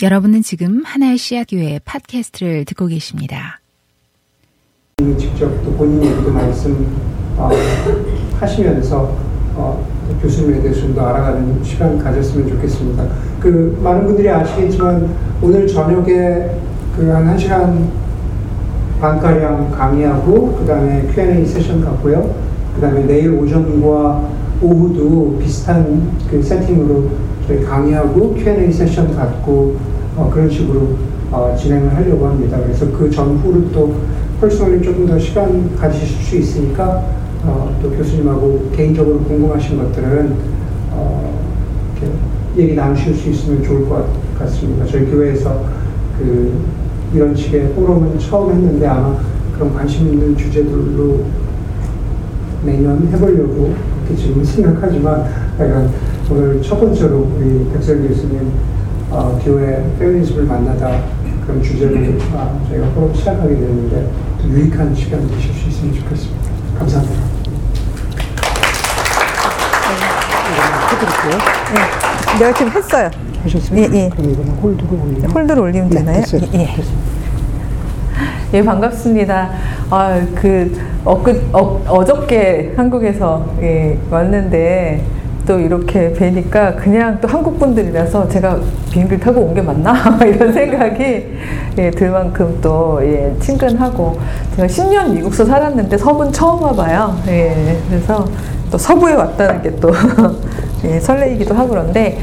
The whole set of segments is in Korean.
여러분은 지금 하나의 씨앗 교회 팟캐스트를 듣고 계십니다. 직접 또 본인 얘기도 말씀 어, 하시면서 어, 교수님에 대해서 좀 더 알아가는 시간 가졌으면 좋겠습니다. 그 많은 분들이 아시겠지만 오늘 저녁에 그한 1시간 반가량 강의하고 그 다음에 Q&A 세션 갖고요. 그 다음에 내일 오전과 오후도 비슷한 그 세팅으로 강의하고 Q&A 세션 갖고 어, 그런 식으로 어, 진행을 하려고 합니다. 그래서 그 전후로 또 personally 조금 더 시간 가지실 수 있으니까 어, 또 교수님하고 개인적으로 궁금하신 것들은 어, 얘기 나누실 수 있으면 좋을 것 같습니다. 저희 교회에서 그 이런 식의 포럼은 처음 했는데 아마 그런 관심 있는 주제들로 매년 해보려고 그렇게 지금 생각하지만 약간 오늘 첫 번째로 우리 백설 교수님 어, 교회 페미니즘을 만나다 그런 주제로 아, 저희가 포럼 시작하게 됐는데 유익한 시간 되실 수 있으면 좋겠습니다. 감사합니다. 해드릴게요. 네. 내가 지금 했어요. 하셨어요? 예, 예. 그럼 이거는 홀드를 올리면 홀드를 올리면 네, 되나요? 예. 됐습니다. 예, 반갑습니다. 아, 그, 엊그, 어, 어저께 한국에서 예, 왔는데, 또 이렇게 뵈니까 그냥 또 한국 분들이라서 제가 비행기를 타고 온 게 맞나? 이런 생각이 예, 들 만큼 또 예, 친근하고 제가 10년 미국서 살았는데 서부는 처음 와봐요. 예, 그래서 또 서부에 왔다는 게또 예, 설레이기도 하고 그런데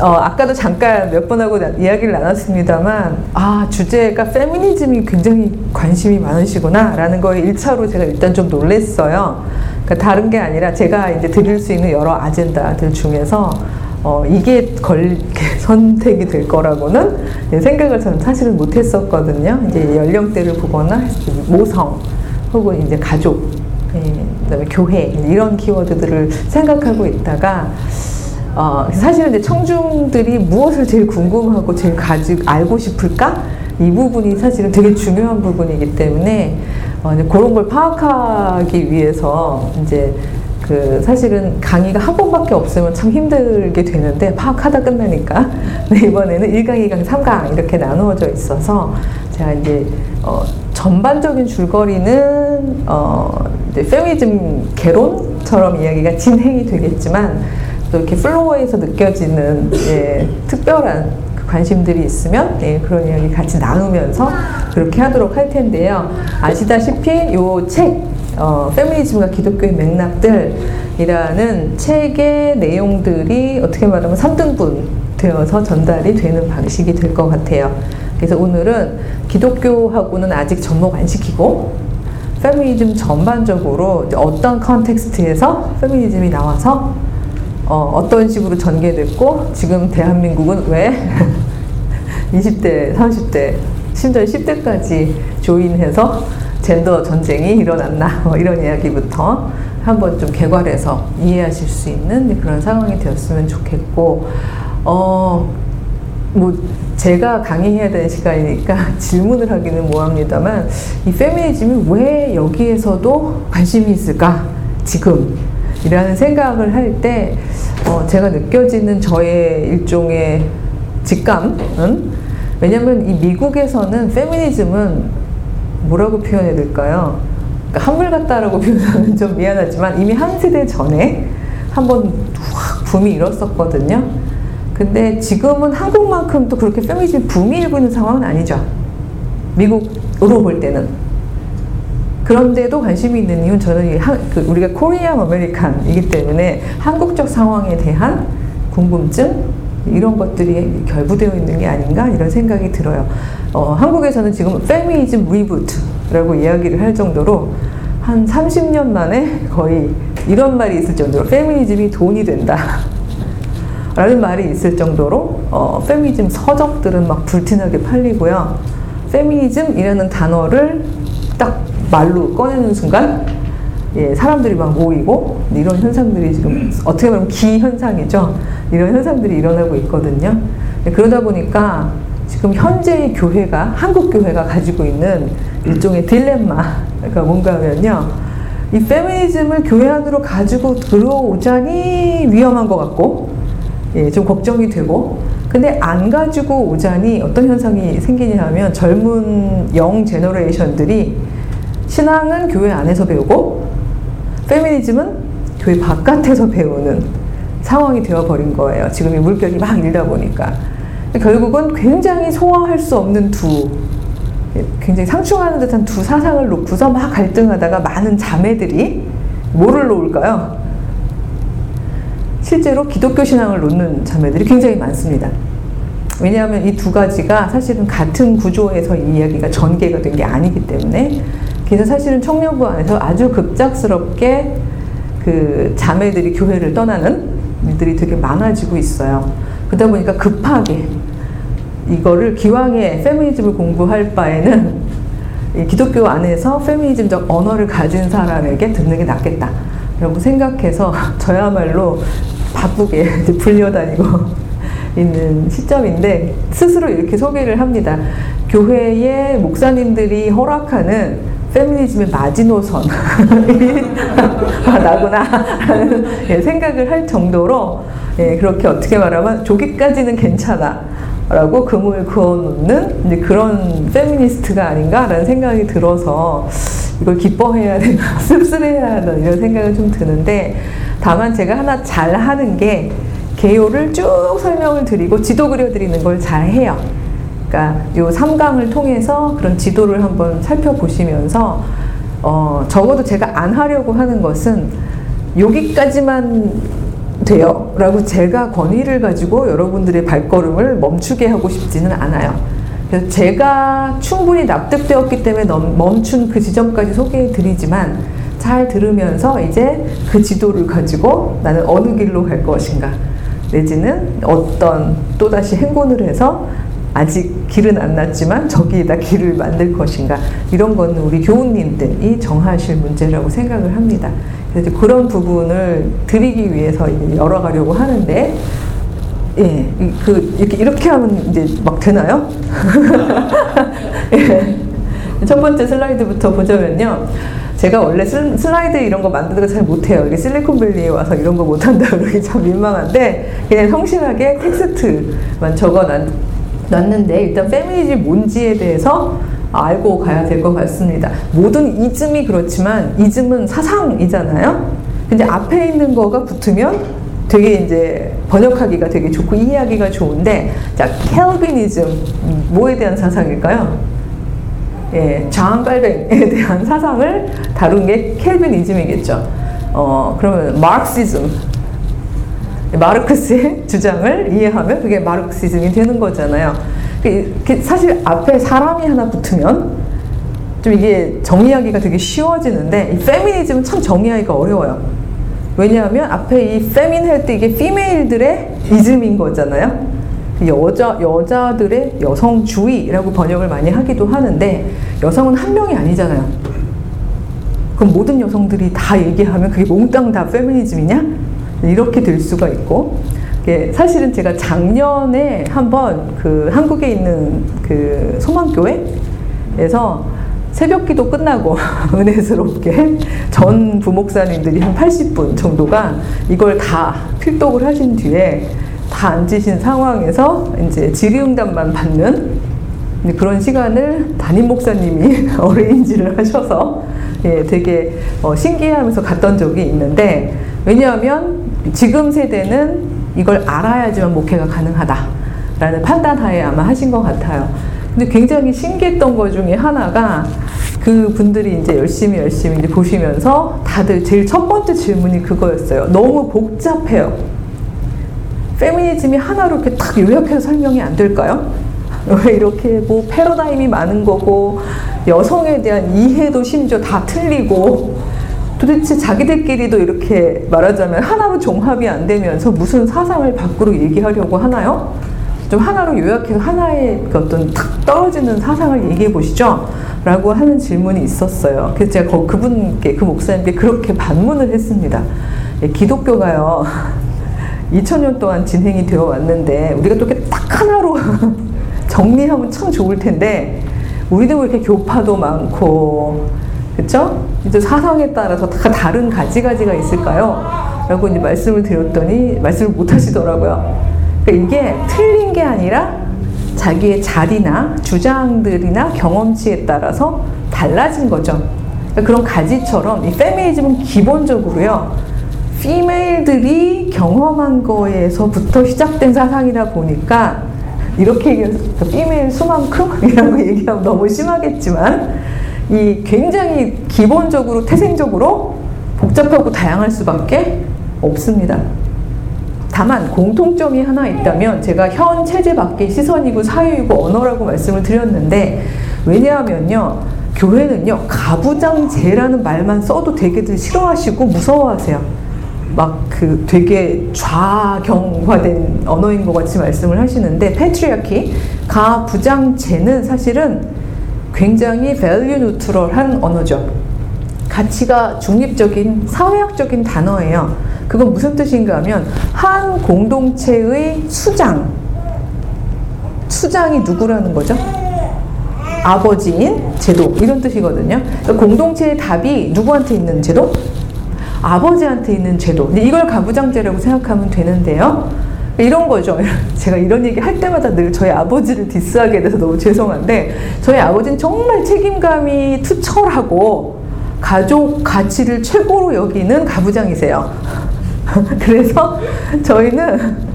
어, 아까도 잠깐 몇 번 하고 나- 이야기를 나눴습니다만, 아, 주제가 페미니즘이 굉장히 관심이 많으시구나, 라는 거에 1차로 제가 일단 좀 놀랬어요. 그러니까 다른 게 아니라 제가 이제 드릴 수 있는 여러 아젠다들 중에서, 어, 이게 걸, 선택이 될 거라고는 예, 생각을 저는 사실은 못 했었거든요. 이제 연령대를 보거나 모성, 혹은 이제 가족, 예, 그다음에 교회, 이런 키워드들을 생각하고 있다가, 어, 사실은 이제 청중들이 무엇을 제일 궁금하고 제일 가지 알고 싶을까? 이 부분이 사실은 되게 중요한 부분이기 때문에 어, 이제 그런 걸 파악하기 위해서 이제 그 사실은 강의가 한 번밖에 없으면 참 힘들게 되는데 파악하다 끝나니까 네, 이번에는 1강, 2강, 3강 이렇게 나누어져 있어서 제가 이제 어, 전반적인 줄거리는 어, 이제 페미니즘 개론처럼 이야기가 진행이 되겠지만 또 이렇게 플로어에서 느껴지는 예, 특별한 그 관심들이 있으면 예, 그런 이야기 같이 나누면서 그렇게 하도록 할 텐데요. 아시다시피 요 책, 어, 페미니즘과 기독교의 맥락들이라는 책의 내용들이 어떻게 말하면 3등분 되어서 전달이 되는 방식이 될 것 같아요. 그래서 오늘은 기독교하고는 아직 접목 안 시키고 페미니즘 전반적으로 어떤 context에서 페미니즘이 나와서 어, 떤 식으로 전개됐고 지금 대한민국은 왜 20대, 30대, 심지어 10대까지 조인해서 젠더 전쟁이 일어났나? 뭐 이런 이야기부터 한번 좀 개괄해서 이해하실 수 있는 그런 상황이 되었으면 좋겠고 어, 뭐 제가 강의해야 되는 시간이니까 질문을 하기는 뭐합니다만 이 페미니즘이 왜 여기에서도 관심이 있을까? 지금 이라는 생각을 할때 어, 제가 느껴지는 저의 일종의 직감은 왜냐하면 이 미국에서는 페미니즘은 뭐라고 표현해야 될까요? 그러니까 한물 같다라고 표현하면 좀 미안하지만 이미 한 세대 전에 한번 확 붐이 일었었거든요. 근데 지금은 한국만큼 또 그렇게 페미니즘 붐이 일고 있는 상황은 아니죠. 미국으로 볼 때는. 그런데도 관심이 있는 이유는 저는 이 한- 그 우리가 코리안 아메리칸이기 때문에 한국적 상황에 대한 궁금증 이런 것들이 결부되어 있는 게 아닌가 이런 생각이 들어요. 어, 한국에서는 지금 페미니즘 reboot라고 이야기를 할 정도로 한 30년 만에 거의 이런 말이 있을 정도로 페미니즘이 돈이 된다. 라는 말이 있을 정도로 어, 페미니즘 서적들은 막 불티나게 팔리고요. 페미니즘이라는 단어를 딱 말로 꺼내는 순간 예, 사람들이 막 모이고 이런 현상들이 지금 어떻게 보면 기 현상이죠. 이런 현상들이 일어나고 있거든요. 예, 그러다 보니까 지금 현재의 교회가 한국 교회가 가지고 있는 일종의 딜레마가 뭔가 하면요. 이 페미니즘을 교회 안으로 가지고 들어오자니 위험한 것 같고 예, 좀 걱정이 되고 근데 안 가지고 오자니 어떤 현상이 생기냐면 젊은 영 제너레이션들이 신앙은 교회 안에서 배우고 페미니즘은 교회 바깥에서 배우는 상황이 되어버린 거예요. 지금 이 물결이 막 일다 보니까. 결국은 굉장히 소화할 수 없는 두, 굉장히 상충하는 듯한 두 사상을 놓고서 막 갈등하다가 많은 자매들이 뭐를 놓을까요? 실제로 기독교 신앙을 놓는 자매들이 굉장히 많습니다. 왜냐하면 이 두 가지가 사실은 같은 구조에서 이 이야기가 전개가 된 게 아니기 때문에 그래서 사실은 청년부 안에서 아주 급작스럽게 그 자매들이 교회를 떠나는 일들이 되게 많아지고 있어요. 그러다 보니까 급하게 이거를 기왕에 페미니즘을 공부할 바에는 기독교 안에서 페미니즘적 언어를 가진 사람에게 듣는 게 낫겠다. 라고 생각해서 저야말로 바쁘게 불려다니고 있는 시점인데 스스로 이렇게 소개를 합니다. 교회의 목사님들이 허락하는 페미니즘의 마지노선이 나구나 라는 예, 생각을 할 정도로 예, 그렇게 어떻게 말하면 조기까지는 괜찮아 라고 금을 그어놓는 그런 페미니스트가 아닌가라는 생각이 들어서 이걸 기뻐해야 되나 씁쓸해야 하나 이런 생각은 좀 드는데 다만 제가 하나 잘 하는 게 개요를 쭉 설명을 드리고 지도 그려드리는 걸 잘 해요. 그러니까 요 3강을 통해서 그런 지도를 한번 살펴보시면서 어, 적어도 제가 안 하려고 하는 것은 여기까지만 돼요. 라고 제가 권위를 가지고 여러분들의 발걸음을 멈추게 하고 싶지는 않아요. 그래서 제가 충분히 납득되었기 때문에 멈춘 그 지점까지 소개해 드리지만 잘 들으면서 이제 그 지도를 가지고 나는 어느 길로 갈 것인가 내지는 어떤 또다시 행군을 해서 아직 길은 안 났지만 저기에다 길을 만들 것인가 이런 거는 우리 교우님들이 정하실 문제라고 생각을 합니다. 그래서 그런 부분을 드리기 위해서 열어가려고 하는데 예, 그 이렇게 이렇게 하면 이제 막 되나요? 예. 첫 번째 슬라이드부터 보자면요. 제가 원래 슬라이드 이런 거 만드는 거 잘 못해요. 이게 실리콘밸리에 와서 이런 거 못한다 그러기 참 민망한데 그냥 성실하게 텍스트만 적어 놨 는데 일단 페미니즘 뭔지에 대해서 알고 가야 될 것 같습니다. 모든 이즘이 그렇지만 이즘은 사상이잖아요. 근데 앞에 있는 거가 붙으면 되게 이제 번역하기가 되게 좋고 이해하기가 좋은데 자 켈비니즘 뭐에 대한 사상일까요? 예, 자한 깔뱅에 대한 사상을 다룬 게 켈빈이즘이겠죠. 어, 그러면 마르크시즘 마르크스의 주장을 이해하면 그게 마르크시즘이 되는 거잖아요. 그, 사실 앞에 사람이 하나 붙으면 좀 이게 정의하기가 되게 쉬워지는데 이 페미니즘은 참 정의하기가 어려워요. 왜냐하면 앞에 이 페민 할 때 이게 피메일들의 이즘인 거잖아요. 여자 여자들의 여성주의라고 번역을 많이 하기도 하는데 여성은 한 명이 아니잖아요. 그럼 모든 여성들이 다 얘기하면 그게 몽땅 다 페미니즘이냐? 이렇게 될 수가 있고 사실은 제가 작년에 한번 그 한국에 있는 그 소망교회에서 새벽 기도 끝나고 은혜스럽게 전 부목사님들이 한 80분 정도가 이걸 다 필독을 하신 뒤에 다 앉으신 상황에서 이제 질의응답만 받는 그런 시간을 담임 목사님이 어레인지를 하셔서 예, 되게 어, 신기해하면서 갔던 적이 있는데 왜냐하면 지금 세대는 이걸 알아야지만 목회가 가능하다라는 판단하에 아마 하신 것 같아요. 근데 굉장히 신기했던 것 중에 하나가 그 분들이 이제 열심히 열심히 이제 보시면서 다들 제일 첫 번째 질문이 그거였어요. 너무 복잡해요. 페미니즘이 하나로 이렇게 딱 요약해서 설명이 안 될까요? 왜 이렇게 뭐 패러다임이 많은 거고 여성에 대한 이해도 심지어 다 틀리고 도대체 자기들끼리도 이렇게 말하자면 하나로 종합이 안 되면서 무슨 사상을 밖으로 얘기하려고 하나요? 좀 하나로 요약해서 하나의 그 어떤 탁 떨어지는 사상을 얘기해 보시죠. 라고 하는 질문이 있었어요. 그래서 제가 그분께, 그 목사님께 그렇게 반문을 했습니다. 예, 기독교가요, 2000년 동안 진행이 되어 왔는데 우리가 또 이렇게 딱 하나로 정리하면 참 좋을 텐데 우리도 왜 이렇게 교파도 많고 그렇죠? 이제 사상에 따라서 다 다른 가지가지가 있을까요? 라고 이제 말씀을 드렸더니 말씀을 못 하시더라고요. 그러니까 이게 틀린 게 아니라 자기의 자리나 주장들이나 경험치에 따라서 달라진 거죠. 그러니까 그런 가지처럼 이 페미니즘은 기본적으로요. 피메일들이 경험한 거에서부터 시작된 사상이다 보니까 이렇게 얘기해서 피메일 수만큼이라고 얘기하면 너무 심하겠지만 이 굉장히 기본적으로 태생적으로 복잡하고 다양할 수밖에 없습니다. 다만 공통점이 하나 있다면 제가 현 체제 밖의 시선이고 사유이고 언어라고 말씀을 드렸는데 왜냐하면요 교회는요 가부장제라는 말만 써도 되게들 싫어하시고 무서워하세요. 막 그 되게 좌경화된 언어인 것 같이 말씀을 하시는데 patriarchy 가부장제는 사실은 굉장히 value neutral한 언어죠. 가치가 중립적인 사회학적인 단어예요. 그건 무슨 뜻인가 하면 한 공동체의 수장 수장이 누구라는 거죠? 아버지인 제도 이런 뜻이거든요. 그러니까 공동체의 답이 누구한테 있는 제도? 아버지한테 있는 제도. 이걸 가부장제라고 생각하면 되는데요. 이런 거죠. 제가 이런 얘기 할 때마다 늘 저희 아버지를 디스하게 돼서 너무 죄송한데 저희 아버지는 정말 책임감이 투철하고 가족 가치를 최고로 여기는 가부장이세요. 그래서 저희는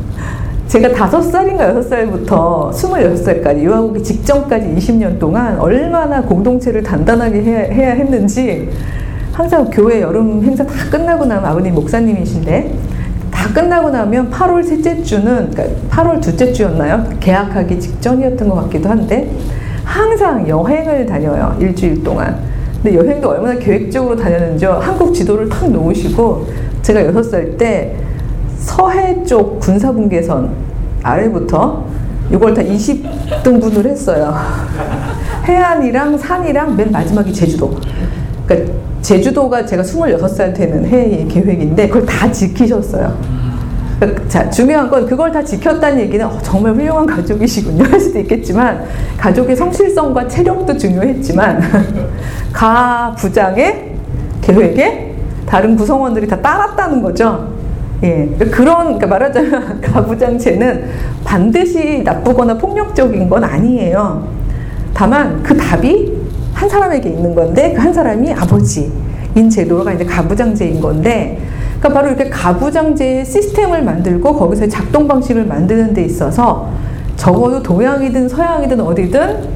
제가 다섯 살인가 여섯 살부터 스물여섯 살까지 유학 오기 직전까지 20년 동안 얼마나 공동체를 단단하게 해야, 해야 했는지 항상 교회 여름 행사 다 끝나고 나면 아버님 목사님이신데 다 끝나고 나면 8월 셋째 주는 그러니까 8월 둘째 주였나요? 개학하기 직전이었던 것 같기도 한데 항상 여행을 다녀요 일주일 동안. 근데 여행도 얼마나 계획적으로 다녔는지 한국 지도를 탁 놓으시고 제가 여섯 살 때 서해 쪽 군사분계선 아래부터 이걸 다 20등분을 했어요. 해안이랑 산이랑 맨 마지막이 제주도. 그러니까 제주도가 제가 26살 되는 해의 계획인데 그걸 다 지키셨어요. 자, 중요한 건 그걸 다 지켰다는 얘기는 어, 정말 훌륭한 가족이시군요 할 수도 있겠지만 가족의 성실성과 체력도 중요했지만 가 부장의 계획에 다른 구성원들이 다 따랐다는 거죠. 예, 그런 그러니까 말하자면 가부장제는 반드시 나쁘거나 폭력적인 건 아니에요. 다만 그 답이 한 사람에게 있는 건데 그 한 사람이 아버지인 제도가 이제 가부장제인 건데 그러니까 바로 이렇게 가부장제의 시스템을 만들고 거기서 작동 방식을 만드는 데 있어서 적어도 동양이든 서양이든 어디든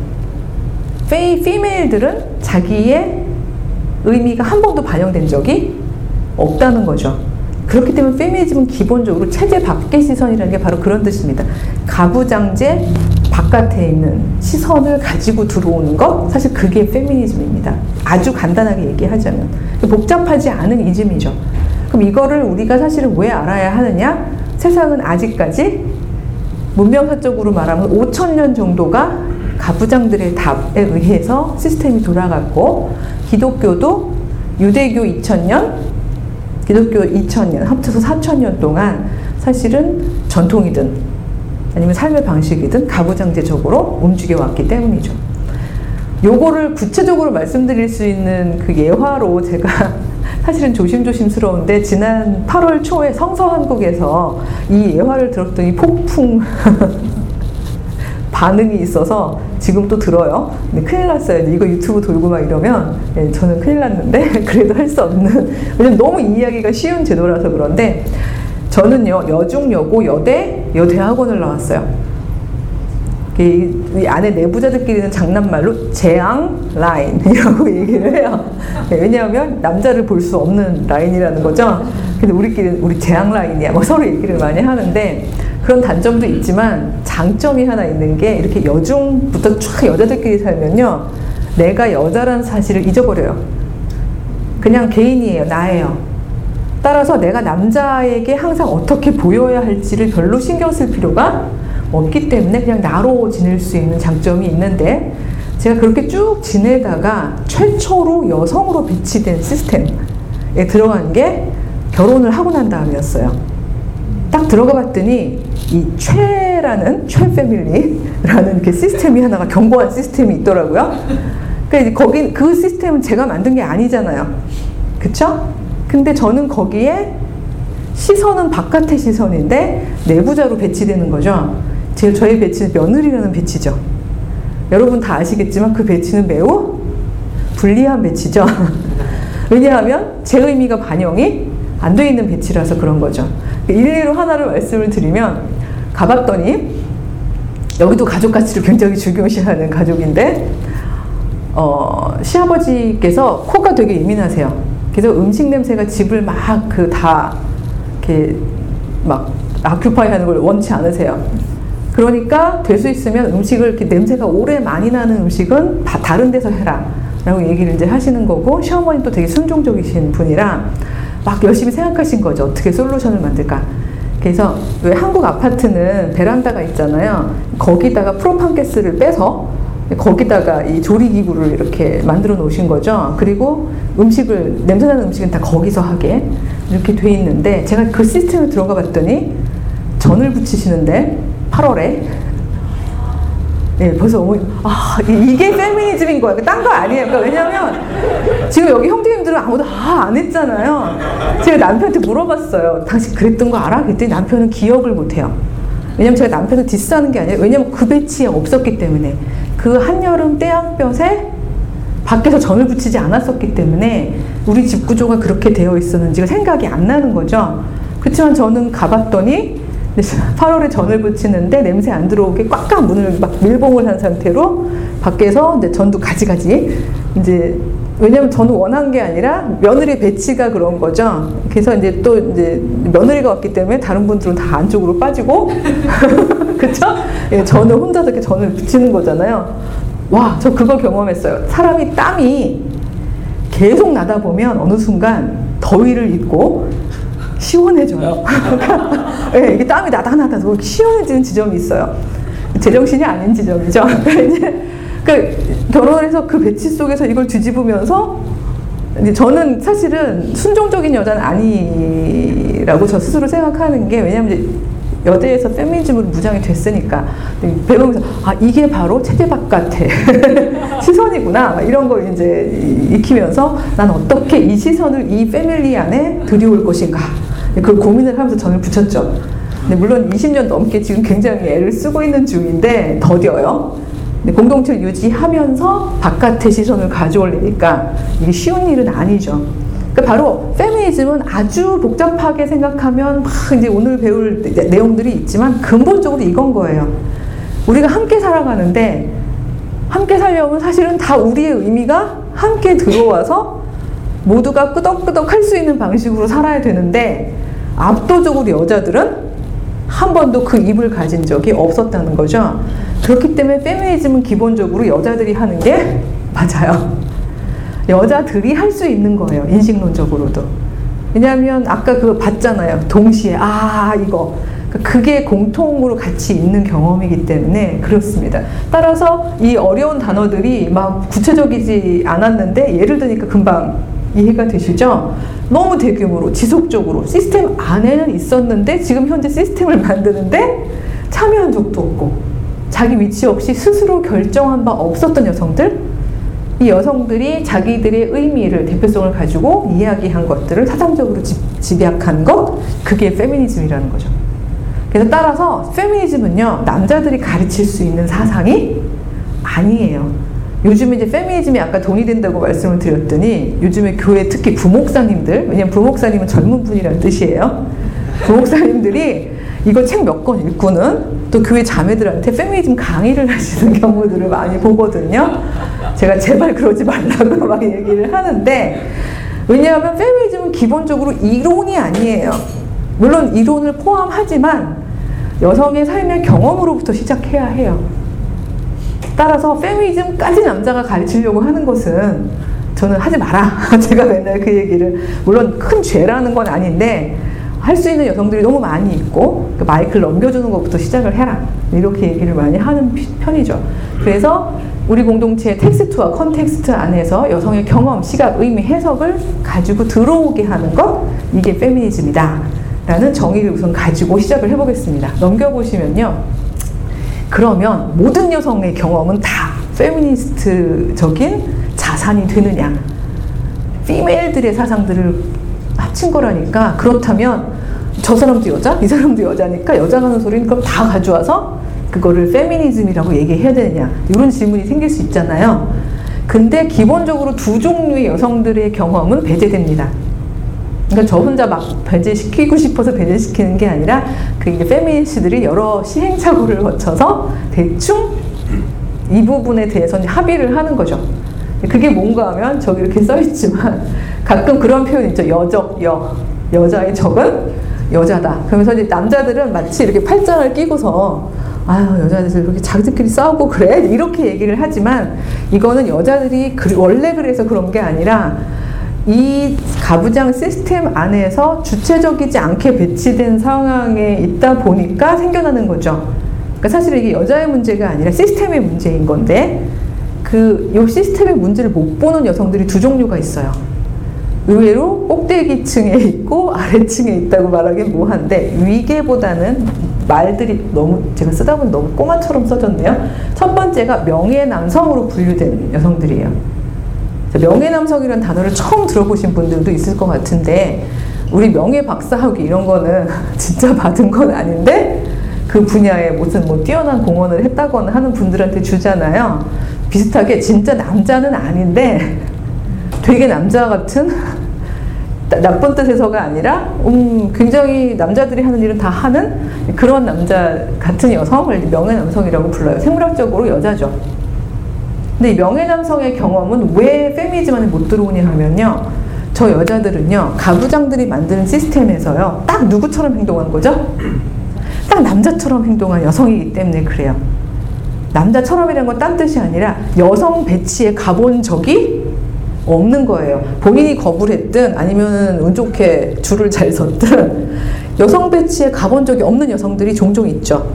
페이 피메일들은 자기의 의미가 한 번도 반영된 적이 없다는 거죠. 그렇기 때문에 페미니즘은 기본적으로 체제 밖의 시선이라는 게 바로 그런 뜻입니다. 가부장제 바깥에 있는 시선을 가지고 들어오는 것 사실 그게 페미니즘입니다. 아주 간단하게 얘기하자면 복잡하지 않은 이즘이죠. 그럼 이거를 우리가 사실은 왜 알아야 하느냐? 세상은 아직까지 문명사적으로 말하면 5천 년 정도가 가부장들의 답에 의해서 시스템이 돌아갔고 기독교도 유대교 2000년, 기독교 2000년 합쳐서 4000년 동안 사실은 전통이든 아니면 삶의 방식이든 가부장제적으로 움직여 왔기 때문이죠. 요거를 구체적으로 말씀드릴 수 있는 그 예화로 제가 사실은 조심조심스러운데 지난 8월 초에 성서한국에서 이 예화를 들었더니 폭풍 반응이 있어서 지금 또 들어요. 근데 큰일 났어요. 이거 유튜브 돌고 막 이러면 네, 저는 큰일 났는데 그래도 할 수 없는 왜냐면 너무 이해하기가 쉬운 제도라서 그런데 저는요 여중 여고 여대 여대학원을 나왔어요. 이, 이 안에 내부자들끼리는 장난말로 재앙 라인이라고 얘기를 해요. 네, 왜냐하면 남자를 볼 수 없는 라인이라는 거죠. 근데 우리끼리는 우리 재앙 라인이야. 뭐 서로 얘기를 많이 하는데 그런 단점도 있지만 장점이 하나 있는 게 이렇게 여중부터 쫙 여자들끼리 살면요. 내가 여자라는 사실을 잊어버려요. 그냥 개인이에요. 나예요. 따라서 내가 남자에게 항상 어떻게 보여야 할지를 별로 신경 쓸 필요가 없기 때문에 그냥 나로 지낼 수 있는 장점이 있는데 제가 그렇게 쭉 지내다가 최초로 여성으로 배치된 시스템에 들어간 게 결혼을 하고 난 다음이었어요. 딱 들어가 봤더니 이 최라는 최 패밀리라는 그 시스템이 하나가 견고한 시스템이 있더라고요. 그러니까 거기 그 시스템은 제가 만든 게 아니잖아요. 그쵸? 근데 저는 거기에 시선은 바깥의 시선인데 내부자로 배치되는 거죠. 제 저희 배치는 며느리라는 배치죠. 여러분 다 아시겠지만 그 배치는 매우 불리한 배치죠. 왜냐하면 제 의미가 반영이 안 돼 있는 배치라서 그런 거죠. 일례로 하나를 말씀을 드리면 가봤더니 여기도 가족 가치를 굉장히 중요시하는 가족인데 어, 시아버지께서 코가 되게 예민하세요. 그래서 음식 냄새가 집을 막 그 다 이렇게 막 아큐파이 하는 걸 원치 않으세요. 그러니까 될 수 있으면 음식을 이렇게 냄새가 오래 많이 나는 음식은 다 다른 데서 해라. 라고 얘기를 이제 하시는 거고, 시어머니도 되게 순종적이신 분이라 막 열심히 생각하신 거죠. 어떻게 솔루션을 만들까. 그래서 왜 한국 아파트는 베란다가 있잖아요. 거기다가 프로판 가스를 빼서 거기다가 이 조리 기구를 이렇게 만들어 놓으신 거죠. 그리고 음식을, 냄새나는 음식은 다 거기서 하게 이렇게 돼 있는데 제가 그 시스템에 들어가 봤더니 전을 붙이시는데 8월에 네, 벌써 어머니, 아, 이게 페미니즘인 거예요. 딴거 아니에요. 그러니까 왜냐면, 지금 여기 형제님들은 아무도 아, 안 했잖아요. 제가 남편한테 물어봤어요. 당신 그랬던 거 알아? 그랬더니 남편은 기억을 못 해요. 왜냐면 제가 남편을 디스하는 게 아니에요. 왜냐면 그 배치에 없었기 때문에. 그 한여름 때양볕에 밖에서 전을 붙이지 않았었기 때문에 우리 집 구조가 그렇게 되어 있었는지가 생각이 안 나는 거죠. 그렇지만 저는 가봤더니 8월에 전을 붙이는데 냄새 안 들어오게 꽉꽉 문을 막 밀봉을 한 상태로 밖에서 이제 전도 가지가지 이제 왜냐면 저는 원한 게 아니라 며느리 배치가 그런 거죠. 그래서 이제 또 이제 며느리가 왔기 때문에 다른 분들은 다 안쪽으로 빠지고 그렇죠? 예, 저는 혼자서 이렇게 전을 붙이는 거잖아요. 와, 저 그거 경험했어요. 사람이 땀이 계속 나다 보면 어느 순간 더위를 잊고 시원해져요. 네, 이게 땀이 나다 나다 시원해지는 지점이 있어요. 제정신이 아닌 지점이죠. 이제 그 결혼을 해서 그 배치 속에서 이걸 뒤집으면서 이제 저는 사실은 순종적인 여자는 아니라고 저 스스로 생각하는 게 왜냐하면 여대에서 페미니즘으로 무장이 됐으니까 배우면서 아 이게 바로 체제 바깥의 시선이구나 이런 걸 이제 익히면서 난 어떻게 이 시선을 이 패밀리 안에 들여올 것인가 그걸 고민을 하면서 전을 붙였죠. 근데 물론 20년 넘게 지금 굉장히 애를 쓰고 있는 중인데 더뎌요. 공동체를 유지하면서 바깥의 시선을 가져올리니까 이게 쉬운 일은 아니죠. 그러니까 바로 페미니즘은 아주 복잡하게 생각하면 막 이제 오늘 배울 내용들이 있지만 근본적으로 이건 거예요. 우리가 함께 살아가는데 함께 살려면 사실은 다 우리의 의미가 함께 들어와서 모두가 끄덕끄덕 할 수 있는 방식으로 살아야 되는데 압도적으로 여자들은 한 번도 그 입을 가진 적이 없었다는 거죠. 그렇기 때문에 페미니즘은 기본적으로 여자들이 하는 게 맞아요. 여자들이 할 수 있는 거예요. 인식론적으로도. 왜냐하면 아까 그거 봤잖아요. 동시에 아 이거 그러니까 그게 공통으로 같이 있는 경험이기 때문에 그렇습니다. 따라서 이 어려운 단어들이 막 구체적이지 않았는데 예를 드니까 금방 이해가 되시죠? 너무 대규모로 지속적으로 시스템 안에는 있었는데 지금 현재 시스템을 만드는데 참여한 적도 없고 자기 위치 없이 스스로 결정한 바 없었던 여성들 이 여성들이 자기들의 의미를 대표성을 가지고 이야기한 것들을 사상적으로 집, 집약한 것 그게 페미니즘이라는 거죠. 그래서 따라서 페미니즘은요 남자들이 가르칠 수 있는 사상이 아니에요. 요즘에 이제 페미니즘이 아까 돈이 된다고 말씀을 드렸더니 요즘에 교회 특히 부목사님들 왜냐면 부목사님은 젊은 분이라는 뜻이에요. 부목사님들이 이거 책몇 권 읽고는 또 교회 자매들한테 페미니즘 강의를 하시는 경우들을 많이 보거든요. 제가 제발 그러지 말라고 막 얘기를 하는데 왜냐하면 페미니즘은 기본적으로 이론이 아니에요. 물론 이론을 포함하지만 여성의 삶의 경험으로부터 시작해야 해요. 따라서 페미니즘까지 남자가 가르치려고 하는 것은 저는 하지 마라. 제가 맨날 그 얘기를 물론 큰 죄라는 건 아닌데 할 수 있는 여성들이 너무 많이 있고 그 마이크를 넘겨주는 것부터 시작을 해라. 이렇게 얘기를 많이 하는 편이죠. 그래서 우리 공동체의 텍스트와 컨텍스트 안에서 여성의 경험, 시각, 의미, 해석을 가지고 들어오게 하는 것 이게 페미니즘이다. 라는 정의를 우선 가지고 시작을 해보겠습니다. 넘겨보시면요. 그러면 모든 여성의 경험은 다 페미니스트적인 자산이 되느냐? 피메일들의 사상들을 합친 거라니까 그렇다면 저 사람도 여자, 이 사람도 여자니까 여자가 하는 소리는 그럼 다 가져와서 그거를 페미니즘이라고 얘기해야 되느냐 이런 질문이 생길 수 있잖아요. 근데 기본적으로 두 종류의 여성들의 경험은 배제됩니다. 그러니까 저 혼자 막 배제시키고 싶어서 배제시키는 게 아니라 그 이제 페미니스트들이 여러 시행착오를 거쳐서 대충 이 부분에 대해서 합의를 하는 거죠. 그게 뭔가 하면 저기 이렇게 써 있지만 가끔 그런 표현 있죠. 여적, 여. 여자의 적은 여자다. 그러면서 이제 남자들은 마치 이렇게 팔짱을 끼고서 아유 여자들 이렇게 자기들끼리 싸우고 그래 이렇게 얘기를 하지만 이거는 여자들이 원래 그래서 그런 게 아니라 이 가부장 시스템 안에서 주체적이지 않게 배치된 상황에 있다 보니까 생겨나는 거죠. 그러니까 사실 이게 여자의 문제가 아니라 시스템의 문제인 건데 그 이 시스템의 문제를 못 보는 여성들이 두 종류가 있어요. 의외로 꼭대기층에 있고 아래층에 있다고 말하기엔 뭐한데 위계보다는 말들이 너무 제가 쓰다 보니 너무 꼬마처럼 써졌네요. 첫 번째가 명예 남성으로 분류된 여성들이에요. 명예 남성이라는 단어를 처음 들어보신 분들도 있을 것 같은데 우리 명예 박사학위 이런 거는 진짜 받은 건 아닌데 그 분야에 무슨 뭐 뛰어난 공헌을 했다거나 하는 분들한테 주잖아요. 비슷하게 진짜 남자는 아닌데 되게 남자 같은 나쁜 뜻에서가 아니라 음, 굉장히 남자들이 하는 일은 다 하는 그런 남자 같은 여성을 명예 남성이라고 불러요. 생물학적으로 여자죠. 근데 이 명예 남성의 경험은 왜 페미니즘 안에 못 들어오냐 하면요. 저 여자들은요, 가부장들이 만드는 시스템에서요, 딱 누구처럼 행동한 거죠? 딱 남자처럼 행동한 여성이기 때문에 그래요. 남자처럼이라는 건 딴 뜻이 아니라 여성 배치에 가본 적이 없는 거예요. 본인이 거부를 했든 아니면 운 좋게 줄을 잘 섰든 여성 배치에 가본 적이 없는 여성들이 종종 있죠.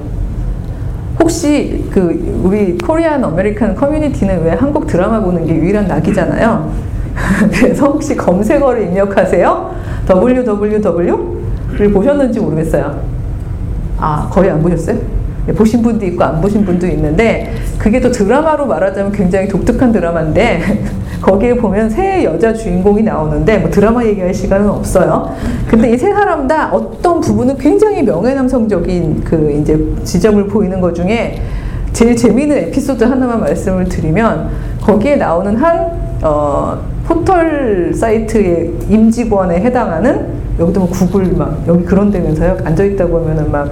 혹시 그 우리 Korean American community는 왜 한국 드라마 보는 게 유일한 낙이잖아요. 그래서 혹시 검색어를 입력하세요. www를 보셨는지 모르겠어요. 아 거의 안 보셨어요? 네, 보신 분도 있고 안 보신 분도 있는데 그게 또 드라마로 말하자면 굉장히 독특한 드라마인데 거기에 보면 세 여자 주인공이 나오는데 뭐 드라마 얘기할 시간은 없어요. 근데 이 세 사람 다 어떤 부분은 굉장히 명예남성적인 그 이제 지점을 보이는 것 중에 제일 재미있는 에피소드 하나만 말씀을 드리면 거기에 나오는 한 어, 포털 사이트의 임직원에 해당하는 여기도 뭐 구글 막 여기 그런 데면서요 앉아 있다고 하면은 막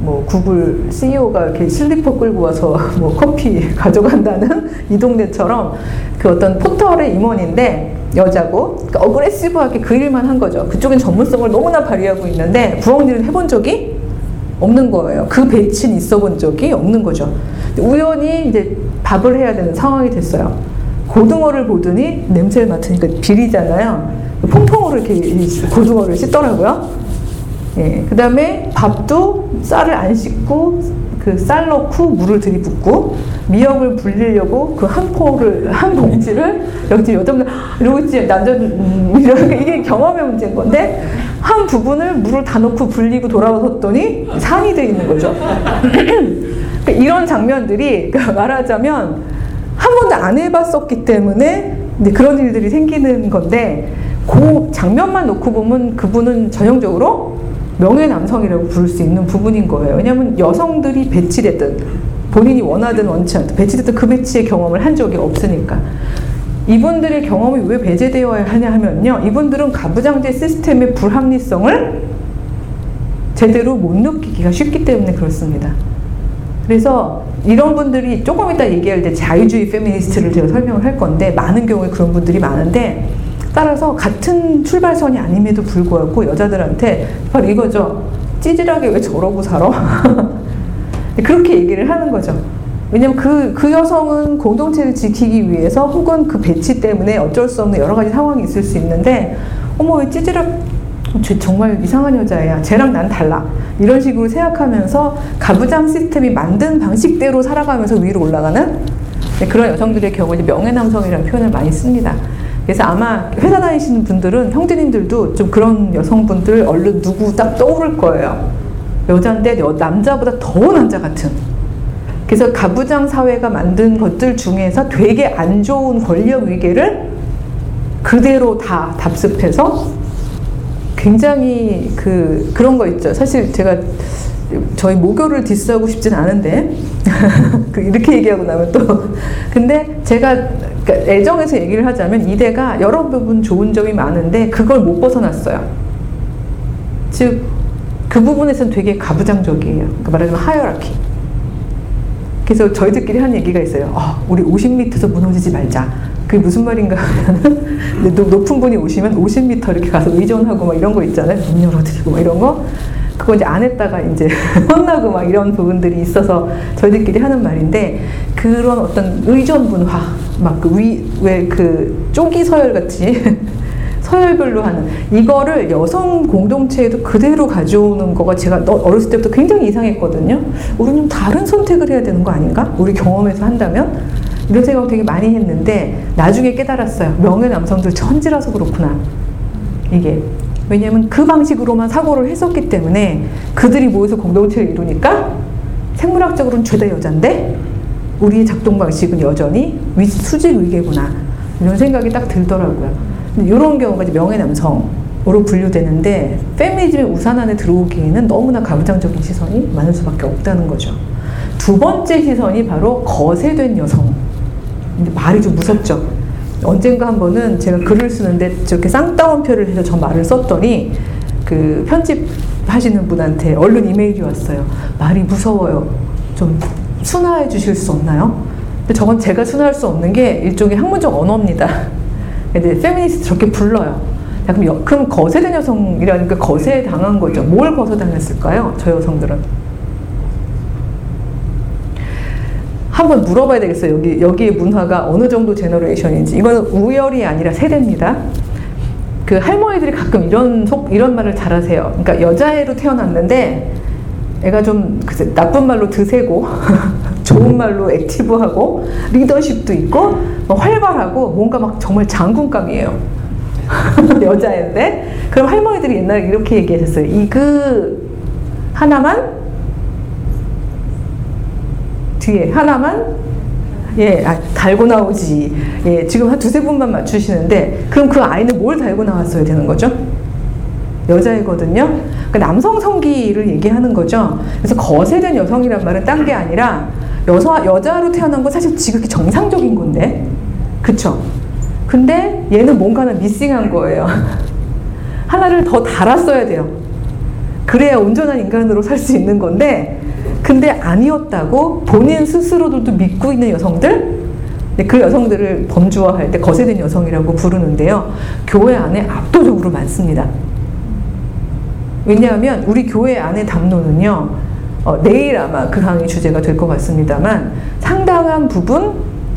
뭐 구글 CEO가 이렇게 슬리퍼 끌고 와서 뭐 커피 가져간다는 이 동네처럼 그 어떤 포털의 임원인데 여자고 그러니까 어그레시브하게 그 일만 한 거죠. 그쪽엔 전문성을 너무나 발휘하고 있는데 부엌일은 해본 적이 없는 거예요. 그 배치는 있어 본 적이 없는 거죠. 우연히 이제 밥을 해야 되는 상황이 됐어요. 고등어를 보더니 냄새를 맡으니까 비리잖아요. 퐁퐁으로 이렇게 고등어를 씻더라고요. 예, 그 다음에 밥도 쌀을 안 씻고 그 쌀 넣고 물을 들이붓고 미역을 불리려고 그 한 포를 한 봉지를 여기 여자분 이러고 있지 남자들 음, 이렇게 이게 경험의 문제인 건데 한 부분을 물을 다 넣고 불리고 돌아섰더니 산이 돼 있는 거죠. 그러니까 이런 장면들이 그러니까 말하자면 한 번도 안 해봤었기 때문에 그런 일들이 생기는 건데 그 장면만 놓고 보면 그분은 전형적으로 명예 남성이라고 부를 수 있는 부분인 거예요. 왜냐하면 여성들이 배치됐든 본인이 원하든 원치 않든 배치됐든 그 배치의 경험을 한 적이 없으니까. 이분들의 경험이 왜 배제되어야 하냐 하면요. 이분들은 가부장제 시스템의 불합리성을 제대로 못 느끼기가 쉽기 때문에 그렇습니다. 그래서 이런 분들이 조금 이따 얘기할 때 자유주의 페미니스트를 제가 설명을 할 건데 많은 경우에 그런 분들이 많은데 따라서 같은 출발선이 아님에도 불구하고 여자들한테 바로 이거죠. 찌질하게 왜 저러고 살아? 그렇게 얘기를 하는 거죠. 왜냐면 그, 그 여성은 공동체를 지키기 위해서 혹은 그 배치 때문에 어쩔 수 없는 여러 가지 상황이 있을 수 있는데, 어머, 왜 찌질하, 쟤 정말 이상한 여자야. 쟤랑 난 달라. 이런 식으로 생각하면서 가부장 시스템이 만든 방식대로 살아가면서 위로 올라가는 그런 여성들의 경우 명예남성이라는 표현을 많이 씁니다. 그래서 아마 회사 다니시는 분들은 형제님들도 좀 그런 여성분들 얼른 누구 딱 떠오를 거예요. 여자인데 남자보다 더 남자 같은. 그래서 가부장 사회가 만든 것들 중에서 되게 안 좋은 권력 위계를 그대로 다 답습해서 굉장히 그 그런 거 있죠. 사실 제가 저희 모교를 디스하고 싶진 않은데 그 이렇게 얘기하고 나면 또 근데 제가 그러니까 애정에서 얘기를 하자면 이대가 여러 부분 좋은 점이 많은데 그걸 못 벗어났어요. 즉 그 부분에서는 되게 가부장적이에요. 그러니까 말하자면 hierarchy. 그래서 저희들끼리 한 얘기가 있어요. 아, 우리 50m에서 무너지지 말자. 그게 무슨 말인가 하면 높은 분이 오시면 50m 이렇게 가서 의전하고 막 이런 거 있잖아요. 문 열어드리고 막 이런 거. 그거 이제 안 했다가 이제 혼나고 막 이런 부분들이 있어서 저희들끼리 하는 말인데 그런 어떤 의전 문화 막 그 위 왜 그 쪼기 서열 같이 서열별로 하는 이거를 여성 공동체에도 그대로 가져오는 거가 제가 어렸을 때부터 굉장히 이상했거든요. 우리는 좀 다른 선택을 해야 되는 거 아닌가? 우리 경험에서 한다면 이런 생각 되게 많이 했는데 나중에 깨달았어요. 명예 남성들 천지라서 그렇구나. 이게 왜냐하면 그 방식으로만 사고를 했었기 때문에 그들이 모여서 공동체를 이루니까 생물학적으로는 죄다 여잔데 우리의 작동 방식은 여전히 수직 위계구나 이런 생각이 딱 들더라고요. 이런 경우가 이제 명예 남성으로 분류되는데 페미니즘의 우산 안에 들어오기에는 너무나 가부장적인 시선이 많을 수밖에 없다는 거죠. 두 번째 시선이 바로 거세된 여성. 말이 좀 무섭죠. 언젠가 한 번은 제가 글을 쓰는데 저렇게 쌍따옴표를 해서 저 말을 썼더니 그 편집 하시는 분한테 얼른 이메일이 왔어요. 말이 무서워요. 좀 순화해 주실 수 없나요? 근데 저건 제가 순화할 수 없는 게 일종의 학문적 언어입니다. 근데 페미니스트 저렇게 불러요. 그럼 거세된 여성이라니까 거세 당한 거죠. 뭘 거세당했을까요? 저 여성들은. 한번 물어봐야 되겠어요. 여기, 여기의 문화가 어느 정도 generation인지. 이거는 우열이 아니라 세대입니다. 그 할머니들이 가끔 이런 속, 이런 말을 잘 하세요. 그러니까 여자애로 태어났는데 애가 좀 글쎄, 나쁜 말로 드세고 좋은 말로 액티브하고 리더십도 있고 뭐 활발하고 뭔가 막 정말 장군감이에요. 여자인데 그럼 할머니들이 옛날에 이렇게 얘기하셨어요. 이 그 하나만 뒤에 하나만 예, 아, 달고 나오지. 예, 지금 한 두세 분만 맞추시는데, 그럼 그 아이는 뭘 달고 나왔어야 되는 거죠? 여자이거든요. 그러니까 남성 성기를 얘기하는 거죠. 그래서 거세된 여성이란 말은 딴 게 아니라, 여자, 여자로 태어난 건 사실 지극히 정상적인 건데. 그쵸? 근데 얘는 뭔가 하나 미싱한 거예요. 하나를 더 달았어야 돼요. 그래야 온전한 인간으로 살 수 있는 건데, 근데 아니었다고 본인 스스로들도 믿고 있는 여성들, 그 여성들을 범주화할 때 거세된 여성이라고 부르는데요. 교회 안에 압도적으로 많습니다. 왜냐하면 우리 교회 안의 담론은요, 어, 내일 아마 그 강의 주제가 될 것 같습니다만 상당한 부분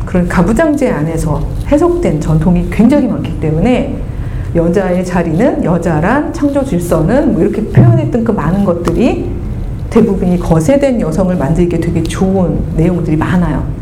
그런 가부장제 안에서 해석된 전통이 굉장히 많기 때문에 여자의 자리는 여자란 창조 질서는 뭐 이렇게 표현했던 그 많은 것들이 대부분이 거세된 여성을 만들기 되게 좋은 내용들이 많아요.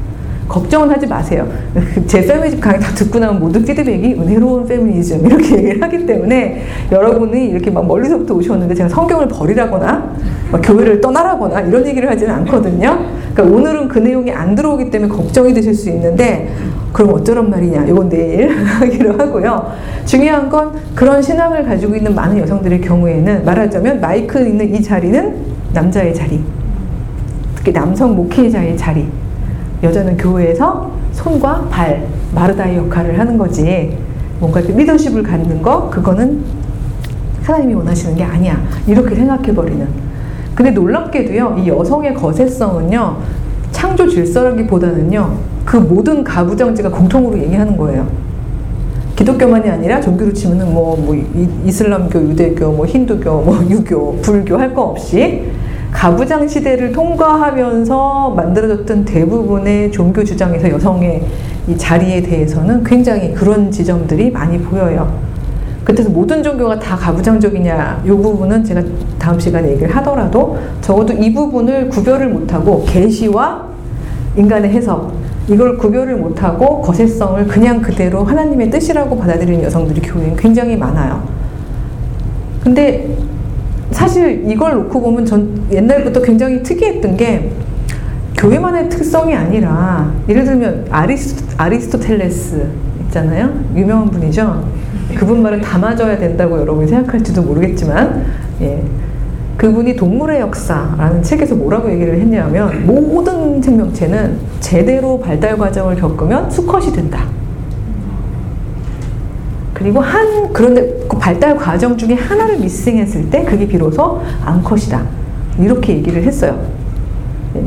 걱정은 하지 마세요. 제 페미니즘 강의 다 듣고 나면 모두 피드백이 은혜로운 페미니즘 이렇게 얘기를 하기 때문에 여러분이 이렇게 막 멀리서부터 오셨는데 제가 성경을 버리라거나 교회를 떠나라거나 이런 얘기를 하지는 않거든요. 그러니까 오늘은 그 내용이 안 들어오기 때문에 걱정이 되실 수 있는데 그럼 어쩌란 말이냐 이건 내일 하기로 하고요. 중요한 건 그런 신앙을 가지고 있는 많은 여성들의 경우에는 말하자면 마이크 있는 이 자리는 남자의 자리 특히 남성 목회자의 자리 여자는 교회에서 손과 발, 마르다의 역할을 하는 거지. 뭔가 리더십을 갖는 거, 그거는 하나님이 원하시는 게 아니야. 이렇게 생각해버리는. 근데 놀랍게도요, 이 여성의 거세성은요, 창조 질서라기보다는요, 그 모든 가부장제가 공통으로 얘기하는 거예요. 기독교만이 아니라 종교로 치면은 뭐, 뭐, 이슬람교, 유대교, 뭐, 힌두교, 뭐, 유교, 불교 할 거 없이 가부장 시대를 통과하면서 만들어졌던 대부분의 종교 주장에서 여성의 이 자리에 대해서는 굉장히 그런 지점들이 많이 보여요. 그래서 모든 종교가 다 가부장적이냐 이 부분은 제가 다음 시간에 얘기를 하더라도 적어도 이 부분을 구별을 못하고 계시와 인간의 해석 이걸 구별을 못하고 거세성을 그냥 그대로 하나님의 뜻이라고 받아들이는 여성들이 교회에 굉장히 많아요. 근데 사실 이걸 놓고 보면 전 옛날부터 굉장히 특이했던 게 교회만의 특성이 아니라 예를 들면 아리스토, 아리스토텔레스 있잖아요. 유명한 분이죠. 그분 말을 담아줘야 된다고 여러분이 생각할지도 모르겠지만, 예. 그분이 동물의 역사라는 책에서 뭐라고 얘기를 했냐면 모든 생명체는 제대로 발달 과정을 겪으면 수컷이 된다. 그리고 한 그런데 그 발달 과정 중에 하나를 미싱했을 때 그게 비로소 암컷이다. 이렇게 얘기를 했어요.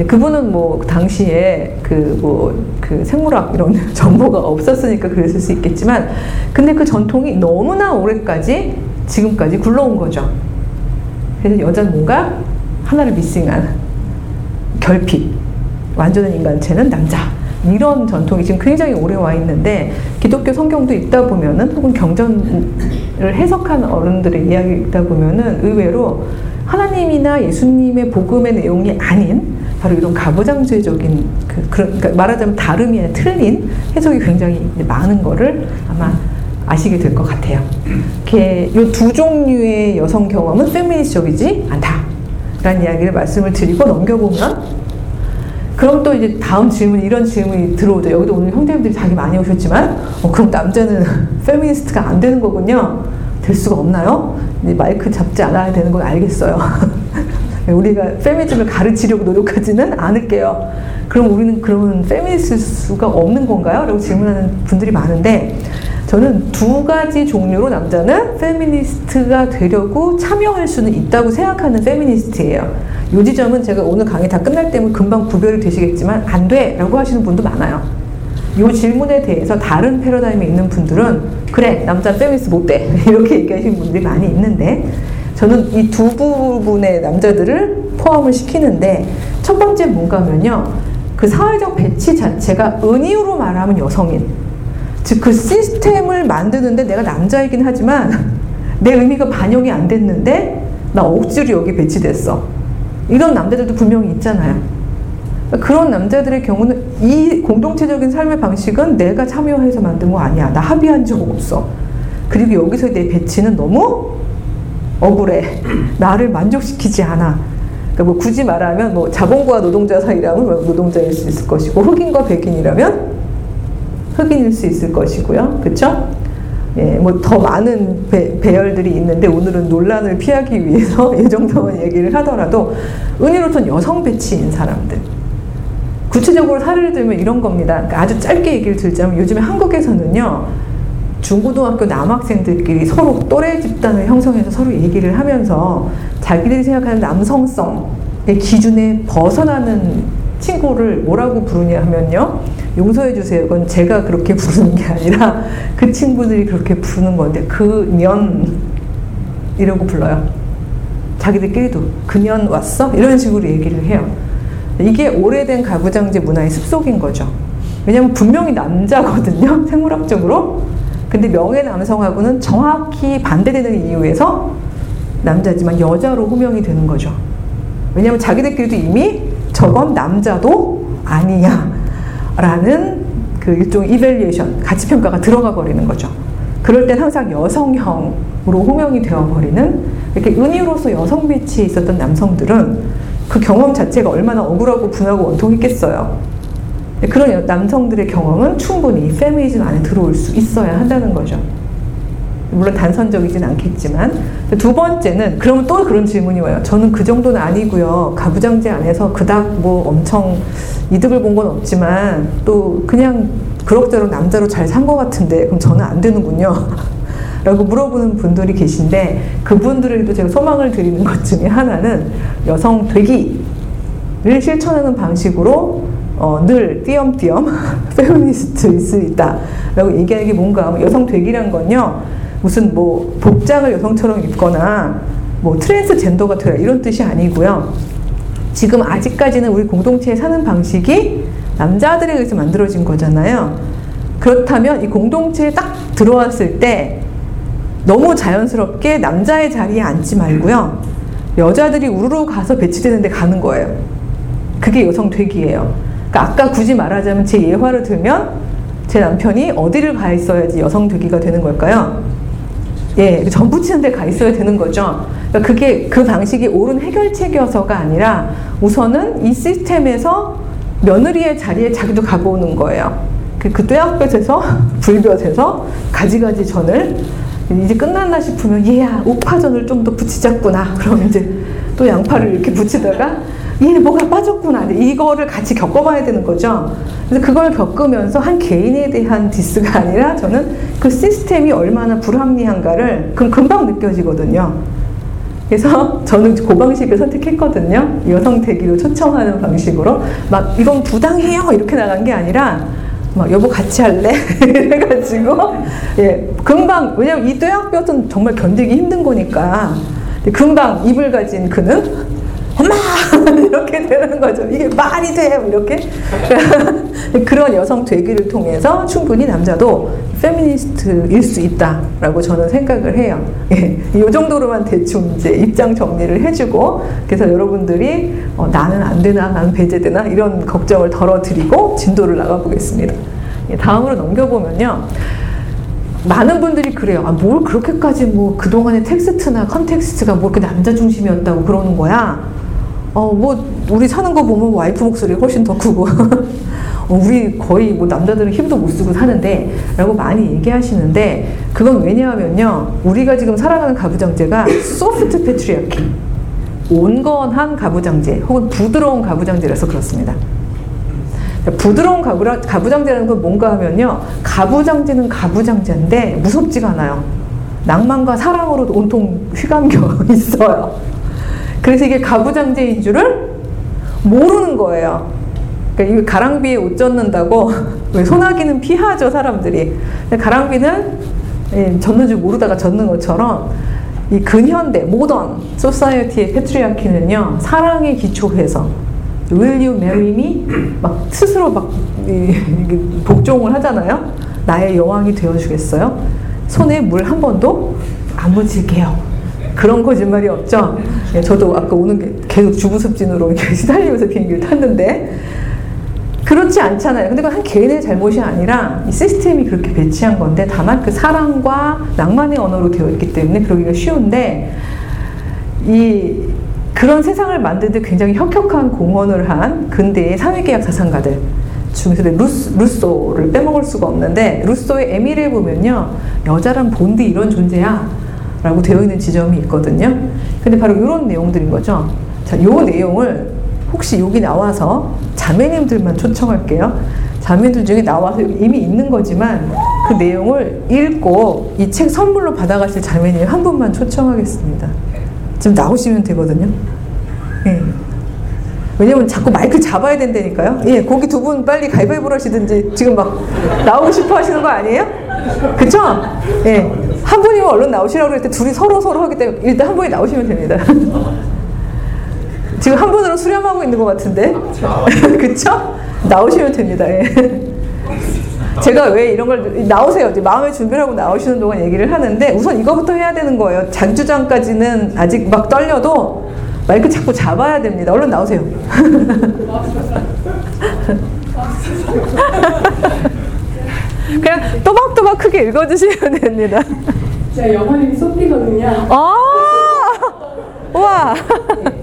그분은 뭐 당시에 그 뭐 그 생물학 이런 정보가 없었으니까 그랬을 수 있겠지만 근데 그 전통이 너무나 오래까지 지금까지 굴러온 거죠. 그래서 여자는 뭔가 하나를 미싱한 결핍 완전한 인간체는 남자 이런 전통이 지금 굉장히 오래 와 있는데 기독교 성경도 읽다 보면은 혹은 경전을 해석하는 어른들의 이야기를 읽다 보면은 의외로 하나님이나 예수님의 복음의 내용이 아닌 바로 이런 가부장제적인 그, 그러니까 말하자면 다름이 아니라 틀린 해석이 굉장히 많은 거를 아마 아시게 될 것 같아요. 이두 종류의 여성 경험은 페미니스적이지 않다. 라는 이야기를 말씀을 드리고 넘겨보면 그럼 또 이제 다음 질문 이런 질문이 들어오죠. 여기도 오늘 형제님들이 자기 많이 오셨지만 어, 그럼 남자는 페미니스트가 안 되는 거군요. 될 수가 없나요? 마이크 잡지 않아야 되는 건 알겠어요. 우리가 페미니즘을 가르치려고 노력하지는 않을게요. 그럼 우리는 그러면 페미니스트 수가 없는 건가요? 라고 질문하는 분들이 많은데 저는 두 가지 종류로 남자는 페미니스트가 되려고 참여할 수는 있다고 생각하는 페미니스트예요. 요 지점은 제가 오늘 강의 다 끝날 때면 금방 구별이 되시겠지만 안 돼! 라고 하시는 분도 많아요. 요 질문에 대해서 다른 패러다임에 있는 분들은 그래! 남자 페미니스트 못 돼! 이렇게 얘기하시는 분들이 많이 있는데 저는 이 두 부분의 남자들을 포함을 시키는데 첫 번째 뭔가면요. 그 사회적 배치 자체가 은유로 말하면 여성인. 즉 그 시스템을 만드는데 내가 남자이긴 하지만 내 의미가 반영이 안 됐는데 나 억지로 여기 배치됐어 이런 남자들도 분명히 있잖아요. 그런 남자들의 경우는 이 공동체적인 삶의 방식은 내가 참여해서 만든 거 아니야. 나 합의한 적 없어. 그리고 여기서 내 배치는 너무 억울해. 나를 만족시키지 않아. 그러니까 뭐 굳이 말하면 뭐 자본과 노동자 사이라면 뭐 노동자일 수 있을 것이고 흑인과 백인이라면 흑인일 수 있을 것이고요. 그렇죠? 예, 뭐 더 많은 배, 배열들이 있는데 오늘은 논란을 피하기 위해서 이 정도만 얘기를 하더라도 은유로선 여성 배치인 사람들. 구체적으로 사례를 들면 이런 겁니다. 그러니까 아주 짧게 얘기를 들자면 요즘에 한국에서는요, 중고등학교 남학생들끼리 서로 또래 집단을 형성해서 서로 얘기를 하면서 자기들이 생각하는 남성성의 기준에 벗어나는 친구를 뭐라고 부르냐 하면요. 용서해 주세요. 그건 제가 그렇게 부르는 게 아니라 그 친구들이 그렇게 부르는 건데 그년 이라고 불러요. 자기들끼리도 그년 왔어? 이런 식으로 얘기를 해요. 이게 오래된 가부장제 문화의 습속인 거죠. 왜냐면 분명히 남자거든요. 생물학적으로. 근데 명예 남성하고는 정확히 반대되는 이유에서 남자지만 여자로 호명이 되는 거죠. 왜냐면 자기들끼리도 이미 저건 남자도 아니야. 라는 그 일종의 이벨리에이션, 가치평가가 들어가 버리는 거죠. 그럴 땐 항상 여성형으로 호명이 되어버리는 이렇게 은유로서 여성 빛이 있었던 남성들은 그 경험 자체가 얼마나 억울하고 분하고 원통했겠어요. 그런 남성들의 경험은 충분히 페미니즘 안에 들어올 수 있어야 한다는 거죠. 물론 단선적이진 않겠지만 두 번째는 그러면 또 그런 질문이 와요. 저는 그 정도는 아니고요. 가부장제 안에서 그닥 뭐 엄청 이득을 본 건 없지만 또 그냥 그럭저럭 남자로 잘 산 것 같은데 그럼 저는 안 되는군요. 라고 물어보는 분들이 계신데 그분들에게도 제가 소망을 드리는 것 중에 하나는 여성 되기를 실천하는 방식으로 어, 늘 띄엄띄엄 페미니스트일 수 있다 라고 얘기하는 게 뭔가 여성 되기란 건요 무슨 뭐 복장을 여성처럼 입거나 뭐 트랜스젠더가 되라 이런 뜻이 아니고요. 지금 아직까지는 우리 공동체에 사는 방식이 남자들에 의해서 만들어진 거잖아요. 그렇다면 이 공동체에 딱 들어왔을 때 너무 자연스럽게 남자의 자리에 앉지 말고요. 여자들이 우르르 가서 배치되는 데 가는 거예요. 그게 여성 되기예요. 그러니까 아까 굳이 말하자면 제 예화를 들면 제 남편이 어디를 가 있어야지 여성 되기가 되는 걸까요? 예, 전부 치는 데 가 있어야 되는 거죠. 그러니까 그게 그 방식이 옳은 해결책이어서가 아니라 우선은 이 시스템에서 며느리의 자리에 자기도 가보는 거예요. 그, 그 뙤약볕에서 불볕에서 가지가지 전을 이제 끝났나 싶으면 얘야 우파전을 좀 더 붙이자꾸나 그럼 이제 또 양파를 이렇게 붙이다가 얘 뭐가 빠졌구나. 이거를 같이 겪어봐야 되는 거죠. 그래서 그걸 겪으면서 한 개인에 대한 디스가 아니라 저는 그 시스템이 얼마나 불합리한가를 그 금방 느껴지거든요. 그래서 저는 그 방식을 선택했거든요. 여성 대기로 초청하는 방식으로. 막 이건 부당해요. 이렇게 나간 게 아니라 막 여보 같이 할래? 해가지고. 예 금방. 왜냐면 이 뙤약볕은 정말 견디기 힘든 거니까. 금방 입을 가진 그는 이렇게 되는 거죠. 이게 말이 돼 이렇게 그런 여성 되기를 통해서 충분히 남자도 페미니스트일 수 있다라고 저는 생각을 해요. 예, 이 정도로만 대충 이제 입장 정리를 해주고 그래서 여러분들이 어, 나는 안 되나 나는 배제되나 이런 걱정을 덜어드리고 진도를 나가보겠습니다. 예, 다음으로 넘겨보면요. 많은 분들이 그래요. 아, 뭘 그렇게까지 뭐 그동안의 텍스트나 컨텍스트가 뭐 이렇게 남자 중심이었다고 그러는 거야. 어, 뭐, 우리 사는 거 보면 와이프 목소리 훨씬 더 크고. 어, 우리 거의 뭐 남자들은 힘도 못 쓰고 사는데, 라고 많이 얘기하시는데, 그건 왜냐하면요. 우리가 지금 살아가는 가부장제가 soft patriarchy. 온건한 가부장제, 혹은 부드러운 가부장제라서 그렇습니다. 부드러운 가부라, 가부장제라는 건 뭔가 하면요. 가부장제는 가부장제인데 무섭지가 않아요. 낭만과 사랑으로 온통 휘감겨 있어요. 그래서 이게 가부장제인 줄을 모르는 거예요. 그러니까 이 가랑비에 옷 젖는다고 왜 소나기는 피하죠 사람들이. 가랑비는 예, 젖는 줄 모르다가 젖는 것처럼 이 근현대 모던 소사이어티의 패트리아키는요 사랑에 기초해서 Will you marry me? 막 스스로 막 이, 복종을 하잖아요. 나의 여왕이 되어주겠어요? 손에 물 한 번도 안 묻힐게요. 그런 거짓말이 없죠. 예, 저도 아까 오는 게 계속 주부습진으로 시달리면서 비행기를 탔는데 그렇지 않잖아요. 근데 그건 한 개인의 잘못이 아니라 이 시스템이 그렇게 배치한 건데 다만 그 사랑과 낭만의 언어로 되어 있기 때문에 그러기가 쉬운데 이 그런 세상을 만드는데 굉장히 혁혁한 공헌을 한 근대의 사회계약 사상가들 중에서 루스, 루소를 빼먹을 수가 없는데 루소의 에밀에 보면요 여자란 본디 이런 존재야 라고 되어 있는 지점이 있거든요 근데 바로 이런 내용들인 거죠 자, 요 내용을 혹시 여기 나와서 자매님들만 초청할게요 자매들 중에 나와서 이미 있는 거지만 그 내용을 읽고 이 책 선물로 받아가실 자매님 한 분만 초청하겠습니다 지금 나오시면 되거든요. 예. 왜냐면 자꾸 마이크 잡아야 된다니까요. 예, 거기 두 분 빨리 가위바위보를 하시든지 지금 막 나오고 싶어 하시는 거 아니에요? 그쵸? 예. 한 분이면 얼른 나오시라고 때 둘이 서로 서로 하기 때문에 일단 한 분이 나오시면 됩니다. 지금 한 분으로 수렴하고 있는 것 같은데. 그쵸? 나오시면 됩니다. 예. 제가 왜 이런 걸 나오세요. 이제 마음의 준비를 하고 나오시는 동안 얘기를 하는데 우선 이거부터 해야 되는 거예요. 장주장까지는 아직 막 떨려도 마이크 자꾸 잡아야 됩니다. 얼른 나오세요. 그냥 또박또박 크게 읽어주시면 됩니다. 제가 영어는 소피거든요. 아, 와.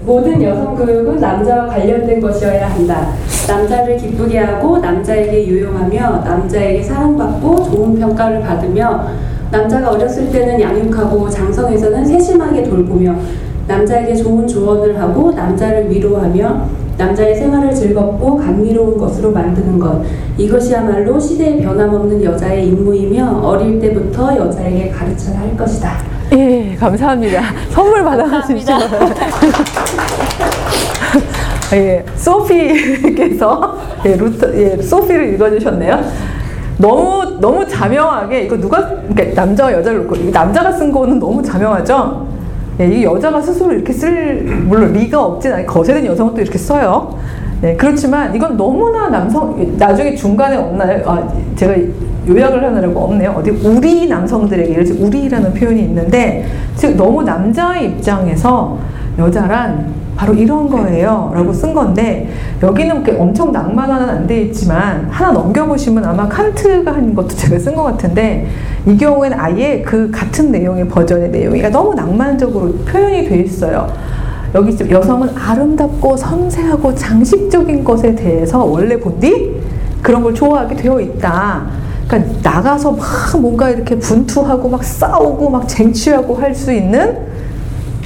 모든 여성 교육은 남자와 관련된 것이어야 한다. 남자를 기쁘게 하고 남자에게 유용하며 남자에게 사랑받고 좋은 평가를 받으며 남자가 어렸을 때는 양육하고 장성에서는 세심하게 돌보며 남자에게 좋은 조언을 하고 남자를 위로하며 남자의 생활을 즐겁고 감미로운 것으로 만드는 것 이것이야말로 시대에 변함없는 여자의 임무이며 어릴 때부터 여자에게 가르쳐야 할 것이다. 예, 감사합니다. 선물 받아가십시오. 예, 소피께서 예, 루터, 예, 소피를 읽어주셨네요. 너무 너무 자명하게 이거 누가 그러니까 남자와 여자를 놓고 이 남자가 쓴 거는 너무 자명하죠. 예, 이 여자가 스스로 이렇게 쓸 물론 리가 없진 않아요. 거세된 여성은 또 이렇게 써요. 네, 그렇지만 이건 너무나 남성 나중에 중간에 없나요? 아, 제가 요약을 하느라고 없네요. 어디 우리 남성들에게 예를 들어 우리라는 표현이 있는데 즉 너무 남자의 입장에서 여자란 바로 이런 거예요. 라고 쓴 건데, 여기는 엄청 낭만화는 안 돼 있지만, 하나 넘겨보시면 아마 칸트가 한 것도 제가 쓴 것 같은데, 이 경우에는 아예 그 같은 내용의 버전의 내용이 너무 낭만적으로 표현이 돼 있어요. 여기 여성은 아름답고 섬세하고 장식적인 것에 대해서 원래 본디 그런 걸 좋아하게 되어 있다. 그러니까 나가서 막 뭔가 이렇게 분투하고 막 싸우고 막 쟁취하고 할 수 있는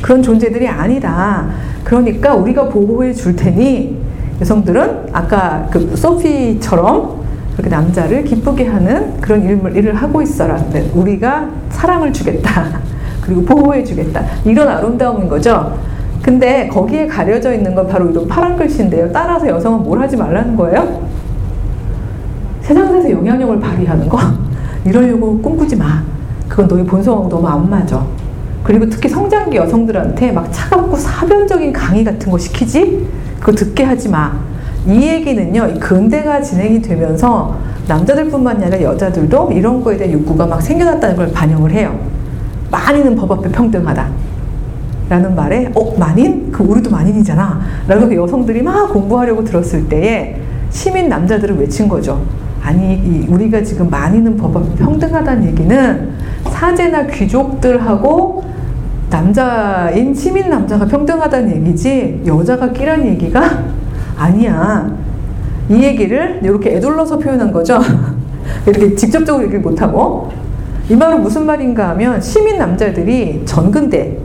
그런 존재들이 아니다. 그러니까 우리가 보호해 줄 테니 여성들은 아까 그 소피처럼 그렇게 남자를 기쁘게 하는 그런 일을, 하고 있어라. 네, 우리가 사랑을 주겠다. 그리고 보호해 주겠다. 이런 아름다움인 거죠. 근데 거기에 가려져 있는 건 바로 이런 파란 글씨인데요. 따라서 여성은 뭘 하지 말라는 거예요? 세상에서 영향력을 발휘하는 거 이러려고 꿈꾸지 마. 그건 너희 본성하고 너무 안 맞아. 그리고 특히 성장기 여성들한테 막 차갑고 사변적인 강의 같은 거 시키지? 그거 듣게 하지 마. 이 얘기는요, 이 근대가 진행이 되면서 남자들뿐만이 아니라 여자들도 이런 거에 대한 욕구가 막 생겨났다는 걸 반영을 해요. 만인은 법 앞에 평등하다. 라는 말에, 어, 만인? 그 우리도 만인이잖아. 라고 그 여성들이 막 공부하려고 들었을 때에 시민 남자들은 외친 거죠. 아니, 우리가 지금 만인은 법 앞에 평등하다는 얘기는 사제나 귀족들하고 남자인 시민 남자가 평등하다는 얘기지 여자가 끼란 얘기가 아니야. 이 얘기를 이렇게 애둘러서 표현한 거죠. 이렇게 직접적으로 얘기를 못하고. 이 말은 무슨 말인가 하면 시민 남자들이 전근대,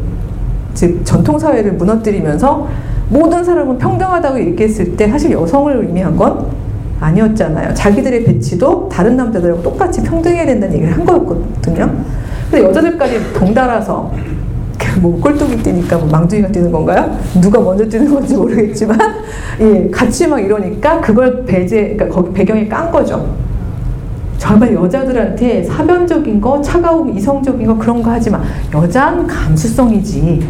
즉 전통 사회를 무너뜨리면서 모든 사람은 평등하다고 얘기했을 때 사실 여성을 의미한 건 아니었잖아요. 자기들의 배치도 다른 남자들하고 똑같이 평등해야 된다는 얘기를 한 거였거든요. 근데 여자들까지 동달아서 뭐 꼴뚜기 뛰니까 뭐 망둥이가 뛰는 건가요? 누가 먼저 뛰는 건지 모르겠지만 예 같이 막 이러니까 그걸 배제 그러니까 거기 배경에 깐 거죠. 정말 여자들한테 사변적인 거, 차가움, 이성적인 거 그런 거 하지 마. 여자는 감수성이지.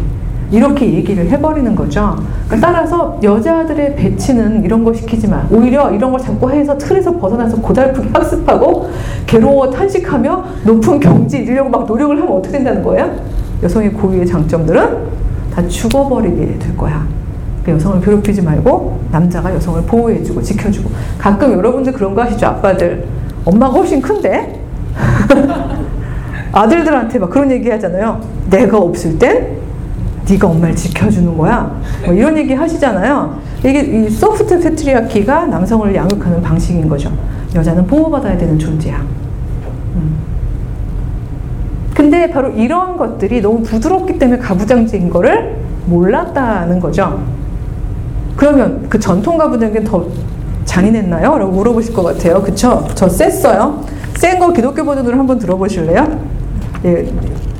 이렇게 얘기를 해버리는 거죠. 그러니까 따라서 여자들의 배치는 이런 거 시키지 마. 오히려 이런 걸 자꾸 해서 틀에서 벗어나서 고달프게 학습하고 괴로워 탄식하며 높은 경지 이러려고 막 노력을 하면 어떻게 된다는 거예요? 여성의 고유의 장점들은 다 죽어버리게 될 거야. 그러니까 여성을 괴롭히지 말고 남자가 여성을 보호해주고 지켜주고. 가끔 여러분들 그런 거 하시죠? 아빠들. 엄마가 훨씬 큰데? 아들들한테 막 그런 얘기 하잖아요. 내가 없을 땐 네가 엄마를 지켜주는 거야. 뭐 이런 얘기 하시잖아요. 이게 이 소프트 패트리아키가 남성을 양육하는 방식인 거죠. 여자는 보호받아야 되는 존재야. 음. 근데 바로 이런 것들이 너무 부드럽기 때문에 가부장제인 거를 몰랐다는 거죠. 그러면 그 전통 가부장제는 더 잔인했나요? 라고 물어보실 것 같아요. 그쵸? 저 셌어요. 센 거 기독교 버전으로 한번 들어보실래요? 예,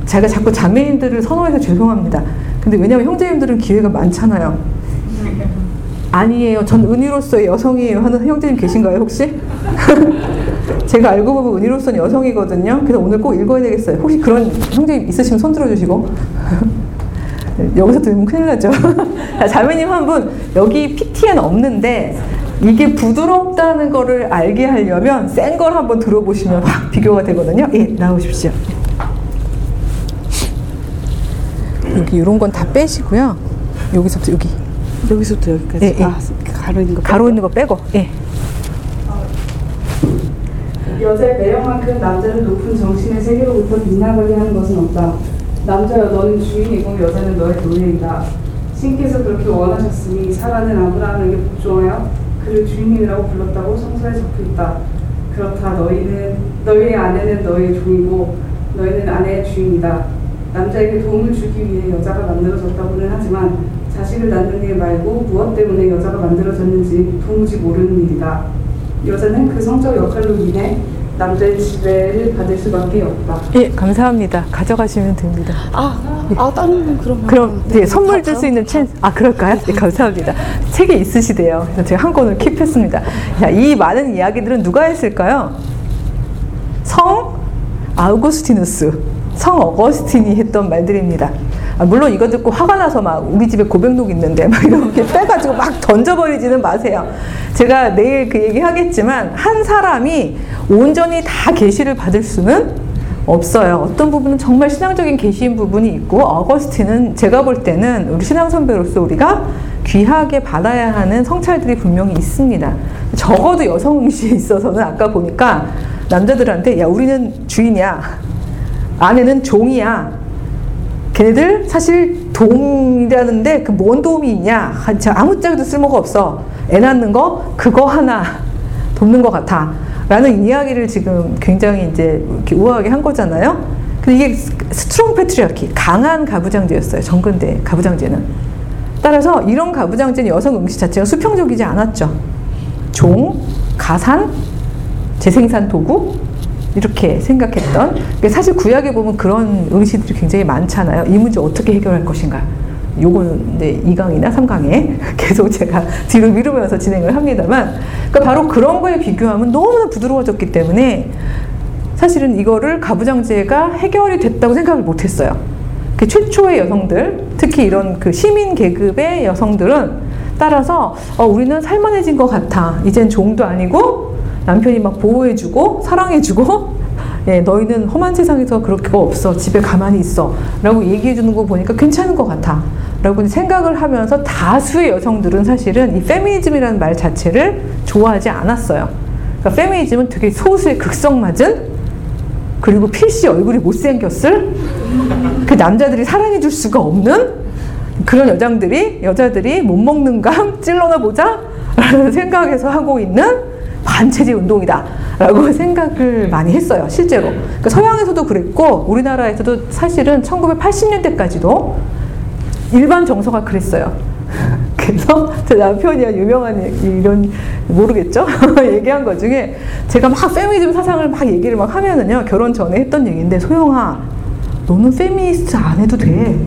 제가 자꾸 자매인들을 선호해서 죄송합니다. 근데 왜냐면 형제님들은 기회가 많잖아요. 아니에요. 전 은희로서의 여성이에요. 하는 형제님 계신가요, 혹시? 제가 알고 보면 은희로서는 여성이거든요. 그래서 오늘 꼭 읽어야 되겠어요. 혹시 그런 형제님 있으시면 손 들어주시고. 여기서 들으면 큰일 나죠. 자매님 한 분, 여기 PTN 없는데, 이게 부드럽다는 거를 알게 하려면 센 걸 한번 들어보시면 막 비교가 되거든요. 예, 나오십시오. 여기 이런 건 다 빼시고요. 여기서부터 여기. 여기서부터 여기까지. 예, 예. 아, 가로 있는 거. 가로 있는 거 빼고. 예. 여자의 매력만큼 남자를 높은 정신의 세계로부터 빗나가게 하는 것은 없다. 남자여 너는 주인이고 여자는 너의 노예이다. 신께서 그렇게 원하셨으니 사라는 아브라함에게 복종하여 그를 주인이라고 불렀다고 성서에 적혀있다. 그렇다 너희는 너희의 아내는 너희의 종이고 너희는 아내의 주인이다. 남자에게 도움을 주기 위해 여자가 만들어졌다고는 하지만 자식을 낳는 일 말고 무엇 때문에 여자가 만들어졌는지 도무지 모르는 일이다. 여자는 그 성적 역할로 인해 남자의 지배를 받을 수밖에 없다. 예, 감사합니다. 가져가시면 됩니다. 아, 아, 다른 건 그러면. 그럼 네, 선물 줄 수 있는 찬스 아 그럴까요? 네, 감사합니다. 책이 있으시대요. 그래서 제가 한 권을 킵했습니다. 자, 이 많은 이야기들은 누가 했을까요? 성 아우구스티누스, 성 어거스틴이 했던 말들입니다. 아, 물론 이거 듣고 화가 나서 막 우리 집에 고백록 있는데 막 이렇게 빼가지고 막 던져버리지는 마세요. 제가 내일 그 얘기 하겠지만 한 사람이 온전히 다 계시를 받을 수는 없어요. 어떤 부분은 정말 신앙적인 계시인 부분이 있고 어거스틴은 제가 볼 때는 우리 신앙 선배로서 우리가 귀하게 받아야 하는 성찰들이 분명히 있습니다. 적어도 여성 응시에 있어서는 아까 보니까 남자들한테 야 우리는 주인이야, 아내는 종이야. 걔네들 사실 도움이라는데 그 뭔 도움이 있냐? 아무짝에도 쓸모가 없어. 애 낳는 거 그거 하나 돕는 것 같아. 라는 이야기를 지금 굉장히 이제 우아하게 한 거잖아요. 근데 이게 strong patriarchy, 강한 가부장제였어요. 전근대 가부장제는. 따라서 이런 가부장제는 여성 응시 자체가 수평적이지 않았죠. 종, 가산, 재생산 도구, 이렇게 생각했던. 사실 구약에 보면 그런 응시들이 굉장히 많잖아요. 이 문제 어떻게 해결할 것인가. 요거는 이제 2강이나 3강에 계속 제가 뒤로 미루면서 진행을 합니다만, 그러니까 바로 그런 거에 비교하면 너무나 부드러워졌기 때문에 사실은 이거를 가부장제가 해결이 됐다고 생각을 못 했어요. 그 최초의 여성들, 특히 이런 그 시민 계급의 여성들은 따라서 어, 우리는 살만해진 것 같아. 이젠 종도 아니고 남편이 막 보호해주고 사랑해주고 예, 너희는 험한 세상에서 그렇게 없어. 집에 가만히 있어. 라고 얘기해주는 거 보니까 괜찮은 것 같아. 라고 생각을 하면서 다수의 여성들은 사실은 이 페미니즘이라는 말 자체를 좋아하지 않았어요. 그러니까 페미니즘은 되게 소수의 극성 맞은 그리고 필시 얼굴이 못생겼을 그 남자들이 사랑해줄 수가 없는 그런 여장들이 여자들이 못 먹는 감 찔러나 보자 라는 생각에서 하고 있는 반체제 운동이다 라고 생각을 많이 했어요 실제로. 그러니까 서양에서도 그랬고 우리나라에서도 사실은 1980년대까지도 일반 정서가 그랬어요. 그래서 제 남편이 유명한 이런 모르겠죠? 얘기한 것 중에 제가 막 페미니즘 사상을 막 얘기를 막 하면은요 결혼 전에 했던 얘기인데 소영아 너는 페미니스트 안 해도 돼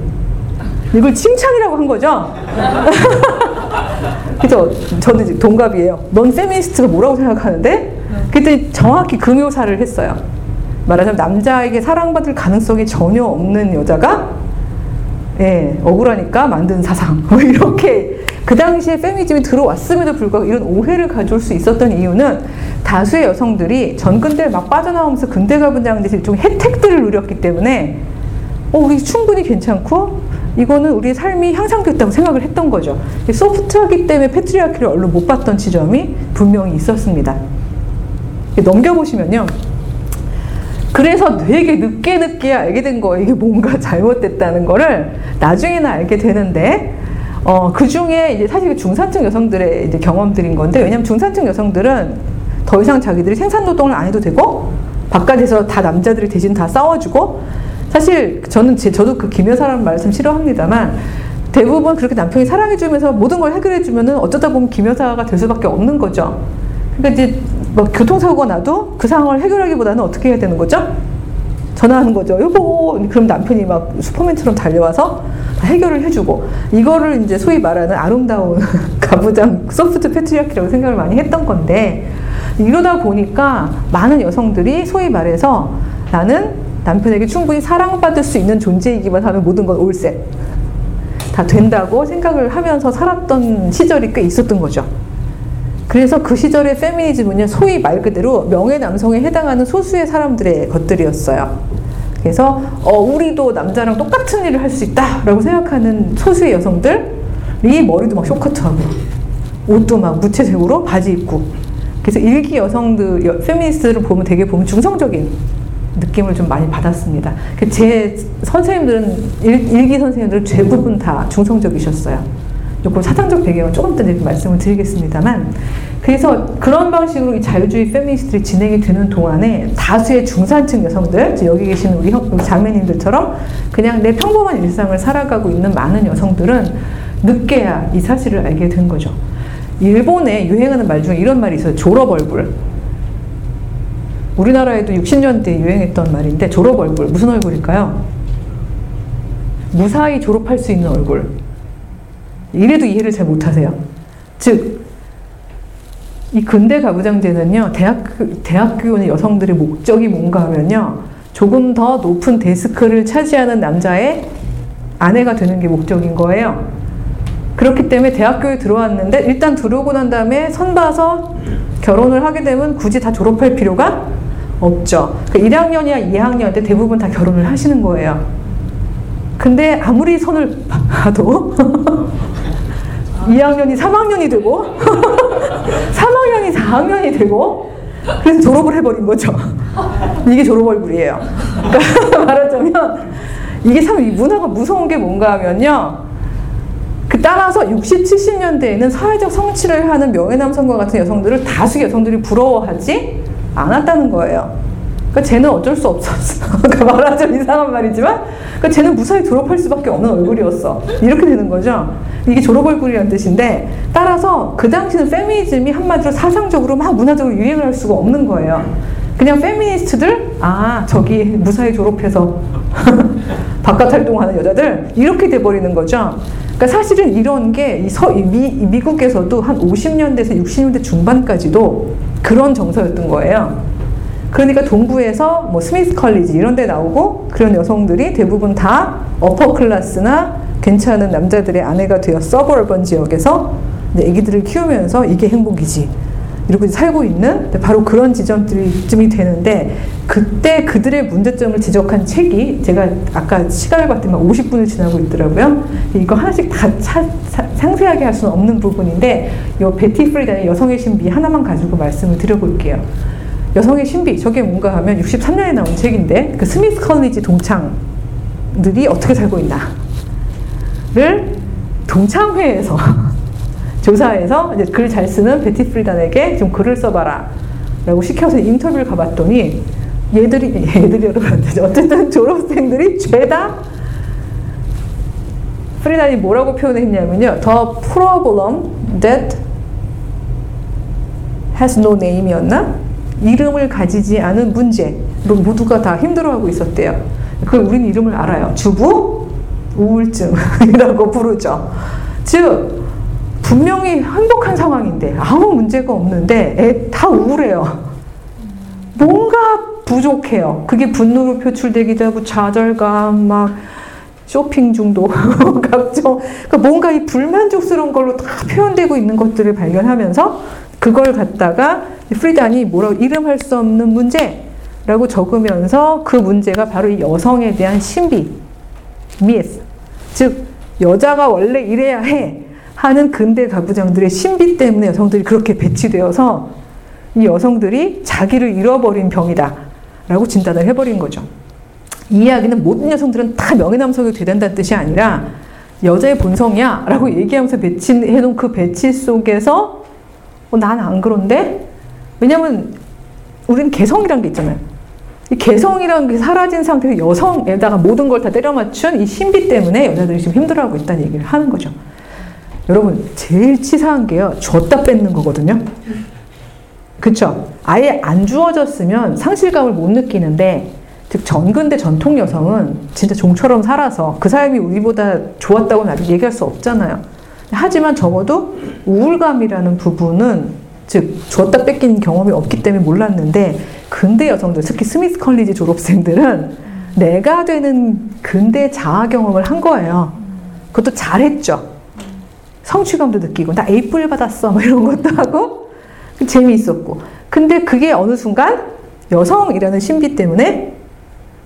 이걸 칭찬이라고 한 거죠? 그죠? 저는 동갑이에요. 넌 페미니스트가 뭐라고 생각하는데? 그랬더니 정확히 그 묘사를 했어요. 말하자면 남자에게 사랑받을 가능성이 전혀 없는 여자가 예, 억울하니까 만든 사상. 뭐 이렇게 그 당시에 페미니즘이 들어왔음에도 불구하고 이런 오해를 가져올 수 있었던 이유는 다수의 여성들이 전근대를 막 빠져나오면서 근대 가분장에서 일종 혜택들을 누렸기 때문에 어, 우리 충분히 괜찮고 이거는 우리의 삶이 향상됐다고 생각을 했던 거죠. 소프트하기 때문에 패트리아키를 얼른 못 봤던 지점이 분명히 있었습니다. 넘겨보시면요. 그래서 되게 늦게 늦게 알게 된 거예요. 이게 뭔가 잘못됐다는 거를 나중에는 알게 되는데, 어, 그 중에 이제 사실 중산층 여성들의 이제 경험들인 건데, 왜냐면 중산층 여성들은 더 이상 자기들이 생산 노동을 안 해도 되고, 바깥에서 다 남자들이 대신 다 싸워주고, 사실 저는 제, 저도 그 김여사라는 말씀 싫어합니다만, 대부분 그렇게 남편이 사랑해주면서 모든 걸 해결해주면은 어쩌다 보면 김여사가 될 수밖에 없는 거죠. 그러니까 이제 뭐 교통사고가 나도 그 상황을 해결하기보다는 어떻게 해야 되는 거죠? 전화하는 거죠. 여보, 그럼 남편이 막 슈퍼맨처럼 달려와서 해결을 해주고 이거를 이제 소위 말하는 아름다운 가부장 소프트 패트리아키라고 생각을 많이 했던 건데 이러다 보니까 많은 여성들이 소위 말해서 나는 남편에게 충분히 사랑받을 수 있는 존재이기만 하면 모든 건 올셋 다 된다고 생각을 하면서 살았던 시절이 꽤 있었던 거죠. 그래서 그 시절의 페미니즘은요, 소위 말 그대로 명예 남성에 해당하는 소수의 사람들의 것들이었어요. 그래서 어, 우리도 남자랑 똑같은 일을 할 수 있다 라고 생각하는 소수의 여성들이 머리도 막 쇼커트하고 옷도 막 무채색으로 바지 입고 그래서 일기 여성들 페미니스트를 보면 되게 보면 중성적인 느낌을 좀 많이 받았습니다. 그제 선생님들은 일, 기 선생님들은 대부분 다 중성적이셨어요. 조금 사상적 배경은 조금 더 말씀을 드리겠습니다만 그래서 그런 방식으로 이 자유주의 페미니스트들이 진행이 되는 동안에 다수의 중산층 여성들, 여기 계신 우리 자매님들처럼 그냥 내 평범한 일상을 살아가고 있는 많은 여성들은 늦게야 이 사실을 알게 된 거죠. 일본에 유행하는 말 중에 이런 말이 있어요. 졸업 얼굴. 우리나라에도 60년대에 유행했던 말인데 졸업 얼굴. 무슨 얼굴일까요? 무사히 졸업할 수 있는 얼굴. 이래도 이해를 잘 못하세요. 즉, 이 근대 가부장제는요, 대학교, 대학교의 여성들의 목적이 뭔가 하면요, 조금 더 높은 데스크를 차지하는 남자의 아내가 되는 게 목적인 거예요. 그렇기 때문에 대학교에 들어왔는데, 일단 들어오고 난 다음에 선 봐서 결혼을 하게 되면 굳이 다 졸업할 필요가 없죠. 그 1학년이야 2학년 때 대부분 다 결혼을 하시는 거예요. 근데 아무리 선을 봐도 2학년이 3학년이 되고 3학년이 4학년이 되고 그래서 졸업을 해버린 거죠. 이게 졸업 얼굴이에요. 그러니까 말하자면 이게 참 이 문화가 무서운 게 뭔가 하면요. 그 따라서 60, 70년대에는 사회적 성취를 하는 명예 남성과 같은 여성들을 다수 여성들이 부러워하지 않았다는 거예요. 그러니까 쟤는 어쩔 수 없었어. 그러니까 말하자면 이상한 말이지만, 그러니까 쟤는 무사히 졸업할 수밖에 없는 얼굴이었어. 이렇게 되는 거죠. 이게 졸업 얼굴이라는 뜻인데, 따라서 그 당시는 페미니즘이 한마디로 사상적으로 막 문화적으로 유행을 할 수가 없는 거예요. 그냥 페미니스트들, 아, 저기 무사히 졸업해서 바깥 활동하는 여자들, 이렇게 돼버리는 거죠. 그러니까 사실은 이런 게이 서, 이 미, 이 미국에서도 한 50년대에서 60년대 중반까지도 그런 정서였던 거예요. 그러니까 동부에서 뭐 스미스 College 이런 데 나오고 그런 여성들이 대부분 다 upper class나 괜찮은 남자들의 아내가 되어 suburban 지역에서 이제 아기들을 키우면서 이게 행복이지. 이러고 살고 있는 바로 그런 지점들이 되는데 그때 그들의 문제점을 지적한 책이 제가 아까 시간을 봤더니 50분을 지나고 있더라고요. 이거 하나씩 다 차, 차, 상세하게 할 수는 없는 부분인데 이 베티 프리단의 여성의 신비 하나만 가지고 말씀을 드려볼게요. 여성의 신비 저게 뭔가 하면 63년에 나온 책인데 그 스미스 College 동창들이 어떻게 살고 있나를 동창회에서 조사해서 이제 글 잘 쓰는 베티 프리단에게 좀 글을 써봐라 라고 시켜서 인터뷰를 가봤더니 얘들이 얘들이 여러분 어쨌든 졸업생들이 죄다? 프리단이 뭐라고 표현했냐면요. The problem that has no name이었나? 이름을 가지지 않은 문제로 모두가 다 힘들어하고 있었대요. 그걸 우리는 이름을 알아요. 주부? 우울증이라고 부르죠. 즉 분명히 행복한 상황인데 아무 문제가 없는데 애 다 우울해요. 뭔가 부족해요. 그게 분노로 표출되기도 하고 좌절감 막 쇼핑 중독 각종 그러니까 뭔가 이 불만족스러운 걸로 다 표현되고 있는 것들을 발견하면서 그걸 갖다가 프리단이 뭐라고 이름할 수 없는 문제라고 적으면서 그 문제가 바로 이 여성에 대한 신비, 미스. 즉, 여자가 원래 이래야 해. 하는 근대 가부장들의 신비 때문에 여성들이 그렇게 배치되어서 이 여성들이 자기를 잃어버린 병이다. 라고 진단을 해버린 거죠. 이 이야기는 모든 여성들은 다 명예남성이 된다는 뜻이 아니라 여자의 본성이야. 라고 얘기하면서 배치해놓은 그 배치 속에서 어, 난안 그런데? 왜냐면 우리는 개성이란 게 있잖아요. 이 개성이라는 게 사라진 상태에서 여성에다가 모든 걸 다 때려 맞춘 이 신비 때문에 여자들이 지금 힘들어하고 있다는 얘기를 하는 거죠. 여러분, 제일 치사한 게요. 줬다 뺏는 거거든요. 그쵸? 아예 안 주어졌으면 상실감을 못 느끼는데, 즉, 전근대 전통 여성은 진짜 종처럼 살아서 그 삶이 우리보다 좋았다고는 아직 얘기할 수 없잖아요. 하지만 적어도 우울감이라는 부분은 즉 줬다 뺏긴 경험이 없기 때문에 몰랐는데 근대 여성들 특히 스미스 컬리지 졸업생들은 내가 되는 근대 자아 경험을 한 거예요. 그것도 잘했죠. 성취감도 느끼고 나 에이플 받았어 뭐 이런 것도 하고 재미있었고 근데 그게 어느 순간 여성이라는 신비 때문에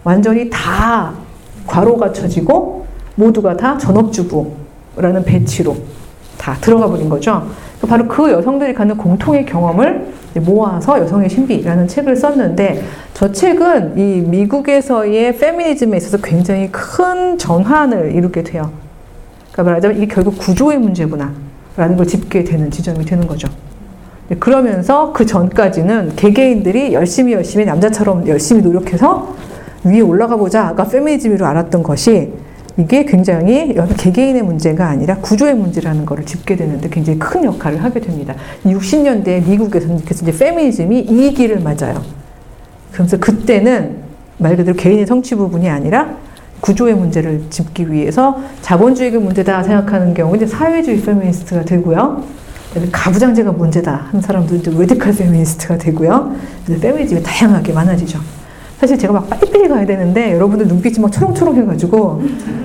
완전히 다 과로가 쳐지고 모두가 다 전업주부라는 배치로 다 들어가 버린 거죠. 바로 그 여성들이 갖는 공통의 경험을 모아서 여성의 신비라는 책을 썼는데 저 책은 이 미국에서의 페미니즘에 있어서 굉장히 큰 전환을 이루게 돼요. 그러니까 말하자면 이게 결국 구조의 문제구나 라는 걸 짚게 되는 지점이 되는 거죠. 그러면서 그 전까지는 개개인들이 열심히 열심히 남자처럼 열심히 노력해서 위에 올라가 보자가 페미니즘으로 알았던 것이 이게 굉장히 개개인의 문제가 아니라 구조의 문제라는 것을 짚게 되는데 굉장히 큰 역할을 하게 됩니다. 60년대 미국에서는 그래서 이제 페미니즘이 이기를 맞아요. 그래서 그때는 말 그대로 개인의 성취 부분이 아니라 구조의 문제를 짚기 위해서 자본주의가 문제다 생각하는 경우 이제 사회주의 페미니스트가 되고요. 가부장제가 문제다 하는 이제 radical 페미니스트가 되고요. 이제 페미니즘이 다양하게 많아지죠. 사실 제가 막 빨리빨리 가야 되는데 여러분들 눈빛이 막 초롱초롱 해가지고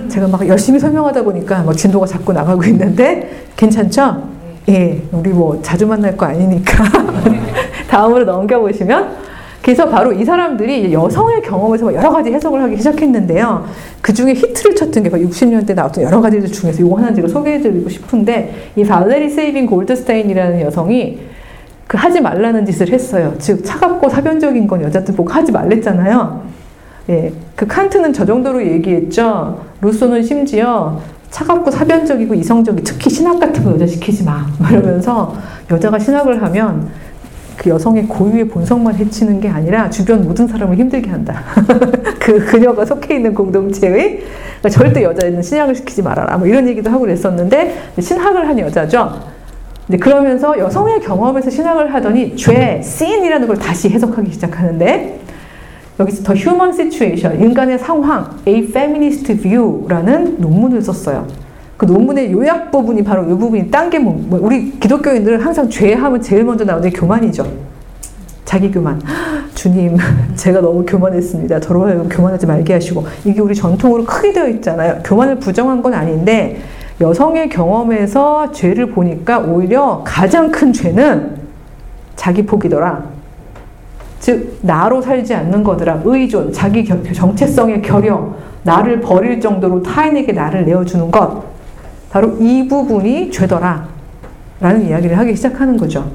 제가 막 열심히 설명하다 보니까 막 진도가 자꾸 나가고 있는데 괜찮죠? 예, 우리 뭐 자주 만날 거 아니니까 다음으로 넘겨보시면 그래서 바로 이 사람들이 여성의 경험에서 여러 가지 해석을 하기 시작했는데요. 그 중에 히트를 쳤던 게 60년대 나왔던 여러 가지들 중에서 이거 하나 제가 소개해드리고 싶은데 이 발레리 세이빙 골드스타인이라는 여성이 그 하지 말라는 짓을 했어요. 즉 차갑고 사변적인 건 여자들 보고 하지 말랬잖아요. 예, 그 칸트는 저 정도로 얘기했죠. 루소는 심지어 차갑고 사변적이고 이성적이 특히 신학 같은 거 여자 시키지 마. 이러면서 여자가 신학을 하면 그 여성의 고유의 본성만 해치는 게 아니라 주변 모든 사람을 힘들게 한다. 그 그녀가 속해 있는 공동체의 그러니까 절대 여자는 신학을 시키지 말아라. 뭐 이런 얘기도 하고 그랬었는데 신학을 한 여자죠. 근데 그러면서 여성의 경험에서 신학을 하더니 죄, sin이라는 걸 다시 해석하기 시작하는데 여기서 The Human Situation, 인간의 상황, A Feminist View라는 논문을 썼어요. 그 논문의 요약 부분이 바로 이 부분이 딴게 뭐, 뭐 우리 기독교인들은 항상 죄하면 제일 먼저 나오는 게 교만이죠. 자기 교만. 주님, 제가 너무 교만했습니다. 저로 하여금 교만하지 말게 하시고 이게 우리 전통으로 크게 되어 있잖아요. 교만을 부정한 건 아닌데 여성의 경험에서 죄를 보니까 오히려 가장 큰 죄는 자기 포기더라. 즉 나로 살지 않는 거더라. 의존, 자기 정체성의 결여, 나를 버릴 정도로 타인에게 나를 내어주는 것. 바로 이 부분이 죄더라. 라는 이야기를 하기 시작하는 거죠.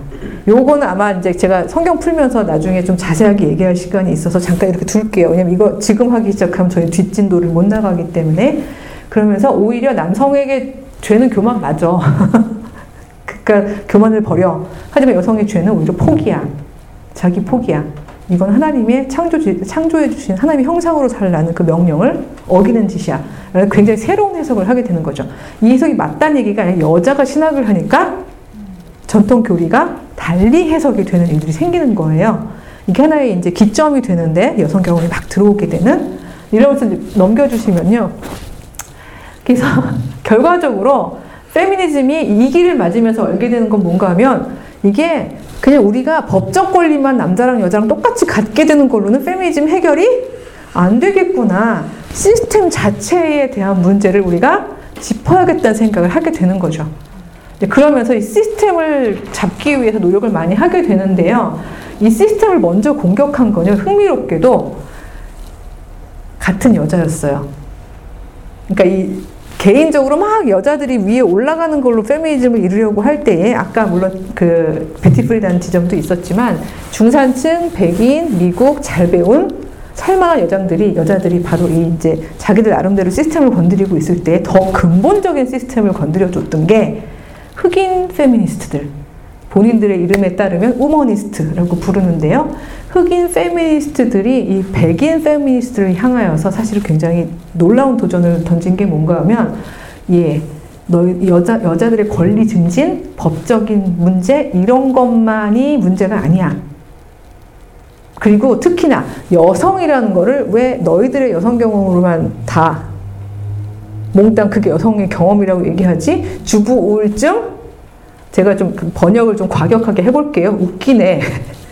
요거는 아마 이제 제가 성경 풀면서 나중에 좀 자세하게 얘기할 시간이 있어서 잠깐 이렇게 둘게요. 왜냐면 이거 지금 하기 시작하면 저희 뒷진도를 못 나가기 때문에 그러면서 오히려 남성에게 죄는 교만 맞아. 그러니까 교만을 버려. 하지만 여성의 죄는 오히려 포기야. 자기 포기야. 이건 하나님의 창조, 창조해 주신 하나님의 형상으로 살라는 그 명령을 어기는 짓이야. 굉장히 새로운 해석을 하게 되는 거죠. 이 해석이 맞다는 얘기가 아니라 여자가 신학을 하니까 전통 교리가 달리 해석이 되는 일들이 생기는 거예요. 이게 하나의 이제 기점이 되는데 여성 경험이 막 들어오게 되는 이러면서 넘겨주시면요. 그래서 결과적으로 페미니즘이 이 길을 맞으면서 알게 되는 건 뭔가 하면 이게 그냥 우리가 법적 권리만 남자랑 여자랑 똑같이 갖게 되는 걸로는 페미니즘 해결이 안 되겠구나. 시스템 자체에 대한 문제를 우리가 짚어야겠다는 생각을 하게 되는 거죠. 그러면서 이 시스템을 잡기 위해서 노력을 많이 하게 되는데요. 이 시스템을 먼저 공격한 거는 흥미롭게도 같은 여자였어요. 그러니까 이 개인적으로 막 여자들이 위에 올라가는 걸로 페미니즘을 이루려고 할 때에 아까 물론 그 프리다는 지점도 있었지만 중산층, 백인, 미국 잘 배운 살만한 여장들이 여자들이 바로 이 이제 자기들 나름대로 시스템을 건드리고 있을 때 더 근본적인 시스템을 건드려 줬던 게 흑인 페미니스트들 본인들의 이름에 따르면 womanist라고 부르는데요. 흑인 페미니스트들이 이 백인 페미니스트를 향하여서 사실 굉장히 놀라운 도전을 던진 게 뭔가 하면 얘, 너 여자 여자들의 권리 증진, 법적인 문제 이런 것만이 문제가 아니야. 그리고 특히나 여성이라는 거를 왜 너희들의 여성 경험으로만 다 몽땅 그게 여성의 경험이라고 얘기하지? 주부 우울증? 제가 좀 번역을 좀 과격하게 해볼게요. 웃기네.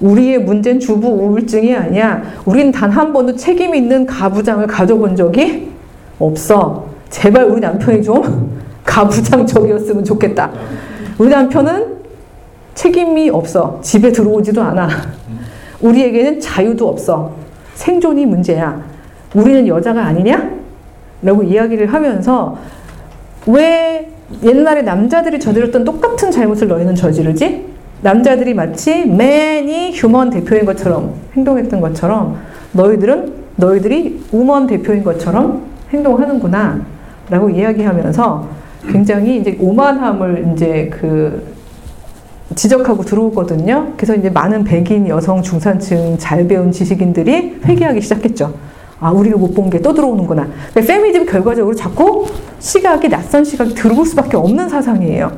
우리의 문제는 주부 우울증이 아니야. 우린 단 한 번도 책임 있는 가부장을 가져본 적이 없어. 제발 우리 남편이 좀 가부장적이었으면 좋겠다. 우리 남편은 책임이 없어. 집에 들어오지도 않아. 우리에게는 자유도 없어. 생존이 문제야. 우리는 여자가 아니냐? 라고 이야기를 하면서 왜 옛날에 남자들이 저질렀던 똑같은 잘못을 너희는 저지르지? 남자들이 마치 맨이 휴먼 대표인 것처럼 행동했던 것처럼 너희들은 너희들이 우먼 대표인 것처럼 행동하는구나 라고 이야기하면서 굉장히 이제 오만함을 이제 그 지적하고 들어오거든요. 그래서 이제 많은 백인 여성 중산층 잘 배운 지식인들이 회개하기 시작했죠. 아, 우리가 못본 게 또 들어오는구나. 페미니즘 결과적으로 자꾸 시각이 낯선 시각이 들어올 수밖에 없는 사상이에요.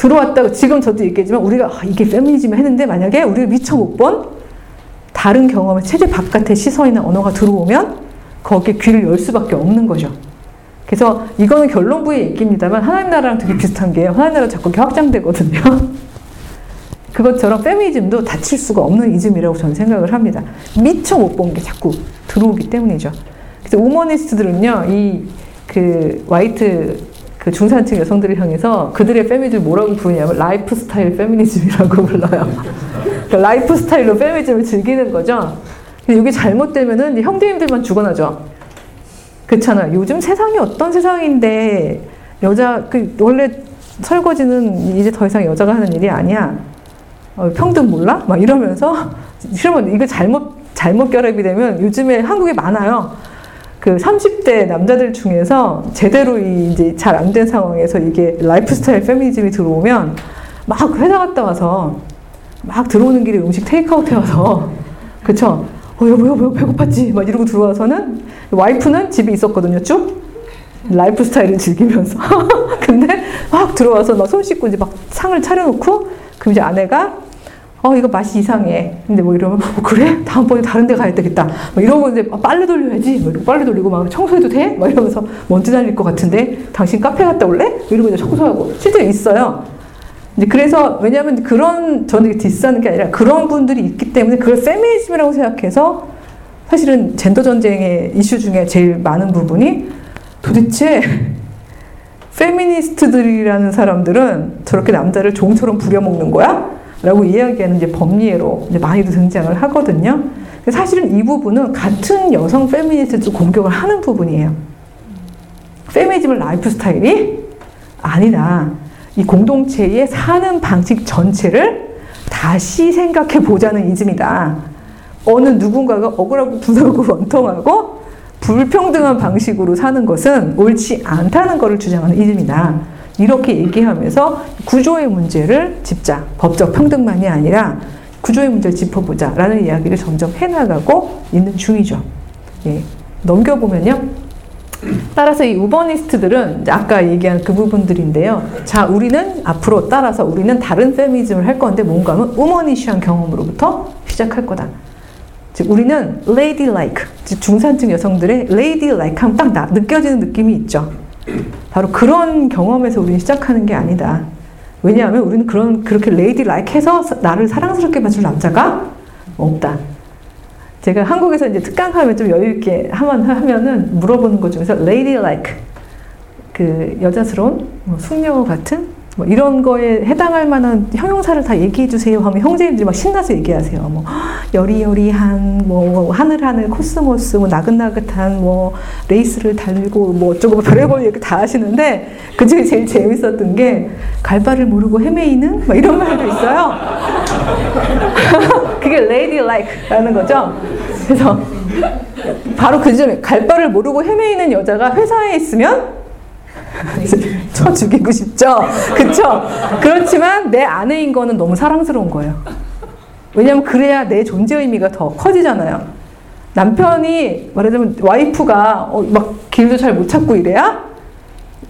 들어왔다고 지금 저도 얘기했지만 우리가 아, 이게 페미니즘 했는데 만약에 우리가 미처 못 본 다른 경험의 체제 바깥의 시선이나 언어가 들어오면 거기에 귀를 열 수밖에 없는 거죠. 그래서 이거는 결론부의 얘기입니다만 하나님 나라랑 되게 비슷한 게 하나님 나라 자꾸 확장되거든요. 그것처럼 페미니즘도 닫힐 수가 없는 이즘이라고 저는 생각을 합니다. 미처 못 본 게 자꾸 들어오기 때문이죠. 그래서 womanist들은요, 이 그 white 그 중산층 여성들을 향해서 그들의 페미니즘 뭐라고 부르냐면 라이프 스타일 페미니즘이라고 불러요. 그러니까 라이프 스타일로 페미니즘을 즐기는 거죠. 근데 이게 잘못되면은 형제님들만 죽어나죠. 그렇잖아. 요즘 세상이 어떤 세상인데 여자 그 원래 설거지는 이제 더 이상 여자가 하는 일이 아니야. 어, 평등 몰라? 막 이러면서 이러면 이거 잘못 잘못 결합이 되면 요즘에 한국에 많아요. 그 30대 남자들 중에서 제대로 이 이제 잘 안 된 상황에서 이게 라이프스타일 페미니즘이 들어오면 막 회사 갔다 와서 막 들어오는 길에 음식 테이크아웃 해와서 그쵸? 어 여보 여보 배고팠지? 막 이러고 들어와서는 와이프는 집에 있었거든요 쭉 라이프 스타일을 즐기면서 근데 막 들어와서 막 손 씻고 이제 막 상을 차려놓고 그럼 이제 아내가 어 이거 맛이 이상해 근데 뭐 이러면 어, 그래 다음번에 다른 데 가야 되겠다 막 이러고 이제 아, 빨래 돌려야지 뭐 이러고 빨래 돌리고 막 청소해도 돼? 막 이러면서 먼지 날릴 것 같은데 당신 카페 갔다 올래? 이러고 이제 청소하고 실제로 있어요 이제 그래서 왜냐하면 그런 저는 디스하는 게 아니라 그런 분들이 있기 때문에 그걸 페미니즘이라고 생각해서 사실은 젠더 전쟁의 이슈 중에 제일 많은 부분이 도대체 페미니스트들이라는 사람들은 저렇게 남자를 종처럼 부려먹는 거야? 라고 이야기하는 이제 법리예로 이제 많이도 등장을 하거든요. 사실은 이 부분은 같은 여성 페미니스트도 공격을 하는 부분이에요. 페미니즘은 라이프 스타일이 아니다. 이 공동체의 사는 방식 전체를 다시 생각해 보자는 이즘이다. 어느 누군가가 억울하고 분하고 원통하고 불평등한 방식으로 사는 것은 옳지 않다는 것을 주장하는 이즘이다. 이렇게 얘기하면서 구조의 문제를 짚자. 법적 평등만이 아니라 구조의 문제를 짚어보자. 라는 이야기를 점점 해나가고 있는 중이죠. 예. 넘겨보면요. 따라서 이 우버니스트들은 아까 얘기한 그 부분들인데요. 자, 우리는 앞으로 따라서 우리는 다른 페미니즘을 할 건데 뭔가 하면 우머니시한 경험으로부터 시작할 거다. 즉 우리는 lady-like, 즉 중산층 여성들의 lady-like 하면 딱 나, 느껴지는 느낌이 있죠. 바로 그런 경험에서 우리는 시작하는 게 아니다. 왜냐하면 우리는 그런 그렇게 lady-like 해서 나를 사랑스럽게 봐줄 남자가 없다. 제가 한국에서 이제 특강하면 좀 여유 있게 하면 하면은 물어보는 것 중에서 lady-like 그 여자스러운 뭐 숙녀 같은 뭐 이런 거에 해당할 만한 형용사를 다 얘기해 주세요 하면 형제님들이 막 신나서 얘기하세요. 뭐 여리여리한 뭐 하늘하늘 코스모스 뭐 나긋나긋한 뭐 레이스를 달고 뭐 어쩌고 뭐 별의별 얘기 다 하시는데 그 중에 제일 재밌었던 게 갈바를 모르고 헤매이는 막 이런 말도 있어요. 그게 ladylike라는 거죠. 그래서 바로 그 점에 갈바를 모르고 헤매이는 여자가 회사에 있으면 쳐 죽이고 싶죠. 그쵸? 그렇지만 내 아내인 거는 너무 사랑스러운 거예요. 왜냐면 그래야 내 존재 의미가 더 커지잖아요. 남편이 말하자면 와이프가 어, 막 길도 잘 못 찾고 이래야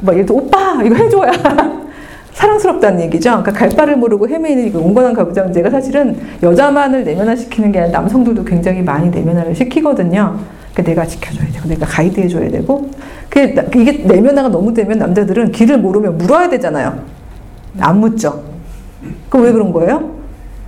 막 들어 오빠 이거 해줘야 사랑스럽다는 얘기죠. 그러니까 갈 바를 모르고 헤매는 이거 온건한 가부장제가 사실은 여자만을 내면화시키는 게 아니라 남성들도 굉장히 많이 내면화를 시키거든요. 그러니까 내가 지켜줘야 되고 내가 가이드해줘야 되고 그게 이게 내면화가 너무 되면 남자들은 길을 모르면 물어야 되잖아요. 안 묻죠. 그럼 왜 그런 거예요?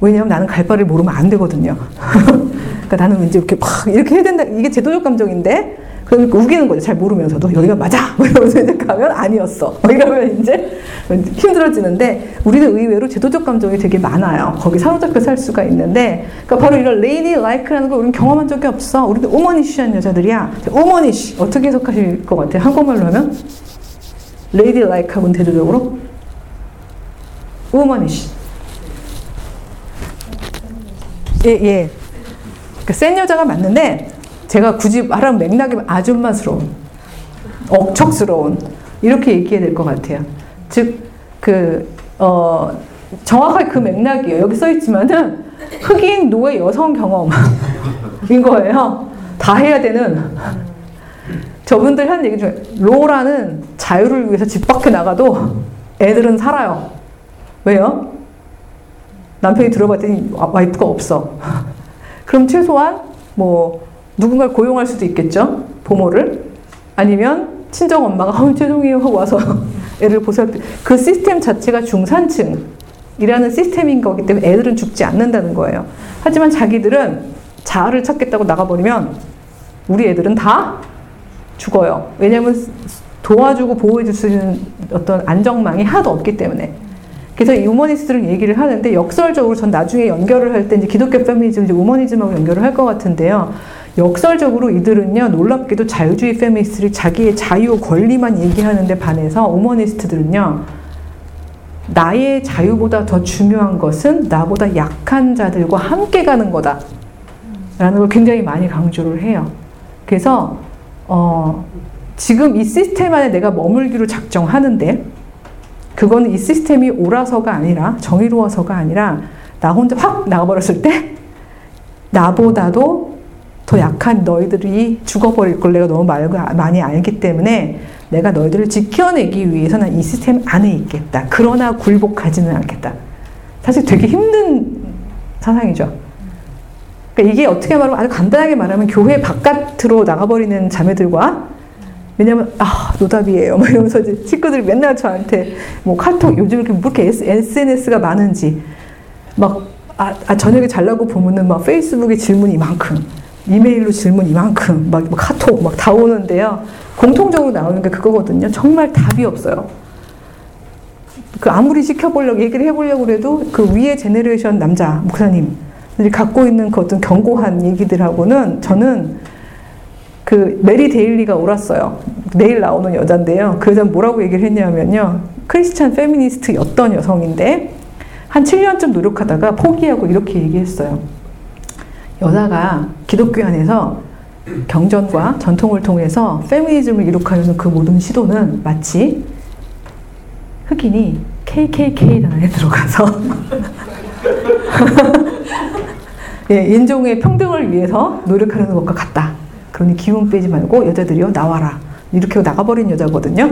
왜냐하면 나는 갈 바를 모르면 안 되거든요. 그러니까 나는 왠지 이렇게 막 이렇게 해야 된다. 이게 제도적 감정인데 그러니까 우기는 거죠. 잘 모르면서도 여기가 맞아. 뭐 이러면서 이제 가면 아니었어. 뭐 이러면 이제 힘들어지는데 우리는 의외로 제도적 감정이 되게 많아요. 거기 사로잡혀 살 수가 있는데 그러니까 바로 이런 lady-like라는 걸 우리는 경험한 적이 없어. 우리는 womanish한 여자들이야. womanish 어떻게 해석하실 것 같아요? 한국말로 하면 lady-like 하면 대조적으로 womanish 예, 예. 그러니까 센 여자가 맞는데 제가 굳이 말하면 맥락이 아줌마스러운, 억척스러운 이렇게 얘기해야 될 것 같아요. 즉, 그, 어, 정확하게 그 맥락이에요. 여기 써 있지만은 흑인 노예 여성 경험인 거예요. 다 해야 되는. 저분들 하는 얘기 중에 로라는 자유를 위해서 집 밖에 나가도 애들은 살아요. 왜요? 남편이 들어봤더니 와이프가 없어. 그럼 최소한 뭐 누군가를 고용할 수도 있겠죠. 부모를. 아니면 친정 엄마가 어, 죄송해요 하고 와서 애를 보살피. 그 시스템 자체가 중산층이라는 시스템인 거기 때문에 애들은 죽지 않는다는 거예요. 하지만 자기들은 자아를 찾겠다고 나가버리면 우리 애들은 다 죽어요. 왜냐하면 도와주고 보호해줄 수 있는 어떤 안정망이 하나도 없기 때문에. 그래서 이 womanist를 얘기를 하는데 역설적으로 전 나중에 연결을 할 때 이제 기독교 페미니즘, 이제 womanism하고 연결을 할 것 같은데요. 역설적으로 이들은요 놀랍게도 자유주의 페미니스트를 자기의 자유 권리만 얘기하는데 반해서 womanist들은요 나의 자유보다 더 중요한 것은 나보다 약한 자들과 함께 가는 거다. 라는 걸 굉장히 많이 강조를 해요. 그래서 어, 지금 이 시스템 안에 내가 머물기로 작정하는데 그거는 이 시스템이 옳아서가 아니라 정의로워서가 아니라 나 혼자 확 나가버렸을 때 나보다도 더 약한 너희들이 죽어버릴 걸 내가 너무 말, 많이 알기 때문에 내가 너희들을 지켜내기 위해서는 이 시스템 안에 있겠다. 그러나 굴복하지는 않겠다. 사실 되게 힘든 사상이죠. 그러니까 이게 어떻게 말하면 아주 간단하게 말하면 교회 바깥으로 나가버리는 자매들과 왜냐면 아 노답이에요. 막 이러면서 이제 친구들이 맨날 저한테 뭐 카톡 요즘 이렇게 뭐 이렇게 SNS가 많은지 막 아, 아 저녁에 잘라고 보면은 막 페이스북에 질문 이만큼 이메일로 질문 이만큼 막, 막 카톡 막 다 오는데요. 공통적으로 나오는 게 그거거든요. 정말 답이 없어요. 그 아무리 지켜보려고 얘기를 해보려고 해도 그 위에 generation 남자 목사님들이 갖고 있는 그 어떤 견고한 얘기들하고는 저는 그 메리 데일리가 옳았어요. 내일 나오는 여잔데요. 그 여자 뭐라고 얘기를 했냐면요. 크리스찬 페미니스트였던 여성인데 한 7년쯤 노력하다가 포기하고 이렇게 얘기했어요. 여자가 기독교 안에서 경전과 전통을 통해서 페미니즘을 이룩하려는 그 모든 시도는 마치 흑인이 KKK단에 들어가서 예, 인종의 평등을 위해서 노력하는 것과 같다. 그러니 기운 빼지 말고 여자들이요 나와라. 이렇게 나가버린 여자거든요.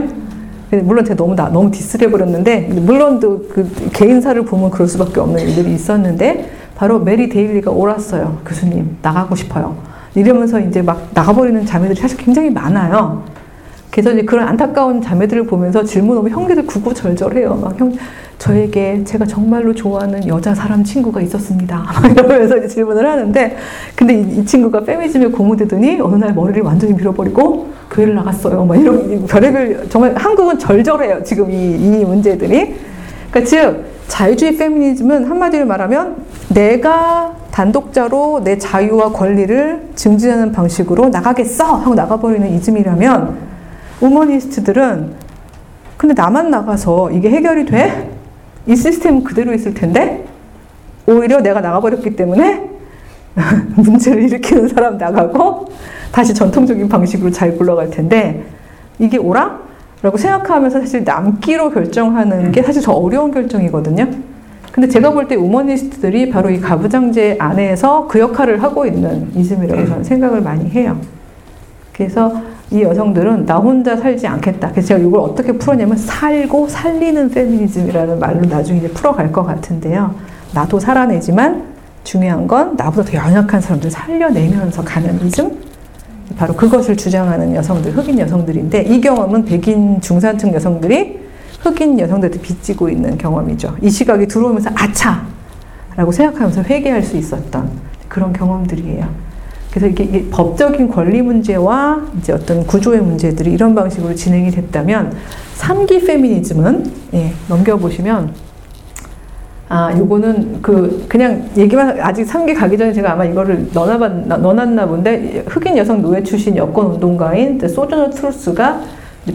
물론 제가 너무 나, 너무 디스를 해버렸는데 물론 그 개인사를 보면 그럴 수밖에 없는 일들이 있었는데 바로 메리 데일리가 옳았어요. 교수님 나가고 싶어요. 이러면서 이제 막 나가버리는 자매들이 사실 굉장히 많아요. 그래서 이제 그런 안타까운 자매들을 보면서 질문 오면 형제들 구구절절해요. 막 형, 저에게 제가 정말로 좋아하는 여자 사람 친구가 있었습니다. 이러면서 이제 질문을 하는데, 근데 이, 이 친구가 페미즘에 고무되더니 어느 날 머리를 완전히 밀어버리고 교회를 나갔어요. 막 이런 별의별 정말 한국은 절절해요. 지금 이, 이 문제들이. 그러니까 즉 자유주의 페미니즘은 한마디로 말하면 내가 단독자로 내 자유와 권리를 증진하는 방식으로 나가겠어 하고 나가버리는 이즘이라면 우머니스트들은 근데 나만 나가서 이게 해결이 돼? 이 시스템은 그대로 있을 텐데 오히려 내가 나가버렸기 때문에 문제를 일으키는 사람 나가고 다시 전통적인 방식으로 잘 굴러갈 텐데 이게 오라? 라고 생각하면서 사실 남기로 결정하는 게 사실 더 어려운 결정이거든요. 근데 제가 볼 때 우머니스트들이 바로 이 가부장제 안에서 그 역할을 하고 있는 이즘이라고 저는 생각을 많이 해요. 그래서 이 여성들은 나 혼자 살지 않겠다. 그래서 제가 이걸 어떻게 풀었냐면 살고 살리는 페미니즘이라는 말로 나중에 이제 풀어갈 것 같은데요. 나도 살아내지만 중요한 건 나보다 더 연약한 사람들 살려내면서 가는 이즘? 바로 그것을 주장하는 여성들, 흑인 여성들인데 이 경험은 백인 중산층 여성들이 흑인 여성들한테 빚지고 있는 경험이죠. 이 시각이 들어오면서 아차! 라고 생각하면서 회개할 수 있었던 그런 경험들이에요. 그래서 이게, 법적인 권리 문제와 이제 어떤 구조의 문제들이 이런 방식으로 진행이 됐다면 3기 페미니즘은 예, 넘겨보시면 아, 요거는 그 그냥 얘기만 아직 3기 가기 전에 제가 아마 이거를 넣어봤, 넣어놨나 본데 흑인 여성 노예 출신 여권 운동가인 소저너 트루스가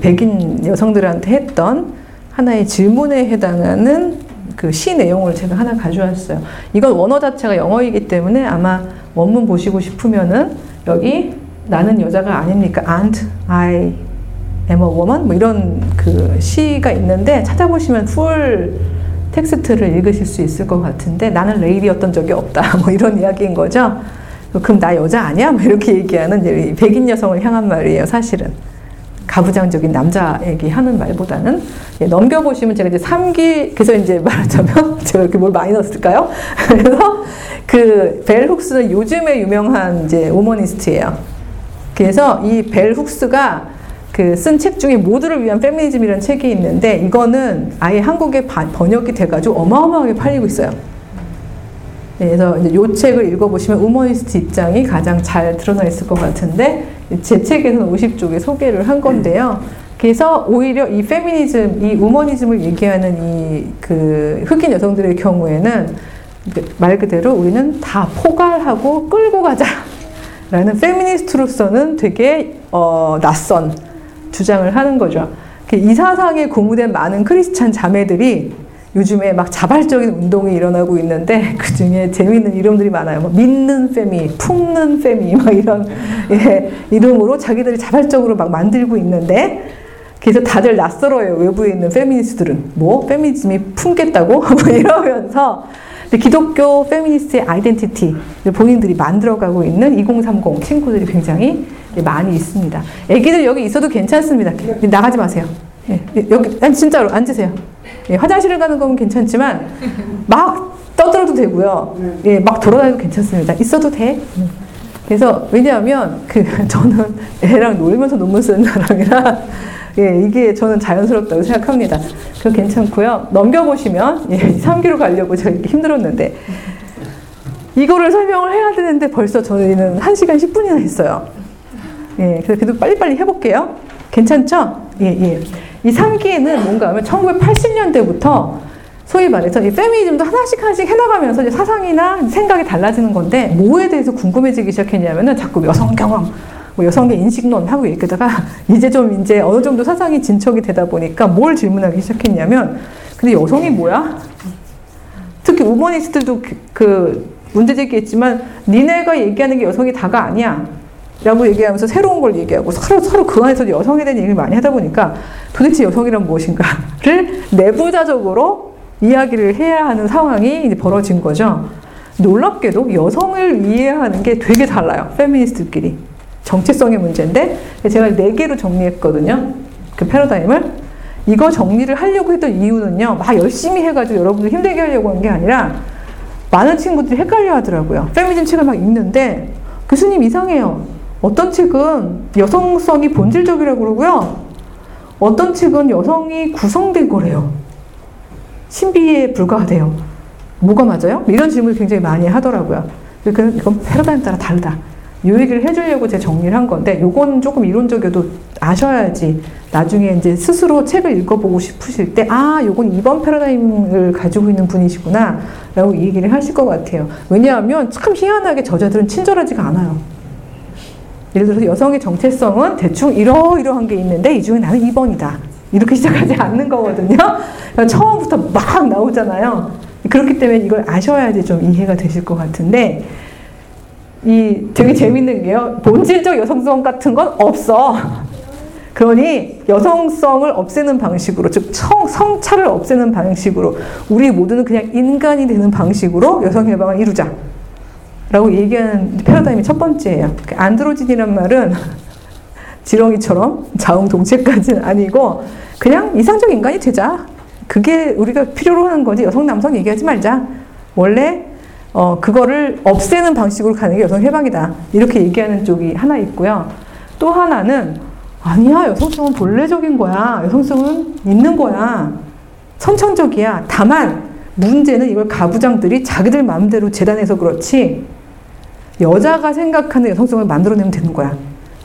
백인 여성들한테 했던 하나의 질문에 해당하는 그 시 내용을 제가 하나 가져왔어요. 이건 원어 자체가 영어이기 때문에 아마 원문 보시고 싶으면은 여기 나는 여자가 아닙니까? Ain't I a woman? 뭐 이런 그 시가 있는데 찾아보시면 full text를 읽으실 수 있을 것 같은데 나는 레이디였던 적이 없다. 뭐 이런 이야기인 거죠. 그럼 나 여자 아니야? 뭐 이렇게 얘기하는 백인 여성을 향한 말이에요, 사실은. 가부장적인 남자에게 하는 말보다는 예, 넘겨보시면 제가 이제 3기 그래서 이제 말하자면 제가 이렇게 뭘 많이 넣었을까요? 그래서 그 벨 훅스는 요즘에 유명한 이제 오머니스트예요. 그래서 이 벨 훅스가 그 쓴 책 중에 모두를 위한 페미니즘이라는 책이 있는데 이거는 아예 한국에 번역이 돼가지고 어마어마하게 팔리고 있어요. 네, 그래서 이제 이 책을 읽어보시면 우머니스트 입장이 가장 잘 드러나 있을 것 같은데 제 책에서는 50쪽에 소개를 한 건데요. 그래서 오히려 이 페미니즘, 이 우머니즘을 얘기하는 이 그 흑인 여성들의 경우에는 말 그대로 우리는 다 포괄하고 끌고 가자. 라는 페미니스트로서는 되게 어, 낯선 주장을 하는 거죠. 이 사상에 고무된 많은 크리스찬 자매들이 요즘에 막 자발적인 운동이 일어나고 있는데 그 중에 재미있는 이름들이 많아요. 뭐 믿는 페미, 품는 페미, 막 이런 예, 이름으로 자기들이 자발적으로 막 만들고 있는데 그래서 다들 낯설어요. 외부에 있는 페미니스트들은 뭐 페미니즘이 품겠다고 뭐 이러면서 기독교 페미니스트의 아이덴티티 본인들이 만들어가고 있는 2030 친구들이 굉장히 많이 있습니다. 애기들 여기 있어도 괜찮습니다. 나가지 마세요. 예, 여기 진짜로 앉으세요. 예, 화장실을 가는 건 괜찮지만 막 떠들어도 되고요. 예, 막 돌아다녀도 괜찮습니다. 있어도 돼. 그래서 왜냐하면 그 저는 애랑 놀면서 논문 쓰는 사람이라 예, 이게 저는 자연스럽다고 생각합니다. 그 괜찮고요. 넘겨보시면 예, 3기로 가려고 제가 힘들었는데 이거를 설명을 해야 되는데 벌써 저희는 1시간 10분이나 했어요. 예, 그래도 빨리빨리 해볼게요. 괜찮죠? 예, 예. 이 3기에는 뭔가 하면 1980년대부터 소위 말해서 이 페미니즘도 하나씩 하나씩 해나가면서 이제 사상이나 생각이 달라지는 건데 뭐에 대해서 궁금해지기 시작했냐면은 자꾸 여성 경험, 뭐 여성의 인식론 하고 얘기하다가 이제 좀 이제 어느 정도 사상이 진척이 되다 보니까 뭘 질문하기 시작했냐면 근데 여성이 뭐야? 특히 우머니스트들도 그, 그 문제 제기했지만 니네가 얘기하는 게 여성이 다가 아니야. 라고 얘기하면서 새로운 걸 얘기하고 서로, 서로 그 안에서 여성에 대한 얘기를 많이 하다 보니까 도대체 여성이란 무엇인가를 내부자적으로 이야기를 해야 하는 상황이 벌어진 거죠. 놀랍게도 여성을 이해하는 게 되게 달라요. 페미니스트들끼리. 정체성의 문제인데 제가 네 개로 정리했거든요. 그 패러다임을. 이거 정리를 하려고 했던 이유는요. 막 열심히 해가지고 여러분들 힘들게 하려고 한 게 아니라 많은 친구들이 헷갈려 하더라고요. 페미니즘 책을 막 읽는데 교수님 이상해요. 어떤 책은 여성성이 본질적이라고 그러고요. 어떤 책은 여성이 구성된 거래요. 신비에 불과하대요. 뭐가 맞아요? 이런 질문을 굉장히 많이 하더라고요. 그러니까 이건 패러다임 따라 다르다. 이 얘기를 해주려고 제가 정리를 한 건데, 요건 조금 이론적이어도 아셔야지 나중에 이제 스스로 책을 읽어보고 싶으실 때, 아, 요건 이번 패러다임을 가지고 있는 분이시구나, 라고 이 얘기를 하실 것 같아요. 왜냐하면 참 희한하게 저자들은 친절하지가 않아요. 예를 들어서 여성의 정체성은 대충 이러이러한 게 있는데 이 중에 나는 2번이다. 이렇게 시작하지 않는 거거든요. 그러니까 처음부터 막 나오잖아요. 그렇기 때문에 이걸 아셔야지 좀 이해가 되실 것 같은데 이 되게 재밌는 게요. 본질적 여성성 같은 건 없어. 그러니 여성성을 없애는 방식으로 즉 성, 성차를 없애는 방식으로 우리 모두는 그냥 인간이 되는 방식으로 여성 해방을 이루자. 라고 얘기하는 패러다임이 첫 번째예요. 그 안드로진이란 말은 지렁이처럼 자웅동체까지는 아니고 그냥 이상적 인간이 되자. 그게 우리가 필요로 하는 거지 여성 남성 얘기하지 말자. 원래 어 그거를 없애는 방식으로 가는 게 여성 해방이다. 이렇게 얘기하는 쪽이 하나 있고요. 또 하나는 아니야 여성성은 본래적인 거야. 여성성은 있는 거야. 선천적이야. 다만 문제는 이걸 가부장들이 자기들 마음대로 재단해서 그렇지 여자가 생각하는 여성성을 만들어내면 되는 거야.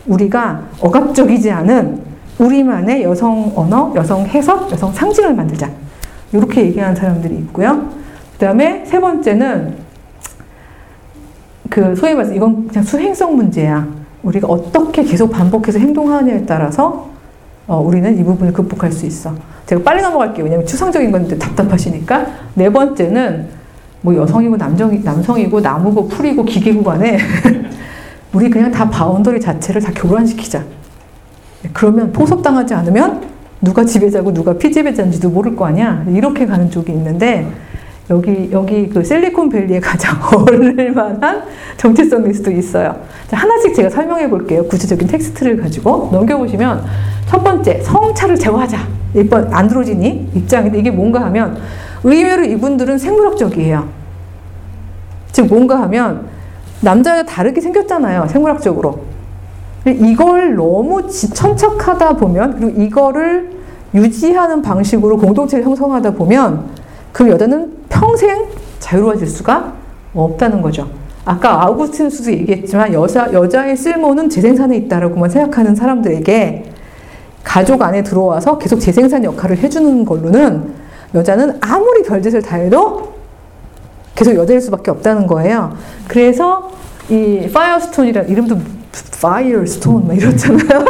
우리가 억압적이지 않은 우리만의 여성 언어, 여성 해석, 여성 상징을 만들자. 이렇게 얘기하는 사람들이 있고요. 그 다음에 세 번째는 그 소위 말해서 이건 그냥 수행성 문제야. 우리가 어떻게 계속 반복해서 행동하느냐에 따라서 어, 우리는 이 부분을 극복할 수 있어. 제가 빨리 넘어갈게요. 왜냐면 추상적인 건데 답답하시니까. 네 번째는 뭐 여성이고 남정, 남성이고 나무고 풀이고 기계고 간에 우리 그냥 다 boundary 자체를 다 교란시키자. 그러면 포섭당하지 않으면 누가 지배자고 누가 피지배자인지도 모를 거 아니야. 이렇게 가는 쪽이 있는데 여기 여기 그 실리콘밸리에 가장 어울릴 만한 정체성일 수도 있어요. 자, 하나씩 제가 설명해 볼게요. 구체적인 텍스트를 가지고 넘겨보시면 첫 번째 성차를 제거하자. 이번 안드로지니 입장인데 이게 뭔가 하면 의외로 이분들은 생물학적이에요. 즉 뭔가 하면 남자와 다르게 생겼잖아요. 생물학적으로. 이걸 너무 천착하다 보면 그리고 이거를 유지하는 방식으로 공동체를 형성하다 보면 그 여자는 평생 자유로워질 수가 없다는 거죠. 아까 아우구스티누스도 얘기했지만 여자 여자의 쓸모는 재생산에 있다라고만 생각하는 사람들에게 가족 안에 들어와서 계속 재생산 역할을 해주는 걸로는 여자는 아무리 별짓을 다 해도 계속 여자일 수밖에 없다는 거예요. 그래서 이 파이어스톤이라 이름도 파이어스톤 막 이렇잖아요.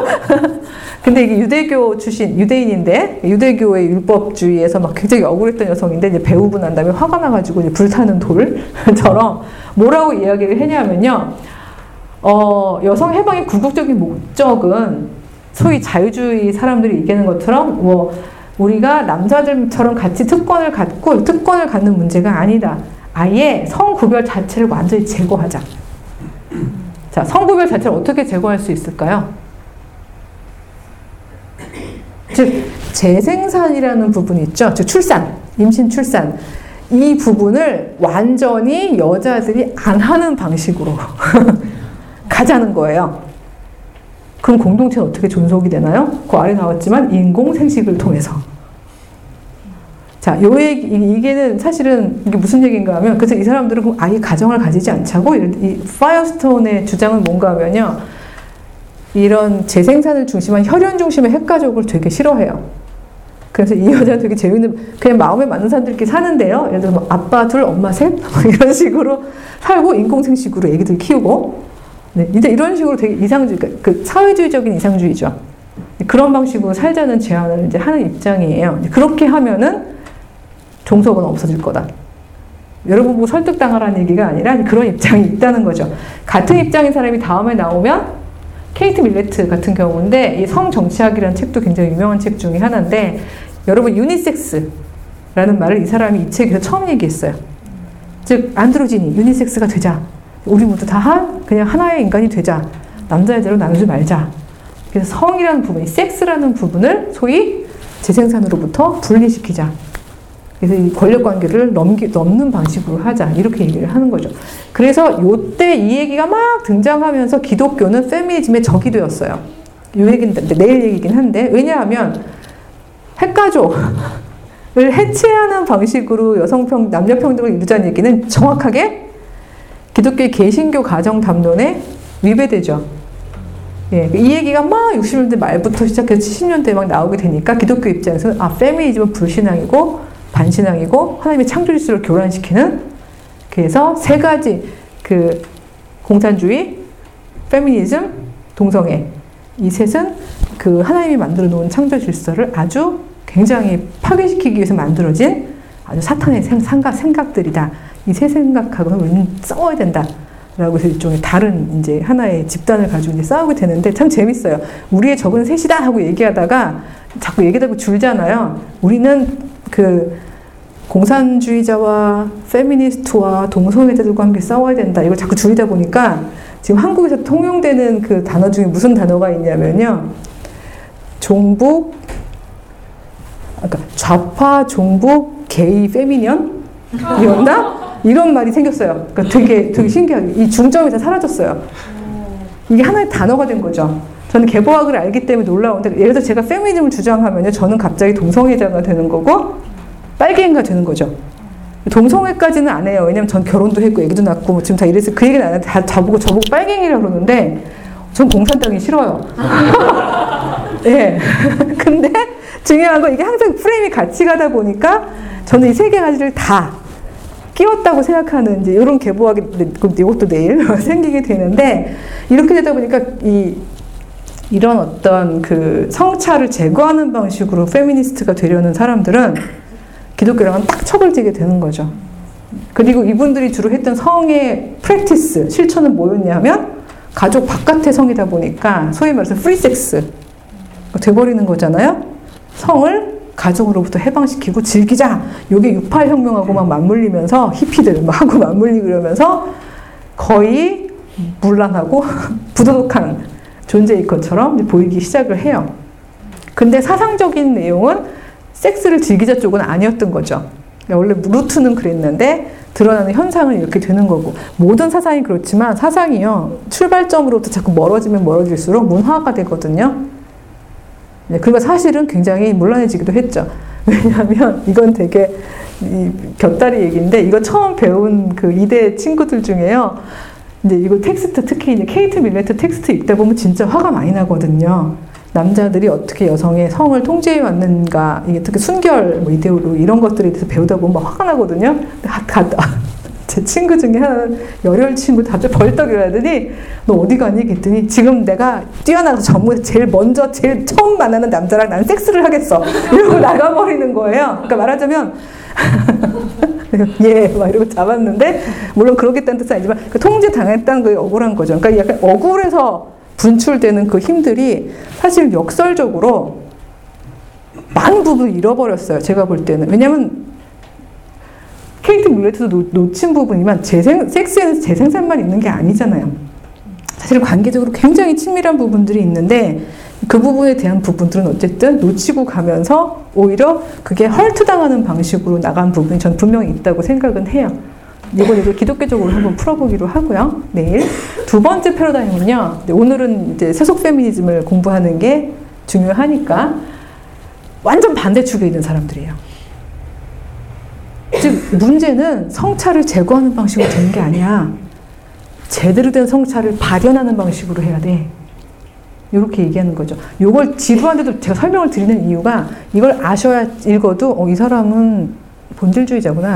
근데 이게 유대교 출신, 유대인인데, 유대교의 율법주의에서 막 굉장히 억울했던 여성인데, 이제 배우고 난 다음에 화가 나가지고 이제 불타는 돌처럼 뭐라고 이야기를 했냐면요. 어, 여성 해방의 궁극적인 목적은 소위 자유주의 사람들이 얘기하는 것처럼 뭐 우리가 남자들처럼 같이 특권을 갖고 특권을 갖는 문제가 아니다. 아예 성구별 자체를 완전히 제거하자. 자, 성구별 자체를 어떻게 제거할 수 있을까요? 즉, 재생산이라는 부분이 있죠. 즉, 출산, 임신 출산. 이 부분을 완전히 여자들이 안 하는 방식으로 가자는 거예요. 그럼 공동체는 어떻게 존속이 되나요? 그 아래 나왔지만 인공 생식을 통해서. 자, 요 얘기, 이게는 사실은 이게 무슨 얘기인가 하면, 그래서 이 사람들은 아예 가정을 가지지 않자고, 이 파이어스톤의 주장은 뭔가 하면요. 이런 재생산을 중심한 혈연 중심의 핵가족을 되게 싫어해요. 그래서 이 여자는 되게 재밌는, 그냥 마음에 맞는 사람들끼리 사는데요. 예를 들어 뭐 아빠 둘, 엄마 셋? 이런 식으로 살고 인공생식으로 애기들 키우고, 네, 이제 이런 식으로 되게 이상주의, 그, 그 사회주의적인 이상주의죠. 그런 방식으로 살자는 제안을 이제 하는 입장이에요. 그렇게 하면은 종속은 없어질 거다. 여러분 뭐 설득당하라는 얘기가 아니라 그런 입장이 있다는 거죠. 같은 입장인 사람이 다음에 나오면 케이트 밀레트 같은 경우인데 이 성정치학이라는 책도 굉장히 유명한 책 중에 하나인데 여러분 유니섹스라는 말을 이 사람이 이 책에서 처음 얘기했어요. 즉 안드로지니 유니섹스가 되자. 우리 모두 다 한, 그냥 하나의 인간이 되자. 남자 여자로 나누지 말자. 그래서 성이라는 부분, 섹스라는 부분을 소위 재생산으로부터 분리시키자. 그래서 이 권력 관계를 넘기, 넘는 방식으로 하자. 이렇게 얘기를 하는 거죠. 그래서 요때 이 얘기가 막 등장하면서 기독교는 페미니즘의 적이 되었어요. 요 얘기는 내일 얘기긴 한데, 왜냐하면 핵가족을 해체하는 방식으로 여성평, 남녀평등을 이루자는 얘기는 정확하게 기독교의 개신교 가정 담론에 위배되죠. 예, 이 얘기가 막 60년대 말부터 시작해서 70년대 막 나오게 되니까 기독교 입장에서는 아, 페미니즘은 불신앙이고 반신앙이고 하나님의 창조 질서를 교란시키는 그래서 세 가지 그 공산주의, 페미니즘, 동성애 이 셋은 그 하나님이 만들어 놓은 창조 질서를 아주 굉장히 파괴시키기 위해서 만들어진 아주 사탄의 생각, 생각들이다. 이 세 생각하고는 우리는 싸워야 된다. 라고 해서 일종의 다른 이제 하나의 집단을 가지고 이제 싸우게 되는데 참 재밌어요. 우리의 적은 셋이다 하고 얘기하다가 자꾸 얘기하고 줄잖아요. 우리는 그 공산주의자와 페미니스트와 동성애자들과 함께 싸워야 된다. 이걸 자꾸 줄이다 보니까 지금 한국에서 통용되는 그 단어 중에 무슨 단어가 있냐면요. 종북, 그러니까 좌파 종북 게이 페미니언 이었나? 이런 말이 생겼어요. 그러니까 되게 되게 신기하게 이 중점이 다 사라졌어요. 이게 하나의 단어가 된 거죠. 저는 개보학을 알기 때문에 놀라운데 예를 들어 제가 페미니즘을 주장하면요, 저는 갑자기 동성애자가 되는 거고 빨갱이가 되는 거죠. 동성애까지는 안 해요. 왜냐면 전 결혼도 했고 애기도 낳고 뭐 지금 다 이래서 그 얘기는 안 하는데 다 저보고 저보고 빨갱이라 그러는데 전 공산당이 싫어요. 예. 네. 근데 중요한 건 이게 항상 프레임이 같이 가다 보니까 저는 이 세 가지를 다 끼웠다고 생각하는 이제 이런 개보하게 이것도 내일 생기게 되는데 이렇게 되다 보니까 이 이런 어떤 그 성차를 제거하는 방식으로 페미니스트가 되려는 사람들은 기독교랑은 딱 척을 지게 되는 거죠. 그리고 이분들이 주로 했던 성의 practice, 실천은 뭐였냐 하면 가족 바깥의 성이다 보니까 소위 말해서 프리섹스 돼버리는 거잖아요. 성을 가정으로부터 해방시키고 즐기자. 요게 68 혁명하고 막 맞물리면서 히피들 막 하고 맞물리고 이러면서 거의 문란하고 부도덕한 존재일 것처럼 보이기 시작을 해요. 근데 사상적인 내용은 섹스를 즐기자 쪽은 아니었던 거죠. 원래 루트는 그랬는데 드러나는 현상은 이렇게 되는 거고 모든 사상이 그렇지만 사상이요 출발점으로부터 자꾸 멀어지면 멀어질수록 문화가 되거든요. 네, 그리고 사실은 굉장히 문란해지기도 했죠. 왜냐하면 이건 되게 곁다리 얘기인데 이거 처음 배운 그 이대 친구들 중에요. 이제 이거 텍스트 특히 이제 케이트 밀레트 텍스트 읽다 보면 진짜 화가 많이 나거든요. 남자들이 어떻게 여성의 성을 통제해 왔는가, 이게 특히 순결, 뭐 이데올로 이런 것들에 대해서 배우다 보면 막 화가 나거든요. 제 친구 중에 한 열혈 친구 갑자기 벌떡 일어나더니 너 어디 가니? 그랬더니 지금 내가 뛰어나서 전국에서 제일 먼저 제일 처음 만나는 남자랑 난 섹스를 하겠어. 이러고 나가버리는 거예요. 그러니까 말하자면 예, 막 이러고 잡았는데 물론 그렇겠다는 뜻은 아니지만 그 통제 당했다는 게 억울한 거죠. 그러니까 약간 억울해서 분출되는 그 힘들이 사실 역설적으로 많은 부분을 잃어버렸어요. 제가 볼 때는 왜냐하면 케이트 물레트도 놓, 놓친 부분이지만 재생, 섹스에는 재생산만 있는 게 아니잖아요. 사실 관계적으로 굉장히 친밀한 부분들이 있는데 그 부분에 대한 부분들은 어쨌든 놓치고 가면서 오히려 그게 헐트당하는 방식으로 나간 부분이 전 분명히 있다고 생각은 해요. 이걸 기독교적으로 한번 풀어보기로 하고요. 내일 두 번째 패러다임은요. 오늘은 이제 세속 페미니즘을 공부하는 게 중요하니까 완전 반대축에 있는 사람들이에요. 즉 문제는 성차를 제거하는 방식으로 되는 게 아니야. 제대로 된 성차를 발현하는 방식으로 해야 돼. 이렇게 얘기하는 거죠. 이걸 지루한데도 제가 설명을 드리는 이유가 이걸 아셔야 읽어도 어, 이 사람은 본질주의자구나.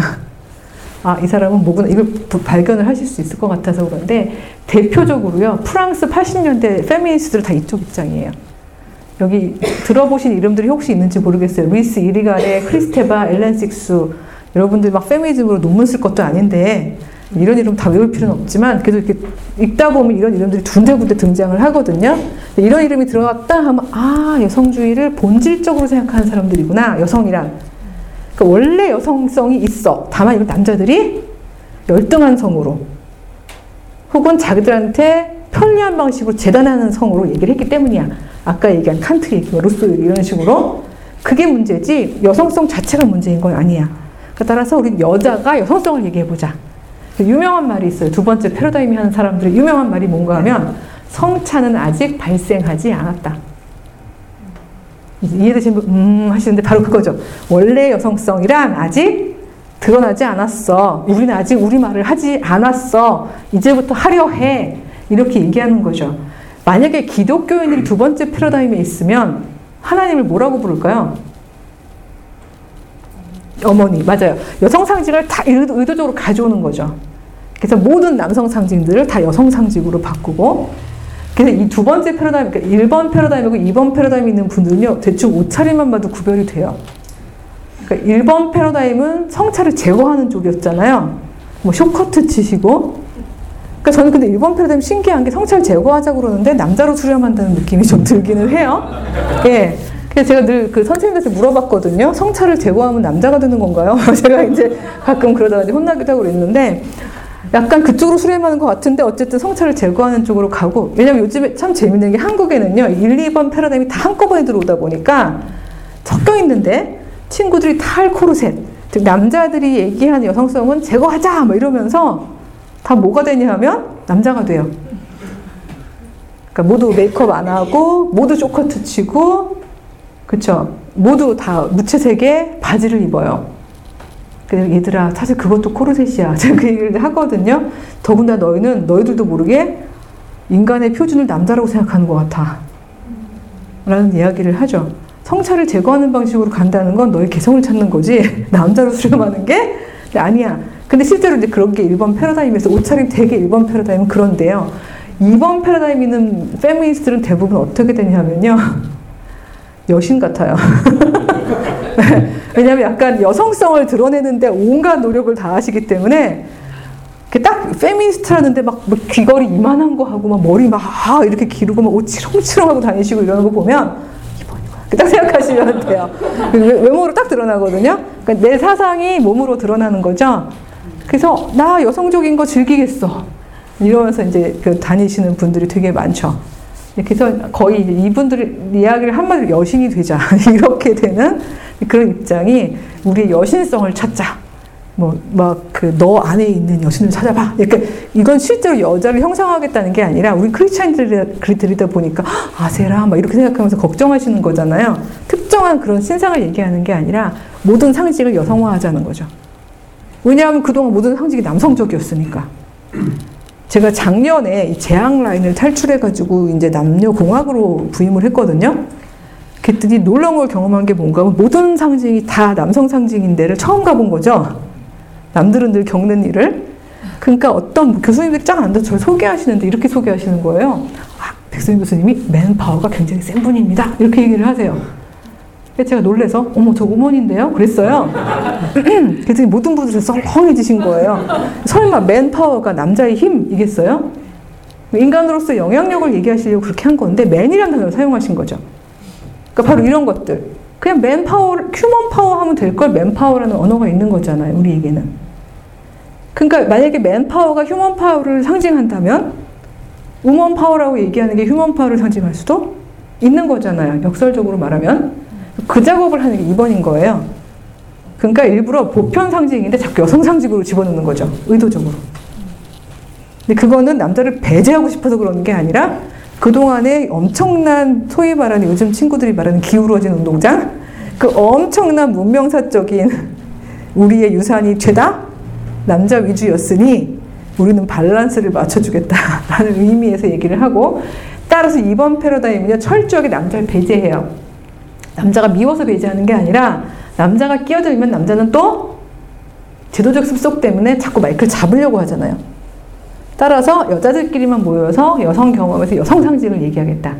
아, 이 사람은 뭐구나. 이걸 발견을 하실 수 있을 것 같아서 그런데 대표적으로요. 프랑스 80년대 페미니스트들 다 이쪽 입장이에요. 여기 들어보신 이름들이 혹시 있는지 모르겠어요. 루이스 이리가레, 크리스테바, 엘렌 식수. 여러분들 막 페미니즘으로 논문 쓸 것도 아닌데 이런 이름 다 외울 필요는 없지만 그래도 이렇게 읽다 보면 이런 이름들이 군데군데 등장을 하거든요. 이런 이름이 들어갔다 하면 아 여성주의를 본질적으로 생각하는 사람들이구나 여성이란. 그러니까 원래 여성성이 있어. 다만 이건 남자들이 열등한 성으로 혹은 자기들한테 편리한 방식으로 재단하는 성으로 얘기를 했기 때문이야. 아까 얘기한 칸트 얘기, 루소 얘기 이런 식으로 그게 문제지 여성성 자체가 문제인 건 아니야. 그러니까 따라서 우리 여자가 여성성을 얘기해 보자. 유명한 말이 있어요. 두 번째 패러다임이 하는 사람들의 유명한 말이 뭔가 하면 성차는 아직 발생하지 않았다. 이해되시는 분, 음, 하시는데 바로 그거죠. 원래 여성성이란 아직 드러나지 않았어. 우리는 아직 우리 말을 하지 않았어. 이제부터 하려 해. 이렇게 얘기하는 거죠. 만약에 기독교인들이 두 번째 패러다임에 있으면 하나님을 뭐라고 부를까요? 어머니, 맞아요. 여성 상징을 다 의도적으로 가져오는 거죠. 그래서 모든 남성 상징들을 다 여성 상징으로 바꾸고, 그래서 이 두 번째 패러다임, 그러니까 1번 패러다임이고 2번 패러다임이 있는 분들은요, 대충 옷차림만 봐도 구별이 돼요. 그러니까 1번 패러다임은 성차를 제거하는 쪽이었잖아요. 뭐 쇼커트 치시고. 그러니까 저는 근데 1번 패러다임 신기한 게 성차를 제거하자고 그러는데 남자로 수렴한다는 느낌이 좀 들기는 해요. 예. 그래서 제가 늘 그 선생님한테 물어봤거든요. 성차를 제거하면 남자가 되는 건가요? 제가 이제 가끔 그러다가 이제 혼나기도 하고 그랬는데 약간 그쪽으로 수렴하는 것 같은데 어쨌든 성차를 제거하는 쪽으로 가고 왜냐면 요즘에 참 재밌는 게 한국에는요 1, 2번 패러다임이 다 한꺼번에 들어오다 보니까 섞여 있는데 친구들이 다할 코르셋 즉 남자들이 얘기하는 여성성은 제거하자 뭐 이러면서 다 뭐가 되냐 하면 남자가 돼요. 그러니까 모두 메이크업 안 하고 모두 쇼커트 치고 그쵸 모두 다 무채색의 바지를 입어요. 그래서 얘들아 사실 그것도 코르셋이야. 제가 그 얘기를 하거든요. 더군다나 너희는 너희들도 모르게 인간의 표준을 남자라고 생각하는 것 같아. 라는 이야기를 하죠. 성차를 제거하는 방식으로 간다는 건 너의 개성을 찾는 거지 남자로 수렴하는 게 아니야. 근데 실제로 이제 그런 게 1번 패러다임에서 옷차림 되게 1번 패러다임은 그런데요. 2번 패러다임 있는 페미니스트들은 대부분 어떻게 되냐면요. 여신 같아요. 왜냐하면 약간 여성성을 드러내는데 온갖 노력을 다 하시기 때문에 딱 페미니스트라는데 막, 막 귀걸이 이만한 거 하고 막 머리 막 이렇게 기르고 막 옷 치렁치렁하고 다니시고 이러는 거 보면 딱 생각하시면 돼요. 외모로 딱 드러나거든요. 그러니까 내 사상이 몸으로 드러나는 거죠. 그래서 나 여성적인 거 즐기겠어. 이러면서 이제 그 다니시는 분들이 되게 많죠. 그래서 거의 이분들 이야기를 한마디로 여신이 되자 이렇게 되는 그런 입장이 우리의 여신성을 찾자. 뭐 막 그 너 안에 있는 여신을 찾아봐. 이렇게 이건 실제로 여자를 형성하겠다는 게 아니라 우리 크리스찬들이다 보니까 아세라 막 이렇게 생각하면서 걱정하시는 거잖아요. 특정한 그런 신상을 얘기하는 게 아니라 모든 상징을 여성화하자는 거죠. 왜냐하면 그동안 모든 상징이 남성적이었으니까. 제가 작년에 재앙 라인을 탈출해가지고 이제 남녀 공학으로 부임을 했거든요. 그랬더니 놀라운 걸 경험한 게 뭔가 모든 상징이 다 남성 상징인데를 처음 가본 거죠. 남들은 늘 겪는 일을. 그러니까 어떤 교수님들이 쫙 앉아서 저를 소개하시는데 이렇게 소개하시는 거예요. 아, 백수인 교수님이 맨파워가 굉장히 센 분입니다. 이렇게 얘기를 하세요. 그래서 제가 놀래서 어머 저 음원인데요? 그랬어요. 그랬더니 모든 분들이 썰렁해지신 거예요. 설마 manpower가 남자의 힘이겠어요? 인간으로서 영향력을 얘기하시려고 그렇게 한 건데 man이라는 단어를 사용하신 거죠. 그러니까 바로 이런 것들. 그냥 manpower, human power 하면 될 걸 manpower라는 언어가 있는 거잖아요. 우리에게는. 그러니까 만약에 manpower가 human power를 상징한다면 woman power라고 얘기하는 게 human power를 상징할 수도 있는 거잖아요. 역설적으로 말하면. 그 작업을 하는 게 2번인 거예요. 그러니까 일부러 보편 상징인데 자꾸 여성 상징으로 집어넣는 거죠. 의도적으로. 근데 그거는 남자를 배제하고 싶어서 그러는 게 아니라 그동안에 엄청난 소위 말하는 요즘 친구들이 말하는 기울어진 운동장 그 엄청난 문명사적인 우리의 유산이 죄다 남자 위주였으니 우리는 밸런스를 맞춰주겠다라는 의미에서 얘기를 하고 따라서 이번 패러다임은요 철저하게 남자를 배제해요. 남자가 미워서 배제하는 게 아니라 남자가 끼어들면 남자는 또 제도적 습속 때문에 자꾸 마이크를 잡으려고 하잖아요. 따라서 여자들끼리만 모여서 여성 경험에서 여성 상징을 얘기하겠다.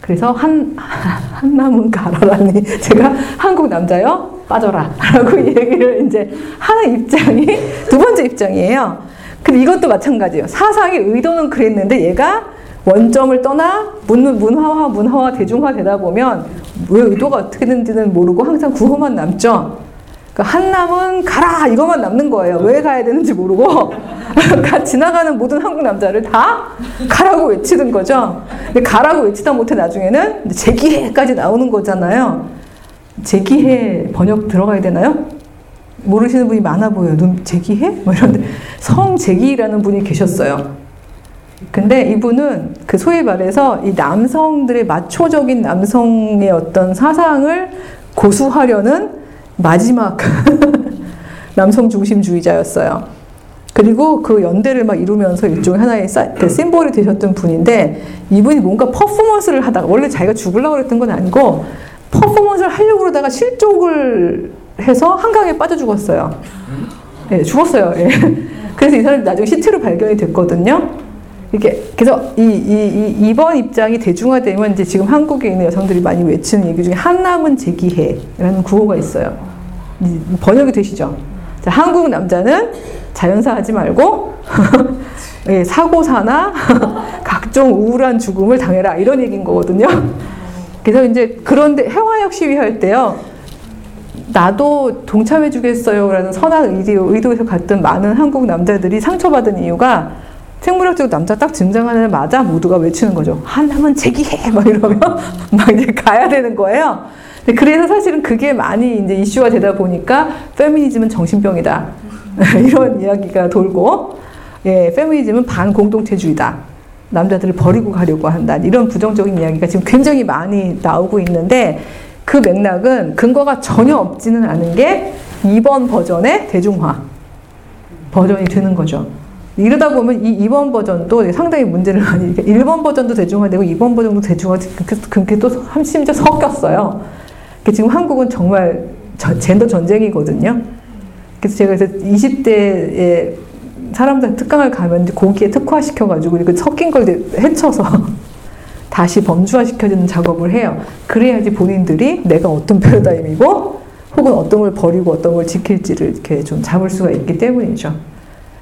그래서 한, 한 남은 가라라니 제가 한국 남자요? 빠져라. 라고 얘기를 이제 하는 입장이 두 번째 입장이에요. 근데 이것도 마찬가지예요. 사상의 의도는 그랬는데 얘가 원점을 떠나 문, 문화화, 문화화, 대중화 되다 보면 왜 의도가 어떻게 되는지는 모르고 항상 구호만 남죠. 그러니까 한남은 가라 이것만 남는 거예요. 왜 가야 되는지 모르고 지나가는 모든 한국 남자를 다 가라고 외치는 거죠. 근데 가라고 외치다 못해 나중에는 제기해까지 나오는 거잖아요. 제기해 번역 들어가야 되나요? 모르시는 분이 많아 보여요. 눈 제기해? 뭐 이런데 성제기라는 분이 계셨어요. 근데 이분은 그 소위 말해서 이 남성들의 마초적인 남성의 어떤 사상을 고수하려는 마지막 남성 중심주의자였어요. 그리고 그 연대를 막 이루면서 일종의 하나의 사, 그 심볼이 되셨던 분인데 이분이 뭔가 퍼포먼스를 하다가 원래 자기가 죽으려고 그랬던 건 아니고 퍼포먼스를 하려고 그러다가 실족을 해서 한강에 빠져 죽었어요. 예, 죽었어요. 예. 그래서 이 사람이 나중에 시체로 발견이 됐거든요. 이렇게 그래서 이, 이, 이, 이번 입장이 대중화되면 이제 지금 한국에 있는 여성들이 많이 외치는 얘기 중에 한남은 제기해라는 구호가 있어요. 번역이 되시죠? 자, 한국 남자는 자연사 하지 말고 예, 사고사나 각종 우울한 죽음을 당해라 이런 얘기인 거거든요. 그래서 이제 그런데 해화역 시위할 때요. 나도 동참해 주겠어요라는 선한 의도, 의도에서 갔던 많은 한국 남자들이 상처받은 이유가 생물학적으로 남자 딱 등장하자마자 모두가 외치는 거죠. 한남은 제기해! 막 이러면 막 이제 가야 되는 거예요. 그래서 사실은 그게 많이 이제 이슈가 되다 보니까 페미니즘은 정신병이다. 이런 이야기가 돌고, 예, 페미니즘은 반공동체주의다. 남자들을 버리고 가려고 한다. 이런 부정적인 이야기가 지금 굉장히 많이 나오고 있는데 그 맥락은 근거가 전혀 없지는 않은 게 이번 버전의 대중화 버전이 되는 거죠. 이러다 보면 이 2번 버전도 상당히 문제를 많이, 1번 버전도 대중화되고 2번 버전도 대중화, 그게 또 심지어 섞였어요. 지금 한국은 정말 젠더 전쟁이거든요. 그래서 제가 그래서 20대에 사람들 특강을 가면 고기에 특화시켜가지고 그 섞인 걸 헤쳐서 다시 범주화시켜주는 작업을 해요. 그래야지 본인들이 내가 어떤 패러다임이고 혹은 어떤 걸 버리고 어떤 걸 지킬지를 이렇게 좀 잡을 수가 있기 때문이죠.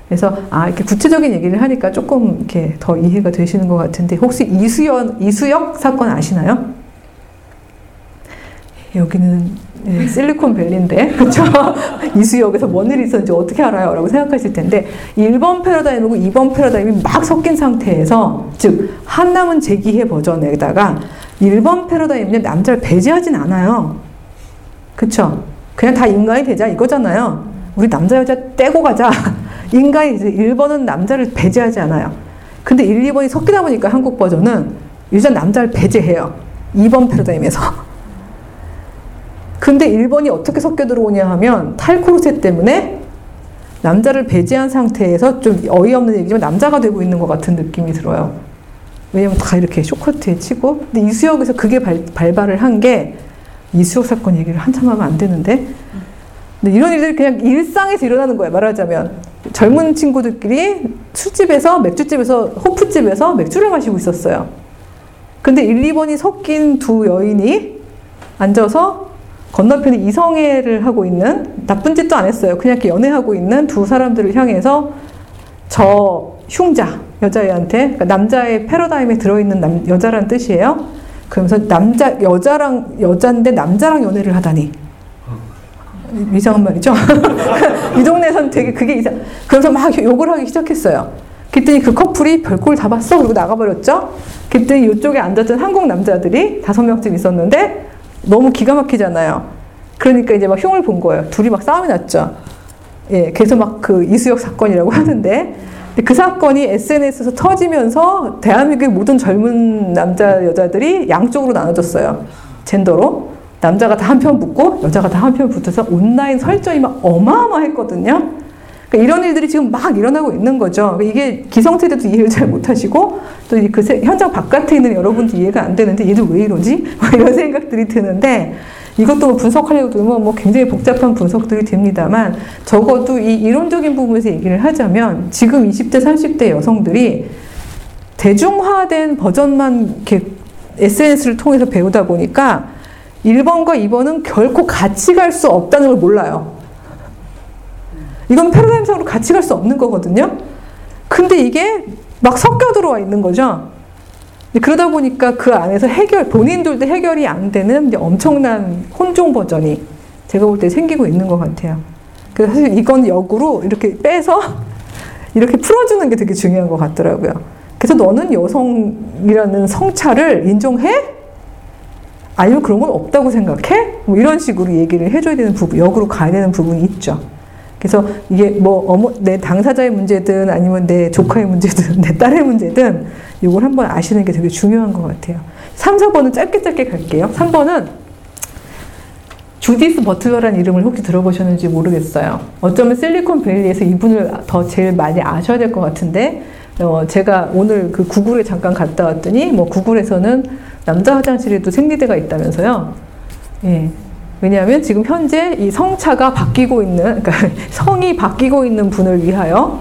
그래서 아 이렇게 구체적인 얘기를 하니까 조금 이렇게 더 이해가 되시는 것 같은데 혹시 이수연 이수역 사건 아시나요? 여기는 네, 실리콘밸리인데 그렇죠? 이수역에서 뭔 일이 있었는지 어떻게 알아요? 라고 생각하실 텐데 1번 패러다임이고 2번 패러다임이 막 섞인 상태에서 즉 한남은 제기해 버전에다가 1번 패러다임은 남자를 배제하진 않아요. 그렇죠? 그냥 다 인간이 되자 이거잖아요. 우리 남자 여자 떼고 가자. 인간이 이제 1번은 남자를 배제하지 않아요. 근데 1, 2번이 섞이다 보니까 한국 버전은 유전 남자를 배제해요. 2번 패러다임에서. 근데 1번이 어떻게 섞여 들어오냐 하면 탈코르세 때문에 남자를 배제한 상태에서 좀 어이없는 얘기지만 남자가 되고 있는 것 같은 느낌이 들어요. 왜냐면 다 이렇게 쇼커트에 치고. 근데 이수역에서 그게 발, 발발을 한 게 이수역 사건 얘기를 한참 하면 안 되는데. 근데 이런 일들이 그냥 일상에서 일어나는 거야, 말하자면. 젊은 친구들끼리 술집에서 맥주집에서 호프집에서 맥주를 마시고 있었어요. 근데 1, 2번이 섞인 두 여인이 앉아서 건너편에 이성애를 하고 있는 나쁜 짓도 안 했어요. 그냥 이렇게 연애하고 있는 두 사람들을 향해서 저 흉자 여자애한테 그러니까 남자의 패러다임에 들어있는 남, 여자란 뜻이에요. 그러면서 남자 여자랑 여자인데 남자랑 연애를 하다니 이상한 말이죠. 이 동네에서는 되게 그게 이상. 그래서 막 욕을 하기 시작했어요. 그랬더니 그 커플이 별꼴 다 봤어 그리고 나가버렸죠. 그랬더니 이쪽에 앉았던 한국 남자들이 다섯 명쯤 있었는데 너무 기가 막히잖아요. 그러니까 이제 막 흉을 본 거예요. 둘이 막 싸움이 났죠. 예, 그래서 막 그 이수역 사건이라고 하는데 그 사건이 SNS에서 터지면서 대한민국의 모든 젊은 남자 여자들이 양쪽으로 나눠졌어요. 젠더로 남자가 다 한 편 붙고 여자가 다 한 편 붙어서 온라인 설전이 막 어마어마했거든요. 그러니까 이런 일들이 지금 막 일어나고 있는 거죠. 그러니까 이게 기성세대도 이해를 잘 못하시고 또 그 현장 바깥에 있는 여러분도 이해가 안 되는데 얘들 왜 이러지? 이런 생각들이 드는데 이것도 뭐 분석하려고 들면 뭐 굉장히 복잡한 분석들이 됩니다만 적어도 이 이론적인 부분에서 얘기를 하자면 지금 20대, 30대 여성들이 대중화된 버전만 이렇게 SNS를 통해서 배우다 보니까 1번과 2번은 결코 같이 갈 수 없다는 걸 몰라요. 이건 패러다임상으로 같이 갈 수 없는 거거든요. 근데 이게 막 섞여 들어와 있는 거죠. 그러다 보니까 그 안에서 해결, 본인들도 해결이 안 되는 엄청난 혼종 버전이 제가 볼 때 생기고 있는 것 같아요. 그래서 사실 이건 역으로 이렇게 빼서 이렇게 풀어주는 게 되게 중요한 것 같더라고요. 그래서 너는 여성이라는 성차를 인정해? 아니면 그런 건 없다고 생각해? 뭐 이런 식으로 얘기를 해줘야 되는 부분, 역으로 가야 되는 부분이 있죠. 그래서 이게 뭐 어머 내 당사자의 문제든 아니면 내 조카의 문제든 내 딸의 문제든 이걸 한번 아시는 게 되게 중요한 것 같아요. 3, 4번은 짧게 짧게 갈게요. 3번은 주디스 버틀러라는 이름을 혹시 들어보셨는지 모르겠어요. 어쩌면 실리콘밸리에서 이분을 더 제일 많이 아셔야 될 것 같은데 어, 제가 오늘 그 구글에 잠깐 갔다 왔더니 뭐 구글에서는 남자 화장실에도 생리대가 있다면서요. 예. 왜냐하면 지금 현재 이 성차가 바뀌고 있는, 그러니까 성이 바뀌고 있는 분을 위하여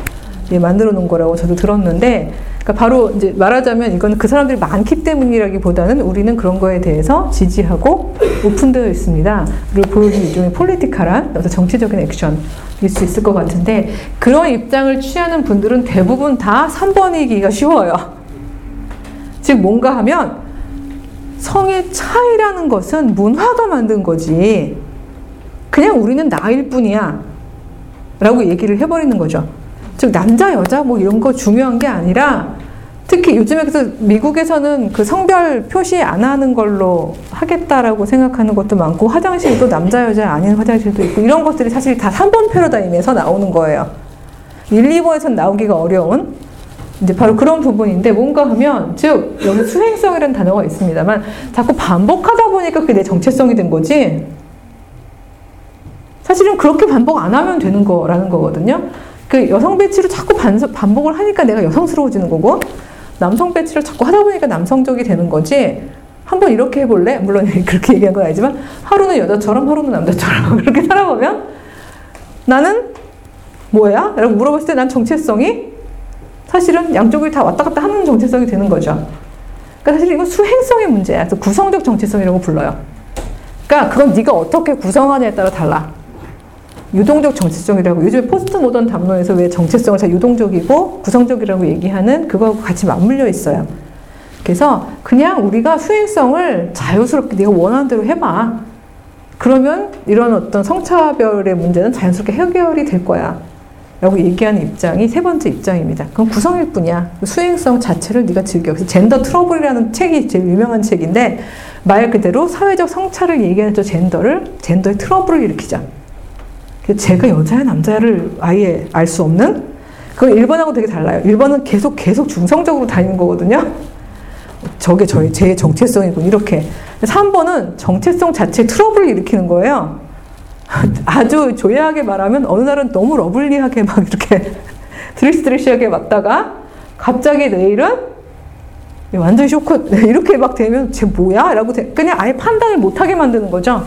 예, 만들어 놓은 거라고 저도 들었는데, 그러니까 바로 이제 말하자면 이건 그 사람들이 많기 때문이라기보다는 우리는 그런 거에 대해서 지지하고 오픈되어 있습니다. 그리고 보여준 일종의 political한 어떤 정치적인 액션일 수 있을 것 같은데, 그런 입장을 취하는 분들은 대부분 다 3번이기가 쉬워요. 즉, 뭔가 하면 성의 차이라는 것은 문화가 만든 거지. 그냥 우리는 나일 뿐이야. 라고 얘기를 해버리는 거죠. 즉, 남자, 여자 뭐 이런 거 중요한 게 아니라 특히 요즘에 그래서 미국에서는 그 성별 표시 안 하는 걸로 하겠다라고 생각하는 것도 많고 화장실도 남자, 여자 아닌 화장실도 있고 이런 것들이 사실 다 3번 패러다임에서 나오는 거예요. 1, 2번에선 나오기가 어려운 이제 바로 그런 부분인데 뭔가 하면 즉 여기 수행성이라는 단어가 있습니다만 자꾸 반복하다 보니까 그게 내 정체성이 된 거지 사실은 그렇게 반복 안 하면 되는 거라는 거거든요 그 여성 배치를 자꾸 반서, 반복을 하니까 내가 여성스러워지는 거고 남성 배치를 자꾸 하다 보니까 남성적이 되는 거지 한번 이렇게 해볼래? 물론 그렇게 얘기한 건 아니지만 하루는 여자처럼 하루는 남자처럼 그렇게 살아보면 나는 뭐야? 라고 물어봤을 때 난 정체성이 사실은 양쪽을 다 왔다 갔다 하는 정체성이 되는 거죠. 그러니까 사실 이건 수행성의 문제야. 그래서 구성적 정체성이라고 불러요. 그러니까 그건 네가 어떻게 구성하냐에 따라 달라. 유동적 정체성이라고 요즘에 포스트 모던 담론에서 왜 정체성을 다 유동적이고 구성적이라고 얘기하는 그거하고 같이 맞물려 있어요. 그래서 그냥 우리가 수행성을 자유스럽게 네가 원하는 대로 해봐. 그러면 이런 어떤 성차별의 문제는 자연스럽게 해결이 될 거야. 라고 얘기하는 입장이 세 번째 입장입니다. 그건 구성일 뿐이야. 수행성 자체를 네가 즐겨. 그래서 젠더 트러블이라는 책이 제일 유명한 책인데 말 그대로 사회적 성차를 얘기하는 저 젠더를 젠더의 트러블을 일으키자. 제가 여자야 남자를 아예 알 수 없는? 그건 1번하고 되게 달라요. 1번은 계속 계속 중성적으로 다니는 거거든요. 저게 저의 제 정체성이군 이렇게. 3번은 정체성 자체 트러블을 일으키는 거예요. 아주 조야하게 말하면 어느 날은 너무 lovely하게 막 이렇게 dressy dressy하게 왔다가 갑자기 내일은 완전 쇼크 이렇게 막 되면 쟤 뭐야? 라고 그냥 아예 판단을 못하게 만드는 거죠.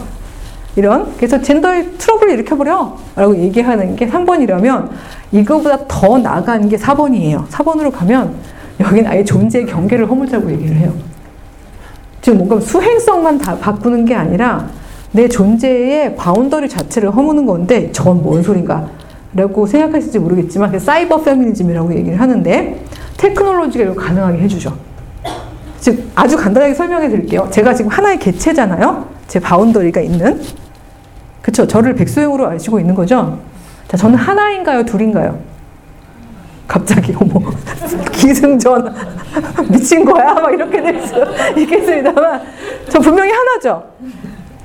이런. 그래서 젠더의 트러블을 일으켜버려. 라고 얘기하는 게 3번이라면 이거보다 더 나간 게 4번이에요. 4번으로 가면 여기는 아예 존재의 경계를 허물자고 얘기를 해요. 지금 뭔가 수행성만 다 바꾸는 게 아니라 내 존재의 boundary 자체를 허무는 건데 저건 뭔 소린가? 라고 생각하실지 모르겠지만 사이버 페미니즘이라고 얘기를 하는데 테크놀로지가 이걸 가능하게 해주죠. 즉 아주 간단하게 설명해 드릴게요. 제가 지금 하나의 개체잖아요. 제 boundary가 있는. 그쵸? 저를 백소영으로 아시고 있는 거죠? 자 저는 하나인가요? 둘인가요? 갑자기 어머 기승전. 미친 거야? 막 이렇게 될수 있겠습니다만 저 분명히 하나죠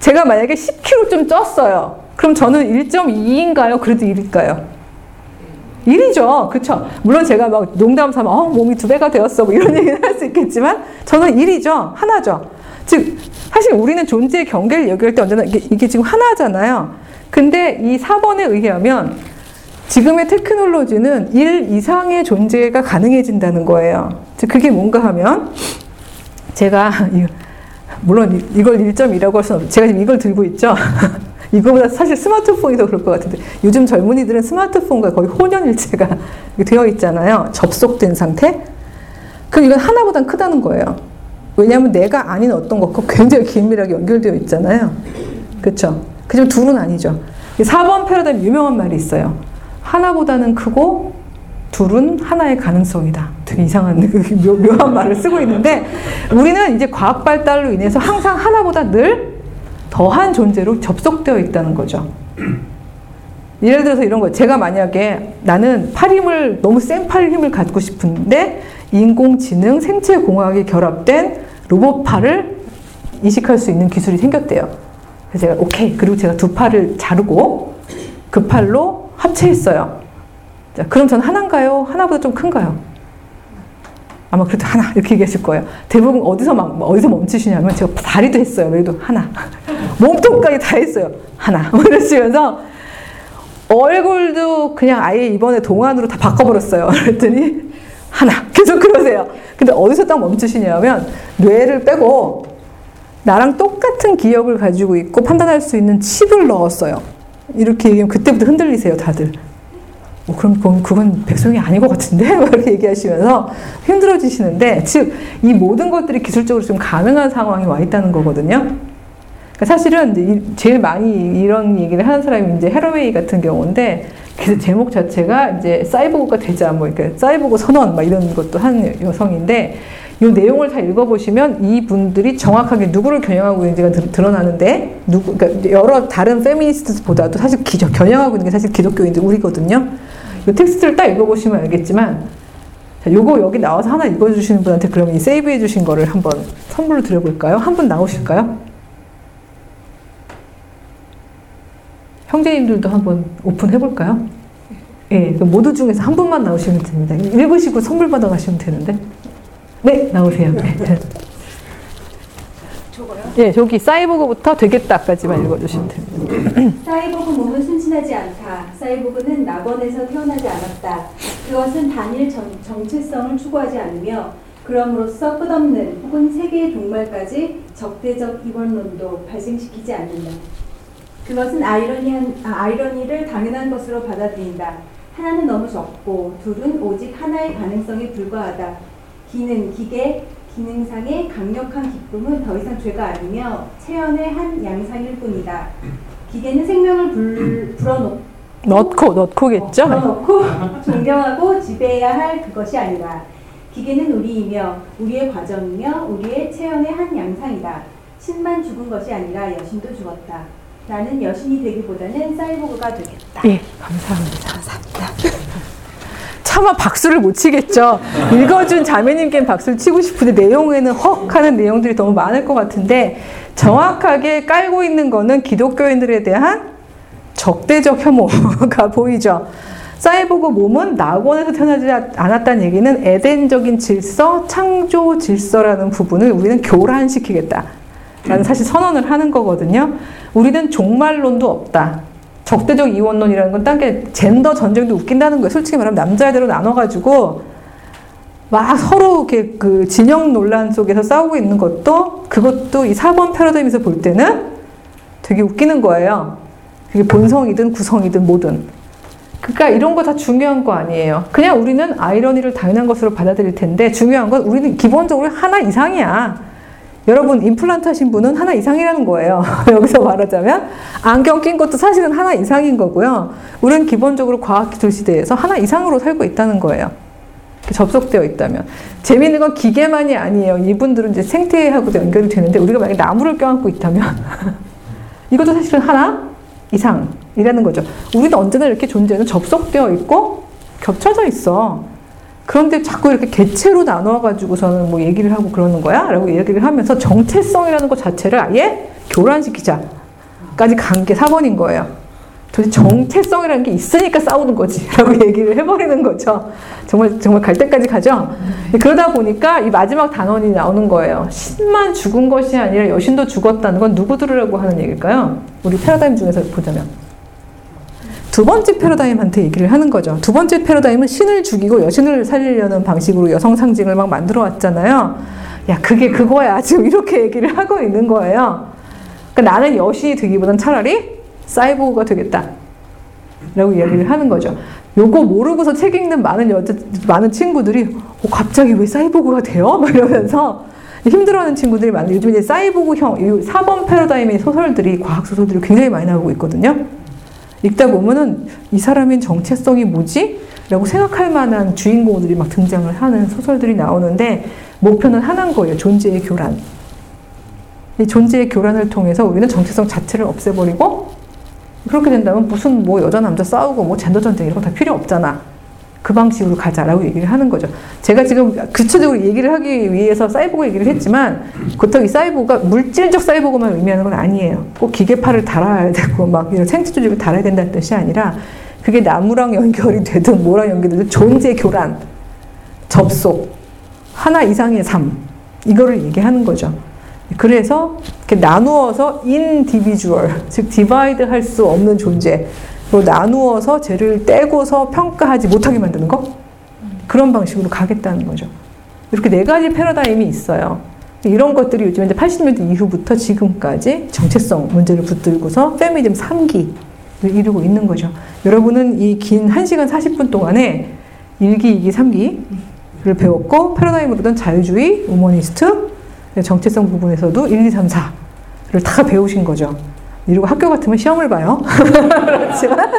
제가 만약에 10kg 좀 쪘어요. 그럼 저는 1.2인가요? 그래도 1일까요? 1이죠. 그쵸? 물론 제가 막 농담 삼아 어, 몸이 두 배가 되었어. 뭐 이런 얘기는 할 수 있겠지만 저는 1이죠. 하나죠. 즉 사실 우리는 존재의 경계를 얘기할 때 언제나 이게, 이게 지금 하나잖아요. 근데 이 4번에 의하면 지금의 테크놀로지는 1 이상의 존재가 가능해진다는 거예요. 즉 그게 뭔가 하면 제가 물론 이걸 1.2라고 할 수는 없죠. 제가 지금 이걸 들고 있죠. 이거보다 사실 스마트폰이 더 그럴 것 같은데 요즘 젊은이들은 스마트폰과 거의 혼연일체가 되어 있잖아요. 접속된 상태. 그럼 이건 하나보단 크다는 거예요. 왜냐하면 내가 아닌 어떤 것과 굉장히 긴밀하게 연결되어 있잖아요. 그렇죠? 그지만 둘은 아니죠. 4번 패러다임 유명한 말이 있어요. 하나보다는 크고 둘은 하나의 가능성이다. 되게 이상한 묘, 묘한 말을 쓰고 있는데 우리는 이제 과학 발달로 인해서 항상 하나보다 늘 더한 존재로 접속되어 있다는 거죠. 예를 들어서 이런 거 제가 만약에 나는 팔 힘을 너무 센 팔 힘을 갖고 싶은데 인공지능 생체 공학이 결합된 로봇 팔을 이식할 수 있는 기술이 생겼대요. 그래서 제가 오케이 그리고 제가 두 팔을 자르고 그 팔로 합체했어요. 자, 그럼 저는 하나인가요? 하나보다 좀 큰가요? 아마 그래도 하나 이렇게 얘기하실 거예요. 대부분 어디서 막 어디서 멈추시냐면 제가 다리도 했어요. 그래도 하나. 몸통까지 다 했어요. 하나. 이러시면서 얼굴도 그냥 아예 이번에 동안으로 다 바꿔버렸어요. 그랬더니 하나. 계속 그러세요. 근데 어디서 딱 멈추시냐면 뇌를 빼고 나랑 똑같은 기억을 가지고 있고 판단할 수 있는 칩을 넣었어요. 이렇게 얘기하면 그때부터 흔들리세요, 다들. 뭐 그럼 그건, 그건 백성이 아닌 것 같은데? 이렇게 얘기하시면서 힘들어지시는데, 즉, 이 모든 것들이 기술적으로 좀 가능한 상황이 와 있다는 거거든요. 그러니까 사실은 제일 많이 이런 얘기를 하는 사람이 이제 헤러웨이 같은 경우인데, 그 제목 자체가 이제 사이보그가 되자, 뭐, 이렇게 사이보그 선언, 막 이런 것도 한 여성인데, 이 내용을 다 읽어보시면 이분들이 정확하게 누구를 겨냥하고 있는지가 드러나는데 누구 그러니까 여러 다른 페미니스트보다도 사실 기적 겨냥하고 있는 게 사실 기독교인들 우리거든요. 이 텍스트를 딱 읽어보시면 알겠지만 자, 요거 여기 나와서 하나 읽어주시는 분한테 그러면 이 세이브해 주신 거를 한번 선물로 드려볼까요? 한 분 나오실까요? 형제님들도 한번 오픈해볼까요? 예, 모두 중에서 한 분만 나오시면 됩니다. 읽으시고 선물 받아가시면 되는데. 네, 나오세요. 네. 예, 저기 사이보그부터 되겠다까지만 읽어주시면 됩니다. 사이보그 몸은 순진하지 않다. 사이보그는 낙원에서 태어나지 않았다. 그것은 단일 정, 정체성을 추구하지 않으며 그럼으로써 끝없는 혹은 세계의 종말까지 적대적 이원론도 발생시키지 않는다. 그것은 아이러니한, 아, 아이러니를 당연한 것으로 받아들인다. 하나는 너무 적고 둘은 오직 하나의 가능성에 불과하다. 기능, 기계, 기능상의 강력한 기쁨은 더 이상 죄가 아니며 체현의 한 양상일 뿐이다. 기계는 생명을 불, 불어넣고 넣고 넣고겠죠? 불어넣고 존경하고 지배해야 할 그것이 아니라 기계는 우리이며 우리의 과정이며 우리의 체현의 한 양상이다. 신만 죽은 것이 아니라 여신도 죽었다. 나는 여신이 되기보다는 사이보그가 되겠다. 예, 감사합니다. 감사합니다. 차마 박수를 못 치겠죠. 읽어준 자매님께 박수를 치고 싶은데 내용에는 헉 하는 내용들이 너무 많을 것 같은데 정확하게 깔고 있는 거는 기독교인들에 대한 적대적 혐오가 보이죠. 사이보그 몸은 낙원에서 태어나지 않았다는 얘기는 에덴적인 질서, 창조 질서라는 부분을 우리는 교란시키겠다. 라는 사실 선언을 하는 거거든요. 우리는 종말론도 없다. 적대적 이원론이라는 건 딴 게 젠더 전쟁도 웃긴다는 거예요. 솔직히 말하면 남자애들로 나눠가지고 막 서로 이렇게 그 진영 논란 속에서 싸우고 있는 것도 그것도 이 4번 패러다임에서 볼 때는 되게 웃기는 거예요. 그게 본성이든 구성이든 뭐든. 그러니까 이런 거 다 중요한 거 아니에요. 그냥 우리는 아이러니를 당연한 것으로 받아들일 텐데 중요한 건 우리는 기본적으로 하나 이상이야. 여러분 임플란트 하신 분은 하나 이상이라는 거예요. 여기서 말하자면 안경 낀 것도 사실은 하나 이상인 거고요. 우리는 기본적으로 과학 기술 시대에서 하나 이상으로 살고 있다는 거예요. 접속되어 있다면 재미있는 건 기계만이 아니에요. 이분들은 이제 생태하고도 연결이 되는데 우리가 만약에 나무를 껴안고 있다면 이것도 사실은 하나 이상이라는 거죠. 우리는 언제나 이렇게 존재는 접속되어 있고 겹쳐져 있어. 그런데 자꾸 이렇게 개체로 나눠가지고서는 뭐 얘기를 하고 그러는 거야? 라고 얘기를 하면서 정체성이라는 것 자체를 아예 교란시키자까지 간 게 4번인 거예요. 도대체 정체성이라는 게 있으니까 싸우는 거지. 라고 얘기를 해버리는 거죠. 정말, 정말 갈 때까지 가죠? 그러다 보니까 이 마지막 단원이 나오는 거예요. 신만 죽은 것이 아니라 여신도 죽었다는 건 누구 들으라고 하는 얘기일까요? 우리 패러다임 중에서 보자면. 두 번째 패러다임한테 얘기를 하는 거죠. 두 번째 패러다임은 신을 죽이고 여신을 살리려는 방식으로 여성 상징을 막 만들어 왔잖아요. 야, 그게 그거야. 지금 이렇게 얘기를 하고 있는 거예요. 그러니까 나는 여신이 되기보단 차라리 사이보그가 되겠다. 라고 이야기를 하는 거죠. 요거 모르고서 책 읽는 많은 여자, 많은 친구들이, 어, 갑자기 왜 사이보그가 돼요? 막 이러면서 힘들어하는 친구들이 많아요. 요즘 이제 사이보그형, 4번 패러다임의 소설들이, 과학소설들이 굉장히 많이 나오고 있거든요. 읽다 보면은 이 사람의 정체성이 뭐지? 라고 생각할 만한 주인공들이 막 등장을 하는 소설들이 나오는데 목표는 하나인 거예요. 존재의 교란. 이 존재의 교란을 통해서 우리는 정체성 자체를 없애버리고 그렇게 된다면 무슨 뭐 여자 남자 싸우고 뭐 젠더 전쟁 이런 거 다 필요 없잖아. 그 방식으로 가자라고 얘기를 하는 거죠. 제가 지금 구체적으로 얘기를 하기 위해서 사이보그 얘기를 했지만 그렇다고 이 사이보그가 물질적 사이보그만 의미하는 건 아니에요. 꼭 기계팔을 달아야 되고 막 이런 생체 조직을 달아야 된다는 뜻이 아니라 그게 나무랑 연결이 되든 뭐랑 연결이 되든 존재 교란, 접속, 하나 이상의 삶 이거를 얘기하는 거죠. 그래서 이렇게 나누어서 individual, 즉 divide 할 수 없는 존재 로 나누어서 쟤를 떼고서 평가하지 못하게 만드는 거? 그런 방식으로 가겠다는 거죠. 이렇게 네 가지 패러다임이 있어요. 이런 것들이 요즘 이제 80년대 이후부터 지금까지 정체성 문제를 붙들고서 페미니즘 3기를 이루고 있는 거죠. 여러분은 이 긴 1시간 40분 동안에 1기, 2기, 3기를 배웠고 패러다임으로는 자유주의, 우머니스트, 정체성 부분에서도 1, 2, 3, 4를 다 배우신 거죠. 이러고 학교 같으면 시험을 봐요. 그렇지만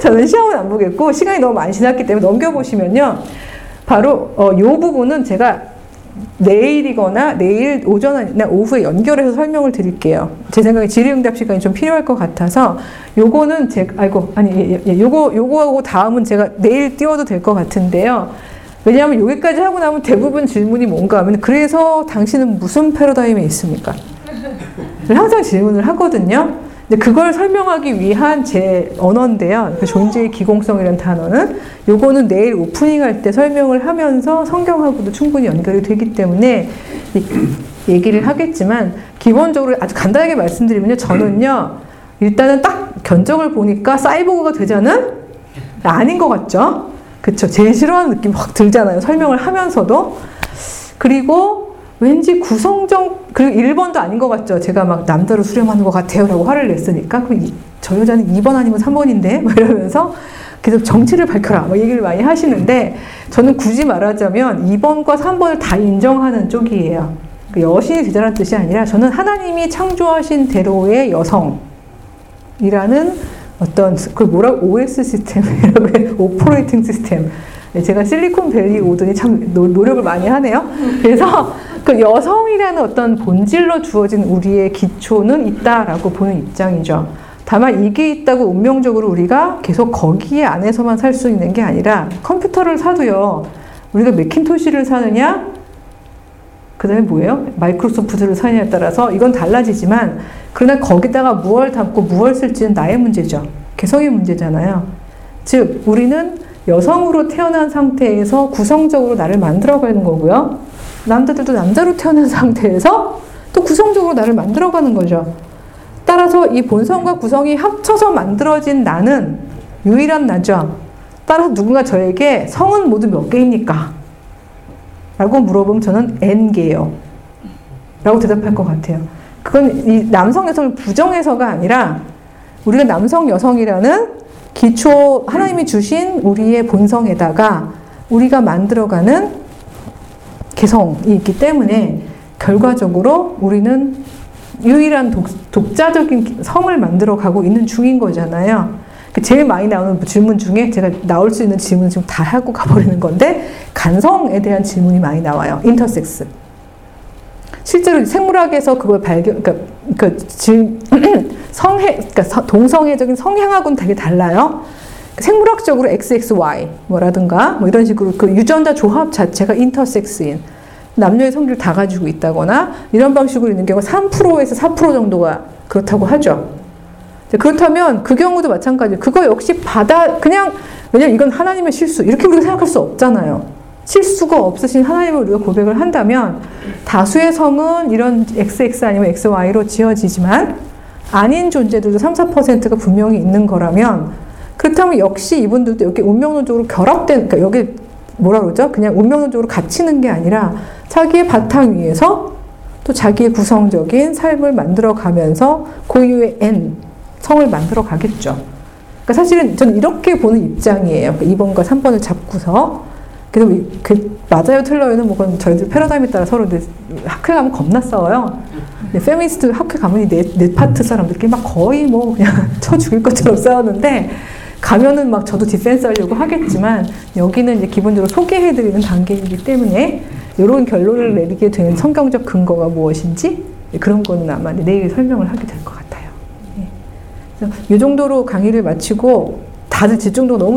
저는 시험은 안 보겠고 시간이 너무 많이 지났기 때문에 넘겨보시면요. 바로 어, 요 부분은 제가 내일이거나 내일 오전이나 오후에 연결해서 설명을 드릴게요. 제 생각에 질의응답 시간이 좀 필요할 것 같아서 요거는 제 아이고 아니 예, 예, 요거 요거하고 다음은 제가 내일 띄워도 될 것 같은데요. 왜냐하면 여기까지 하고 나면 대부분 질문이 뭔가 하면 그래서 당신은 무슨 패러다임에 있습니까? 항상 질문을 하거든요. 근데 그걸 설명하기 위한 제 언어인데요. 그 존재의 기공성이라는 단어는 요거는 내일 오프닝 할 때 설명을 하면서 성경하고도 충분히 연결이 되기 때문에 얘기를 하겠지만 기본적으로 아주 간단하게 말씀드리면요. 저는요. 일단은 딱 견적을 보니까 사이보그가 되자는 아닌 것 같죠? 그쵸. 제일 싫어하는 느낌 확 들잖아요. 설명을 하면서도. 그리고 왠지 구성적, 그리고 1번도 아닌 것 같죠. 제가 막 남자로 수렴하는 것 같아요. 라고 화를 냈으니까. 그럼 이, 저 여자는 2번 아니면 3번인데? 막 이러면서 계속 정치를 밝혀라. 뭐 얘기를 많이 하시는데 저는 굳이 말하자면 2번과 3번을 다 인정하는 쪽이에요. 그 여신이 되자는 뜻이 아니라 저는 하나님이 창조하신 대로의 여성이라는 어떤 그 뭐라 OS 시스템이라고 operating system. 제가 실리콘밸리 오더니 참 노, 노력을 많이 하네요. 그래서 그 여성이라는 어떤 본질로 주어진 우리의 기초는 있다라고 보는 입장이죠. 다만 이게 있다고 운명적으로 우리가 계속 거기에 안에서만 살 수 있는 게 아니라 컴퓨터를 사도요. 우리가 맥킨토시를 사느냐, 그 다음에 뭐예요? 마이크로소프트를 사느냐에 따라서 이건 달라지지만 그러나 거기다가 무얼 담고 무얼 쓸지는 나의 문제죠. 개성의 문제잖아요. 즉 우리는 여성으로 태어난 상태에서 구성적으로 나를 만들어가는 거고요. 남자들도 남자로 태어난 상태에서 또 구성적으로 나를 만들어가는 거죠. 따라서 이 본성과 구성이 합쳐서 만들어진 나는 유일한 나죠. 따라서 누군가 저에게 성은 모두 몇 개입니까? 라고 물어보면 저는 N개요. 라고 대답할 것 같아요. 그건 이 남성 여성을 부정해서가 아니라 우리가 남성 여성이라는 기초 하나님이 주신 우리의 본성에다가 우리가 만들어가는 개성이 있기 때문에 결과적으로 우리는 유일한 독, 독자적인 성을 만들어 가고 있는 중인 거잖아요. 그 제일 많이 나오는 질문 중에 제가 나올 수 있는 질문 지금 다 하고 가버리는 건데 간성에 대한 질문이 많이 나와요. 인터섹스. 실제로 생물학에서 그걸 발견, 그러니까, 그러니까 질, 성해, 그러니까 서- 동성애적인 성향하고는 되게 달라요. 생물학적으로 XXY 뭐라든가 뭐 이런 식으로 그 유전자 조합 자체가 인터섹스인 남녀의 성질을 다 가지고 있다거나 이런 방식으로 있는 경우가 3%에서 4% 정도가 그렇다고 하죠. 그렇다면 그 경우도 마찬가지예요. 그거 역시 받아 그냥 왜냐면 이건 하나님의 실수 이렇게 우리가 생각할 수 없잖아요. 실수가 없으신 하나님을 우리가 고백을 한다면 다수의 성은 이런 XX 아니면 XY로 지어지지만 아닌 존재들도 3, 4%가 분명히 있는 거라면 그렇다면 역시 이분들도 여기 운명론적으로 결합된 그러니까 여기 뭐라 그러죠? 그냥 운명론적으로 갇히는 게 아니라 자기의 바탕 위에서 또 자기의 구성적인 삶을 만들어 가면서 고유의 N 성을 만들어 가겠죠. 그러니까 사실은 저는 이렇게 보는 입장이에요. 그러니까 2번과 3번을 잡고서 그래서 이- 그 맞아요 틀려요는 뭐 그건 저희들 패러다임에 따라 서로 학회 가면 겁나 싸워요. 페미니스트 학회 가면 이네 네 파트 사람들끼리 막 거의 뭐 그냥 쳐 죽일 것처럼 싸우는데 가면은 막 저도 defense 하려고 하겠지만 여기는 이제 기본적으로 소개해드리는 단계이기 때문에 이런 결론을 내리게 된 성경적 근거가 무엇인지 그런 거는 아마 내일 설명을 하게 될 것 같아요. 예. 이 정도로 강의를 마치고 다들 집중도 너무